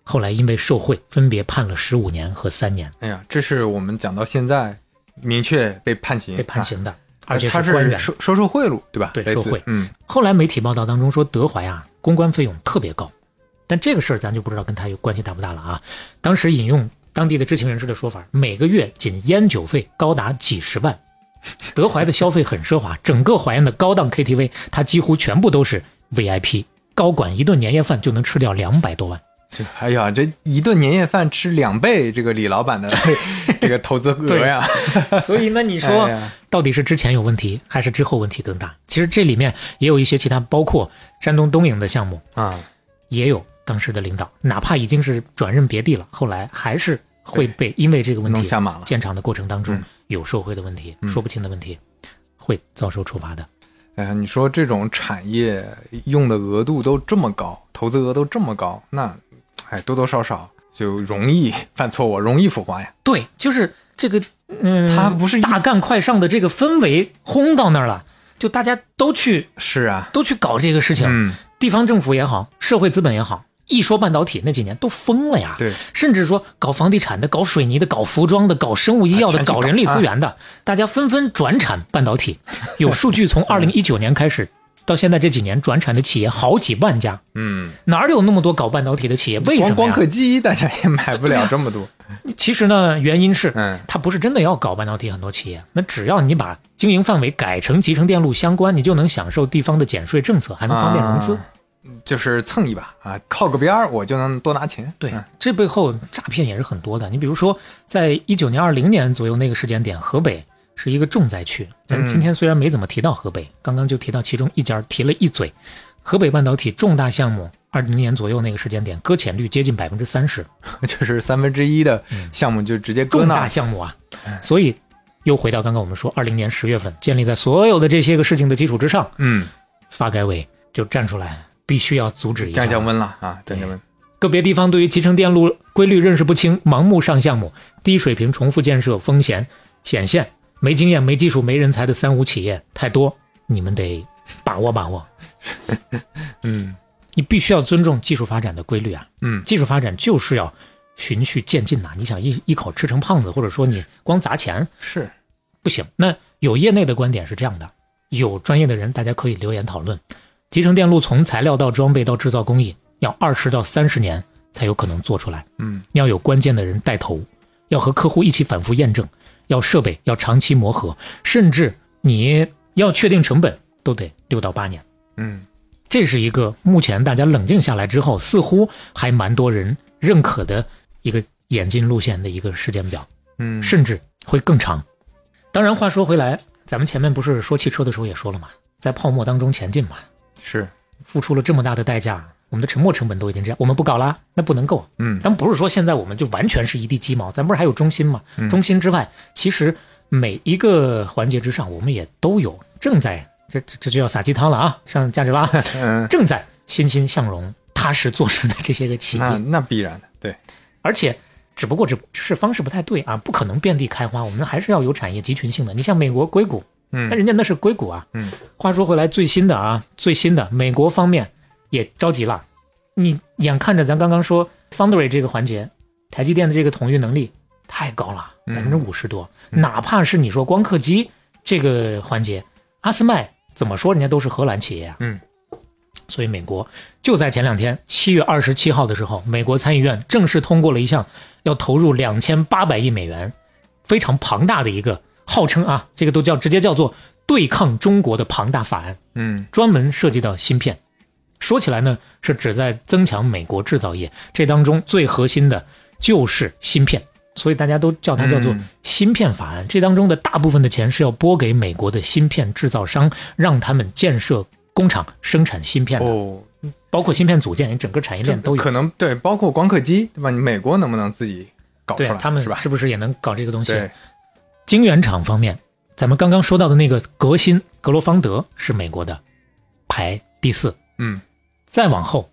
后来因为受贿，分别判了十五年和三年，哎呀，这是我们讲到现在明确被判刑，被判刑的，啊，而且他官员。是收收受贿赂，对吧？对受贿嗯后来媒体报道当中说，德怀啊，公关费用特别高，但这个事儿咱就不知道跟他有关系大不大了啊。当时引用当地的知情人士的说法，每个月仅烟酒费高达几十万。德怀的消费很奢华，整个淮安的高档 KTV，它几乎全部都是 VIP，高管一顿年夜饭就能吃掉两百多万。这哎呀，这一顿年夜饭吃两倍这个李老板的这个投资额呀，所以那，你哎说呀到底是之前有问题，还是之后问题更大？其实这里面也有一些其他，包括山东东营的项目，啊，也有当时的领导，哪怕已经是转任别地了，后来还是会被因为这个问题下马了。建厂的过程当中嗯有受贿的问题、嗯说不清的问题，会遭受处罚的。哎呀，你说这种产业用的额度都这么高，投资额都这么高，那哎多多少少就容易 犯错误，容易腐化呀。对，就是这个，嗯，他不是大干快上的这个氛围轰到那儿了，就大家都去是啊，都去搞这个事情，嗯，地方政府也好，社会资本也好，一说半导体那几年都疯了呀。对，甚至说搞房地产的、搞水泥的、搞服装的、搞生物医药的、搞人力资源的，大家纷纷转产半导体。有数据，从二零一九年开始到现在这几年，转产的企业好几万家，嗯，哪有那么多搞半导体的企业？为什么？光光刻机大家也买不了这么多。其实呢，原因是嗯，它不是真的要搞半导体，很多企业，那只要你把经营范围改成集成电路相关，你就能享受地方的减税政策，还能方便融资。啊就是蹭一把啊，靠个边儿我就能多拿钱。对嗯，这背后诈骗也是很多的。你比如说，在一九年、二零年左右那个时间点，河北是一个重灾区。咱嗯今天虽然没怎么提到河北，刚刚就提到其中一家，提了一嘴。河北半导体重大项目，二零年左右那个时间点，搁浅率接近百分之三十，就是三分之一的项目就直接搁重大。项目啊。所以又回到刚刚我们说，二零年十月份，建立在所有的这些个事情的基础之上，嗯，发改委就站出来，必须要阻止一下降降温了啊，降降温。个别地方对于集成电路规律认识不清，盲目上项目，低水平重复建设风险显现，没经验、没技术、没人才的三无企业太多，你们得把握把握。嗯你必须要尊重技术发展的规律啊！嗯技术发展就是要循序渐进呐、你想一一口吃成胖子，或者说你光砸钱是，不行。那有业内的观点是这样的，有专业的人大家可以留言讨论。集成电路从材料到装备到制造工艺，要二十到三十年才有可能做出来。嗯要有关键的人带头，要和客户一起反复验证，要设备要长期磨合，甚至你要确定成本都得六到八年。嗯这是一个目前大家冷静下来之后，似乎还蛮多人认可的一个演进路线的一个时间表，嗯，甚至会更长。当然，话说回来，咱们前面不是说汽车的时候也说了嘛，在泡沫当中前进嘛，是。付出了这么大的代价，我们的沉没成本都已经这样，我们不搞啦，那不能够。嗯。但不是说现在我们就完全是一地鸡毛，咱不是还有中心吗？嗯。中心之外，其实每一个环节之上，我们也都有正在这这这就要撒鸡汤了啊，上价值拉，嗯，正在欣欣向荣、踏实做事的这些个企业，那必然的，对，而且只不过这只是方式不太对啊，不可能遍地开花，我们还是要有产业集群性的。你像美国硅谷，嗯那人家那是硅谷啊。嗯，话说回来，最新的啊，最新的美国方面也着急了。你眼看着咱刚刚说 Foundry 这个环节，台积电的这个统御能力太高了，嗯百分之五十多。哪怕是你说光刻机这个环节，阿斯麦怎么说人家都是荷兰企业啊。嗯。所以美国就在前两天，七月二十七号的时候，美国参议院正式通过了一项要投入两千八百亿美元，非常庞大的一个，号称啊，这个都叫直接叫做对抗中国的庞大法案。嗯专门涉及到芯片。说起来呢，是旨在增强美国制造业，这当中最核心的就是芯片，所以大家都叫它叫做嗯芯片法案。这当中的大部分的钱是要拨给美国的芯片制造商，让他们建设工厂生产芯片的，哦，包括芯片组件，整个产业链都有。可能对，包括光刻机，对吧？你美国能不能自己搞出来？他们是吧？是不是也能搞这个东西？对，晶圆厂方面，咱们刚刚说到的那个革新格罗方德是美国的，排第四。嗯，再往后，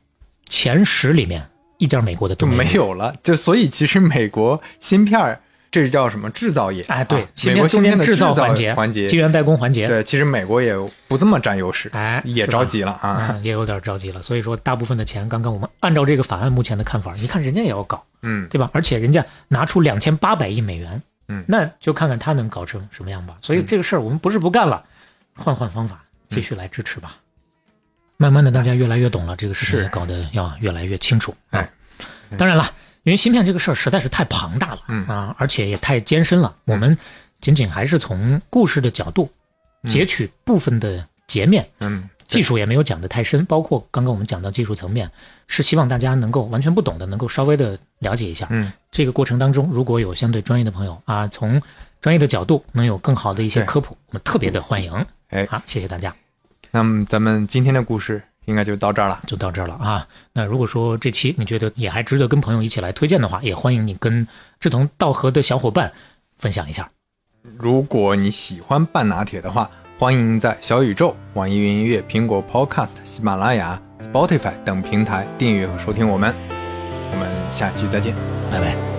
前十里面一家美国的都没有了。就所以其实美国芯片儿这叫什么制造业？哎，对啊，美国芯片中间制芯片的制造环节、环节晶，圆代工环节，对，其实美国也不这么占优势，哎，也着急了啊。啊，也有点着急了。所以说，大部分的钱，刚刚我们按照这个法案目前的看法，你看人家也要搞，嗯对吧？而且人家拿出两千八百亿美元，嗯。那就看看他能搞成什么样吧。所以这个事儿我们不是不干了，换换方法，继续来支持吧。慢慢的，大家越来越懂了，这个事情也搞得要越来越清楚。啊。哎当然了，因为芯片这个事儿实在是太庞大了，嗯。啊，而且也太艰深了，我们仅仅还是从故事的角度截取部分的截面，嗯，技术也没有讲得太深，包括刚刚我们讲到技术层面，是希望大家能够完全不懂的，能够稍微的了解一下。嗯，这个过程当中，如果有相对专业的朋友啊，从专业的角度能有更好的一些科普，我们特别的欢迎。哎，好，谢谢大家，那么咱们今天的故事应该就到这儿了。就到这儿了啊。那如果说这期你觉得也还值得跟朋友一起来推荐的话，也欢迎你跟志同道合的小伙伴分享一下。如果你喜欢半拿铁的话，欢迎在小宇宙、网易云音乐、苹果 Podcast、喜马拉雅、Spotify 等平台订阅和收听我们。我们下期再见。拜拜。